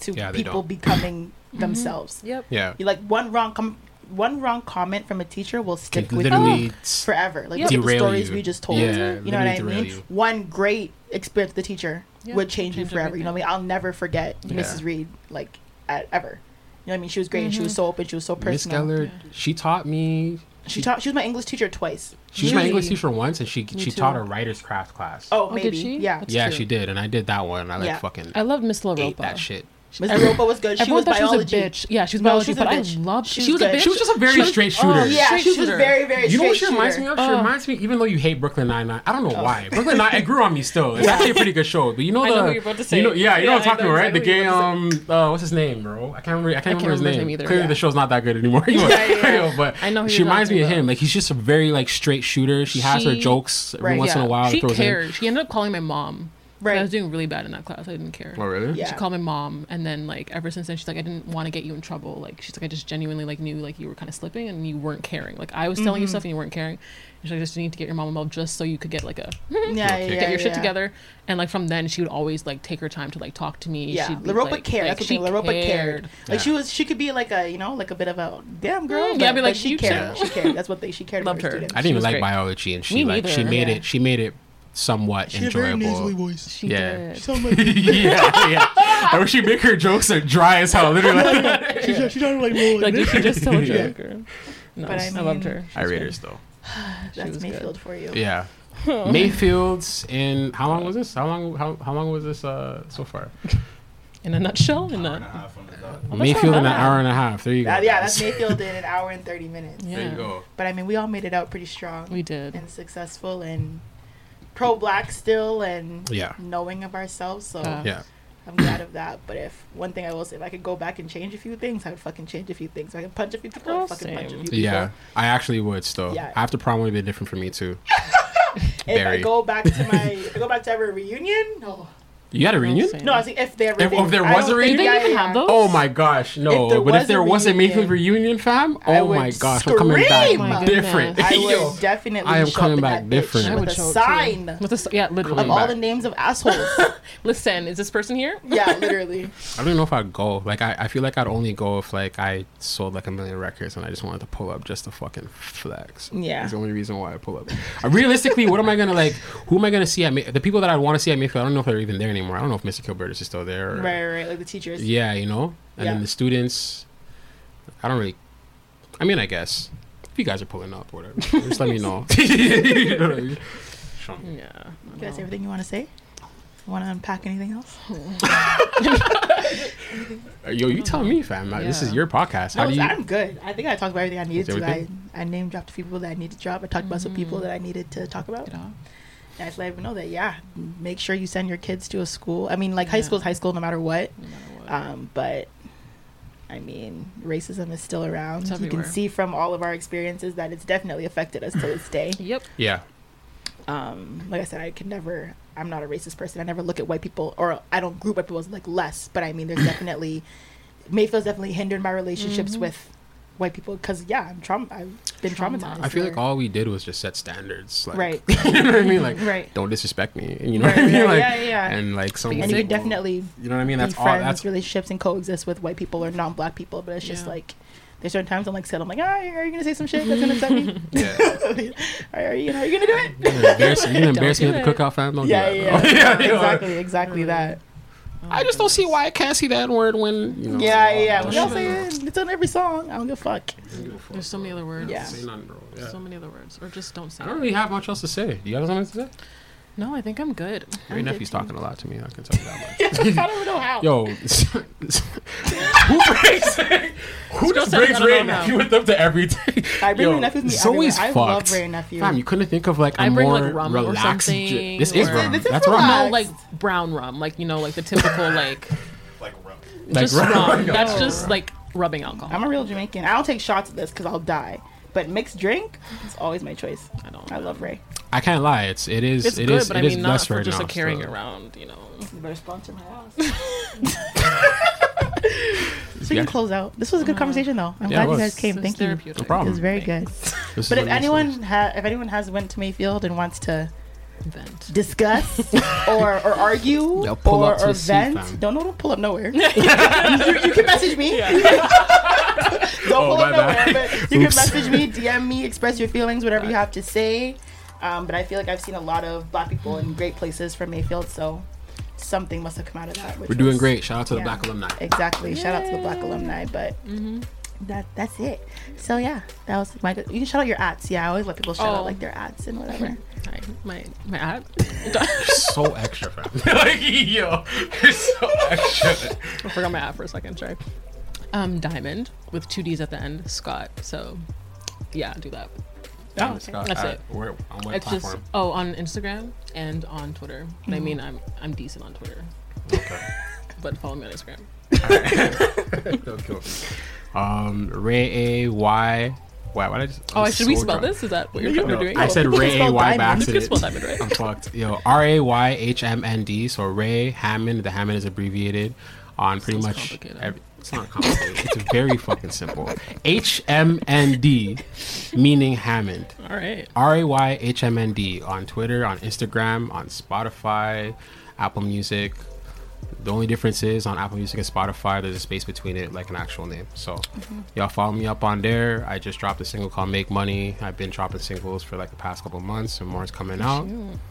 Speaker 3: to
Speaker 5: Yeah,
Speaker 3: people
Speaker 5: don't.
Speaker 3: becoming themselves.
Speaker 4: Yep.
Speaker 5: yeah.
Speaker 3: You like one wrong com- one wrong comment from a teacher will stick
Speaker 5: Can
Speaker 3: with
Speaker 5: literally
Speaker 3: you forever. Like look at the stories
Speaker 5: you.
Speaker 3: we just told.
Speaker 5: Yeah,
Speaker 3: you know what I mean?
Speaker 5: you.
Speaker 3: One great experience with the teacher
Speaker 4: Yeah,
Speaker 3: would change you
Speaker 4: change
Speaker 3: forever. You know what I mean? I'll never forget
Speaker 5: Yeah.
Speaker 3: Mrs. Reed like at, ever. You know what I mean? She was great and she was
Speaker 4: Mm-hmm.
Speaker 3: so open. She was so personal.
Speaker 5: Miss
Speaker 3: personal.
Speaker 5: Geller, she taught me.
Speaker 3: She taught. She was my English teacher twice.
Speaker 5: She was my English teacher once, and she
Speaker 4: Me
Speaker 5: she
Speaker 4: too.
Speaker 5: taught a writer's craft class.
Speaker 3: Oh,
Speaker 4: Oh,
Speaker 3: maybe.
Speaker 4: did she?
Speaker 3: Yeah.
Speaker 4: That's
Speaker 5: yeah,
Speaker 4: true.
Speaker 5: she did, and I did that one. I like
Speaker 3: Yeah.
Speaker 5: fucking
Speaker 4: I loved Miss La
Speaker 5: ate that shit.
Speaker 3: Miss Europa was good. She
Speaker 4: Everyone
Speaker 3: was
Speaker 4: thought she was a bitch. Yeah, she was
Speaker 3: No,
Speaker 4: biology,
Speaker 3: she was a
Speaker 4: but I loved.
Speaker 3: She
Speaker 4: She,
Speaker 3: was
Speaker 4: was a bitch.
Speaker 5: She was just a very
Speaker 4: She was-
Speaker 5: straight
Speaker 4: oh,
Speaker 5: shooter.
Speaker 3: Yeah,
Speaker 4: straight
Speaker 3: she was
Speaker 4: shooter.
Speaker 3: very, very.
Speaker 5: You know what she reminds
Speaker 3: shooter.
Speaker 5: me of? She
Speaker 4: Oh.
Speaker 5: reminds me, even though you hate Brooklyn Nine Nine. I don't know why. Brooklyn Nine. It grew on me still. It's actually a pretty good show. But you know
Speaker 4: I
Speaker 5: the.
Speaker 4: know who you're about to say.
Speaker 5: You know, yeah, you know what I'm talking about, right? The gay um, uh, what's his name, bro? I can't remember. I can't, remember, his,
Speaker 4: remember his
Speaker 5: name.
Speaker 4: name either.
Speaker 5: Clearly,
Speaker 4: Yeah.
Speaker 5: the show's not that good anymore. yeah,
Speaker 3: yeah.
Speaker 5: but
Speaker 4: I know
Speaker 5: she reminds me of him. Like he's just a very like straight shooter. She has her jokes every once in a while.
Speaker 4: She
Speaker 5: throws in.
Speaker 4: cared. She ended up calling my mom.
Speaker 3: Right.
Speaker 4: I was doing really bad in that class. I didn't care.
Speaker 5: Oh really?
Speaker 3: Yeah.
Speaker 4: She called my mom, and then like ever since then, she's like, I didn't want to get you in trouble. Like she's like, I just genuinely like knew like you were kind of slipping and you weren't caring. Like I was telling you stuff and you weren't caring. And she's like, I just need to get your mom involved just so you could get like a
Speaker 3: Yeah, yeah,
Speaker 5: Get
Speaker 3: yeah,
Speaker 4: get your shit together. And like from then, she would always like take her time to like talk to me.
Speaker 3: Yeah,
Speaker 4: She'd be,
Speaker 3: Laropa
Speaker 4: like,
Speaker 3: cared.
Speaker 4: Like,
Speaker 3: That's
Speaker 4: she
Speaker 3: what Laropa cared. Like
Speaker 5: Yeah.
Speaker 3: she was, she could be like a, you know, like a bit of a damn girl.
Speaker 4: Mm, yeah,
Speaker 3: but,
Speaker 4: be like,
Speaker 3: but she cared.
Speaker 4: too.
Speaker 3: She cared. That's what they. She cared.
Speaker 4: Loved
Speaker 3: about her.
Speaker 4: her.
Speaker 3: Students.
Speaker 5: I didn't even like
Speaker 4: great.
Speaker 5: biology, and she
Speaker 4: Me
Speaker 5: like she made it. She made it somewhat
Speaker 3: She had a very
Speaker 5: enjoyable.
Speaker 3: nasally voice.
Speaker 4: She
Speaker 5: Yeah.
Speaker 4: did.
Speaker 5: yeah, yeah. And when she make her jokes are dry as hell, literally.
Speaker 3: She, she don't like roll
Speaker 4: Like did she just tell a
Speaker 5: Yeah.
Speaker 4: joke? Or... No,
Speaker 3: But I
Speaker 4: I, loved
Speaker 3: mean-
Speaker 4: her.
Speaker 5: I rate her still.
Speaker 3: That's
Speaker 4: was good.
Speaker 3: Mayfield for you.
Speaker 5: Yeah. Mayfield's in how long was this? How long how, how long was this uh so far?
Speaker 4: In a nutshell, in
Speaker 6: a
Speaker 4: a
Speaker 6: half on the dot.
Speaker 4: that's
Speaker 5: Mayfield in an hour and a half. There you go.
Speaker 3: That- yeah, that's. Mayfield in an hour and thirty minutes.
Speaker 4: yeah,
Speaker 5: There you go.
Speaker 3: But I mean, we all made it out pretty strong
Speaker 4: we did.
Speaker 3: and successful and pro-black still and
Speaker 5: Yeah.
Speaker 3: knowing of ourselves. So
Speaker 4: Uh,
Speaker 5: Yeah.
Speaker 3: I'm glad of that. But if one thing I will say, if I could go back and change a few things, I would fucking change a few things. If I can punch a few people,
Speaker 4: Oh,
Speaker 3: I'd fucking punch a few people.
Speaker 5: Yeah. I actually would still.
Speaker 3: Yeah.
Speaker 5: After prom would have been different for me too.
Speaker 3: If I go back to my, if I go back to every reunion, no,
Speaker 5: You had a reunion?
Speaker 4: Same.
Speaker 3: no. I think if there,
Speaker 5: If- if there was a
Speaker 4: Do you
Speaker 5: reunion?
Speaker 4: think you can have those?
Speaker 5: Oh my gosh, no.
Speaker 3: If
Speaker 5: but if there was a Mayfield
Speaker 3: reunion,
Speaker 5: reunion, fam, oh my gosh, I'm coming back
Speaker 3: scream.
Speaker 4: My
Speaker 5: different.
Speaker 4: goodness.
Speaker 3: I
Speaker 5: Yo,
Speaker 3: would definitely.
Speaker 5: I am coming back different. I
Speaker 3: with
Speaker 4: would
Speaker 3: a sign
Speaker 4: too. With a, s- yeah, literally.
Speaker 3: of all
Speaker 5: back.
Speaker 3: the names of assholes.
Speaker 4: Listen, is this person here?
Speaker 3: yeah, literally.
Speaker 5: I don't even know if I'd go. Like, I, I feel like I'd only go if like I sold like a million records and I just wanted to pull up just to fucking flex.
Speaker 3: Yeah.
Speaker 5: That's the only reason why I pull up. Uh, realistically, what am I gonna like? Who am I gonna see at May- the people that I want to see at Mayfield? I don't know if they're even there anymore. I don't know if Mr. Kilbertus is still there. Or,
Speaker 3: Right, right. Like the teachers.
Speaker 5: Yeah, you know. And
Speaker 3: Yeah.
Speaker 5: then the students. I don't really. I mean, I guess if you guys are pulling up, or whatever, just let me know. You know I mean? Show.
Speaker 4: Yeah.
Speaker 3: You guys, everything you want to say? Want to unpack anything else?
Speaker 5: Uh, Yo, you tell me, fam. Like, This is your podcast. How
Speaker 3: No,
Speaker 5: do you?
Speaker 3: I'm good. I think I talked about everything I needed to. I,
Speaker 5: everything?
Speaker 3: I name dropped a few people that I needed to drop. I talked about some people that I needed to talk about.
Speaker 4: You know?
Speaker 3: And I just let everyone know that yeah, make sure you send your kids to a school. I mean, like high school is high school no matter what.
Speaker 4: No matter what.
Speaker 3: Um, but I mean, racism is still around.
Speaker 4: It's
Speaker 3: you can see from all of our experiences that it's definitely affected us to this day.
Speaker 4: Yep.
Speaker 5: Yeah.
Speaker 3: Um, like I said, I can never. I'm not a racist person. I never look at white people, or I don't group white people as like less. But I mean, there's definitely Mayfield's definitely hindered my relationships
Speaker 4: Mm-hmm.
Speaker 3: with white people because yeah, I'm traum. I've been
Speaker 4: Traumatized.
Speaker 3: traumatized.
Speaker 5: I feel like all we did was just set standards. Like,
Speaker 3: Right.
Speaker 5: you know what I mean? Like,
Speaker 3: Right.
Speaker 5: don't disrespect me. You know
Speaker 3: Right,
Speaker 5: what I mean?
Speaker 3: right,
Speaker 5: Like,
Speaker 3: yeah, yeah.
Speaker 5: And like some.
Speaker 3: and you
Speaker 4: Basic.
Speaker 3: can definitely
Speaker 5: You know what I mean? That's
Speaker 3: be
Speaker 5: all.
Speaker 3: friends,
Speaker 5: That's
Speaker 3: relationships, and coexist with white people or non-black people. But it's just like there's certain times I'm like, said I'm like, ah, are you gonna say some shit that's gonna upset me?
Speaker 5: yeah.
Speaker 3: are, are you, are you gonna do it?
Speaker 5: You're gonna embarrass, you're gonna embarrass me at the cookout, fam. Don't
Speaker 3: yeah,
Speaker 5: do
Speaker 3: yeah,
Speaker 5: that.
Speaker 3: yeah,
Speaker 5: bro.
Speaker 3: exactly, exactly that.
Speaker 5: I just don't see why I can't see that word when. You know,
Speaker 3: Yeah, yeah.
Speaker 5: Oh, don't
Speaker 3: We all say it. It's on every song. I don't give a fuck.
Speaker 4: There's so many other words.
Speaker 3: Yeah.
Speaker 5: Say nothing, bro. Yeah.
Speaker 4: So many other words. Or just don't say
Speaker 5: I don't really have much else to say. Do you have something to say?
Speaker 4: No, I think I'm good.
Speaker 5: Your
Speaker 3: I'm
Speaker 5: nephew's
Speaker 3: good, too.
Speaker 5: talking a lot to me. I can tell you that much.
Speaker 3: I don't know how.
Speaker 5: Yo, who brings who just brings
Speaker 4: Wray
Speaker 5: and Nephew with them to everything?
Speaker 3: I bring
Speaker 5: Yo,
Speaker 3: my nephew with me
Speaker 5: Zoe's.
Speaker 3: I
Speaker 5: fucked.
Speaker 3: love Wray and Nephew.
Speaker 5: Fam, you couldn't think of like a
Speaker 4: I bring,
Speaker 5: more
Speaker 4: like, rum or
Speaker 5: relaxed.
Speaker 4: something,
Speaker 5: j- this is
Speaker 4: or-
Speaker 5: rum.
Speaker 3: This is
Speaker 5: That's rum.
Speaker 3: relaxed.
Speaker 4: No, like brown rum, like you know, like the typical like
Speaker 6: Like rum.
Speaker 5: Like
Speaker 4: just
Speaker 5: rum.
Speaker 4: rum. That's just like rubbing alcohol.
Speaker 3: I'm a real Jamaican. I don't take shots of this because I'll die. But but mixed drink it's always my choice.
Speaker 4: I don't.
Speaker 3: I love Ray.
Speaker 5: I can't lie. It's it is
Speaker 4: It's
Speaker 5: it
Speaker 4: good,
Speaker 5: is-
Speaker 4: but I
Speaker 5: it is
Speaker 4: mean not
Speaker 5: less
Speaker 4: for
Speaker 5: right
Speaker 4: just
Speaker 5: now,
Speaker 4: like carrying
Speaker 5: so-
Speaker 4: around. You know.
Speaker 3: You better sponsor my house. so you can close out. This was a good uh, conversation, though. I'm
Speaker 5: Yeah,
Speaker 3: glad you guys came.
Speaker 4: It's
Speaker 3: Thank you.
Speaker 4: therapeutic.
Speaker 5: No problem.
Speaker 3: It was very good.
Speaker 5: This
Speaker 3: But if
Speaker 5: what it is.
Speaker 3: anyone ha- if anyone has went to Mayfield and wants to
Speaker 4: Event.
Speaker 3: discuss or, or argue
Speaker 5: They'll pull
Speaker 3: or,
Speaker 5: up
Speaker 3: or
Speaker 5: the seat,
Speaker 3: vent,
Speaker 5: fam.
Speaker 3: don't no, don't pull up nowhere. you, you can message me. don't
Speaker 5: Oh,
Speaker 3: pull up nowhere, but you
Speaker 5: Oops.
Speaker 3: can message me, DM me, express your feelings, whatever you have to say. Um, but I feel like I've seen a lot of black people in great places from Mayfield, so something must have come out of that. which
Speaker 5: We're doing
Speaker 3: was-
Speaker 5: great. Shout out to the black alumni.
Speaker 3: Exactly. Shout out to the black alumni, but
Speaker 4: Mm-hmm.
Speaker 3: that that's it. So yeah, that was my good. You can shout out your ads. Yeah, I always let people shout
Speaker 4: Oh.
Speaker 3: out like their ads and whatever.
Speaker 4: Hi, my my ad.
Speaker 5: so extra, fam. like yo, you're so extra.
Speaker 4: I forgot my app for a second. Sorry. Um, Diamond with two D's at the end. Scott. So, yeah, do that.
Speaker 3: Oh, okay.
Speaker 5: Scott,
Speaker 4: That's it.
Speaker 5: Where, on what
Speaker 4: It's just
Speaker 5: platform?
Speaker 4: oh on Instagram and on Twitter. But I mean, I'm I'm decent on Twitter,
Speaker 5: Okay.
Speaker 4: but follow me on Instagram.
Speaker 5: Don't kill me. Um, Ray A Y. Why? Why did I just?
Speaker 4: Oh,
Speaker 5: I'm
Speaker 4: should we spell
Speaker 5: drunk.
Speaker 4: this? Is that what you're
Speaker 5: No,
Speaker 4: trying to doing?
Speaker 5: I said Ray A Y by
Speaker 3: diamond.
Speaker 4: You can
Speaker 5: accident.
Speaker 4: diamond, right?
Speaker 5: I'm fucked. Yo, R A Y H M N D. So Ray Hammond. The Hammond is abbreviated on pretty
Speaker 4: Sounds
Speaker 5: much. Every, it's not complicated. it's very fucking simple. H M N D, meaning Hammond.
Speaker 4: All right.
Speaker 5: R A Y H M N D on Twitter, on Instagram, on Spotify, Apple Music. The only difference is on Apple Music and Spotify, there's a space between it, like an actual name. So, mm-hmm. y'all follow me up on there. I just dropped a single called "Make Money." I've been dropping singles for like the past couple months, and more is coming out.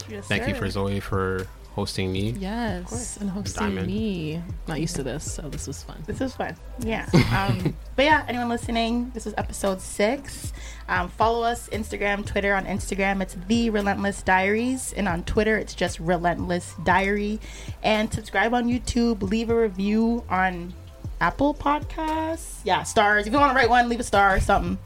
Speaker 3: Yes,
Speaker 5: Thank you for Zoe for hosting me.
Speaker 4: Yes, and hosting
Speaker 5: Diamond.
Speaker 4: me. Not used to this, so this was fun.
Speaker 3: This was fun. Yeah. Um, but yeah, anyone listening, this is episode six. Um, follow us Instagram, Twitter. On Instagram, it's the Relentless Diaries, and on Twitter, it's just Relentless Diary. And subscribe on YouTube. Leave a review on Apple Podcasts. Yeah, stars. If you want to write one, leave a star or something.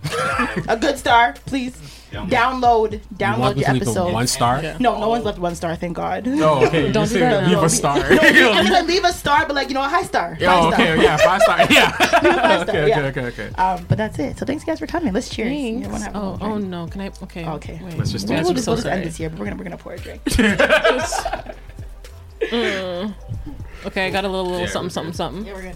Speaker 3: a good star, please. Download, download
Speaker 5: want
Speaker 3: your
Speaker 5: to leave a
Speaker 3: episode.
Speaker 5: one star?
Speaker 3: No, no one's left one star. Thank God.
Speaker 5: No, okay.
Speaker 4: Don't
Speaker 5: you
Speaker 4: do that
Speaker 5: leave a star.
Speaker 3: No, I mean, leave a star, but like you know, a high star.
Speaker 5: Oh,
Speaker 3: Five star.
Speaker 5: yeah, five star, yeah.
Speaker 3: Five star,
Speaker 5: okay,
Speaker 3: yeah.
Speaker 5: okay, okay, okay.
Speaker 3: Um, but that's it. So thanks, guys, for coming. Let's cheers.
Speaker 4: Thanks.
Speaker 3: Everyone have
Speaker 4: Oh, oh no! Can I? Okay.
Speaker 3: Okay.
Speaker 4: Wait.
Speaker 5: Let's just do
Speaker 3: We'll,
Speaker 5: it.
Speaker 3: we'll just,
Speaker 4: so
Speaker 3: we'll just end this here, but we're gonna we're gonna pour a drink.
Speaker 4: Okay, I got a little, little
Speaker 5: Yeah,
Speaker 4: something, something, something.
Speaker 3: yeah, we're good.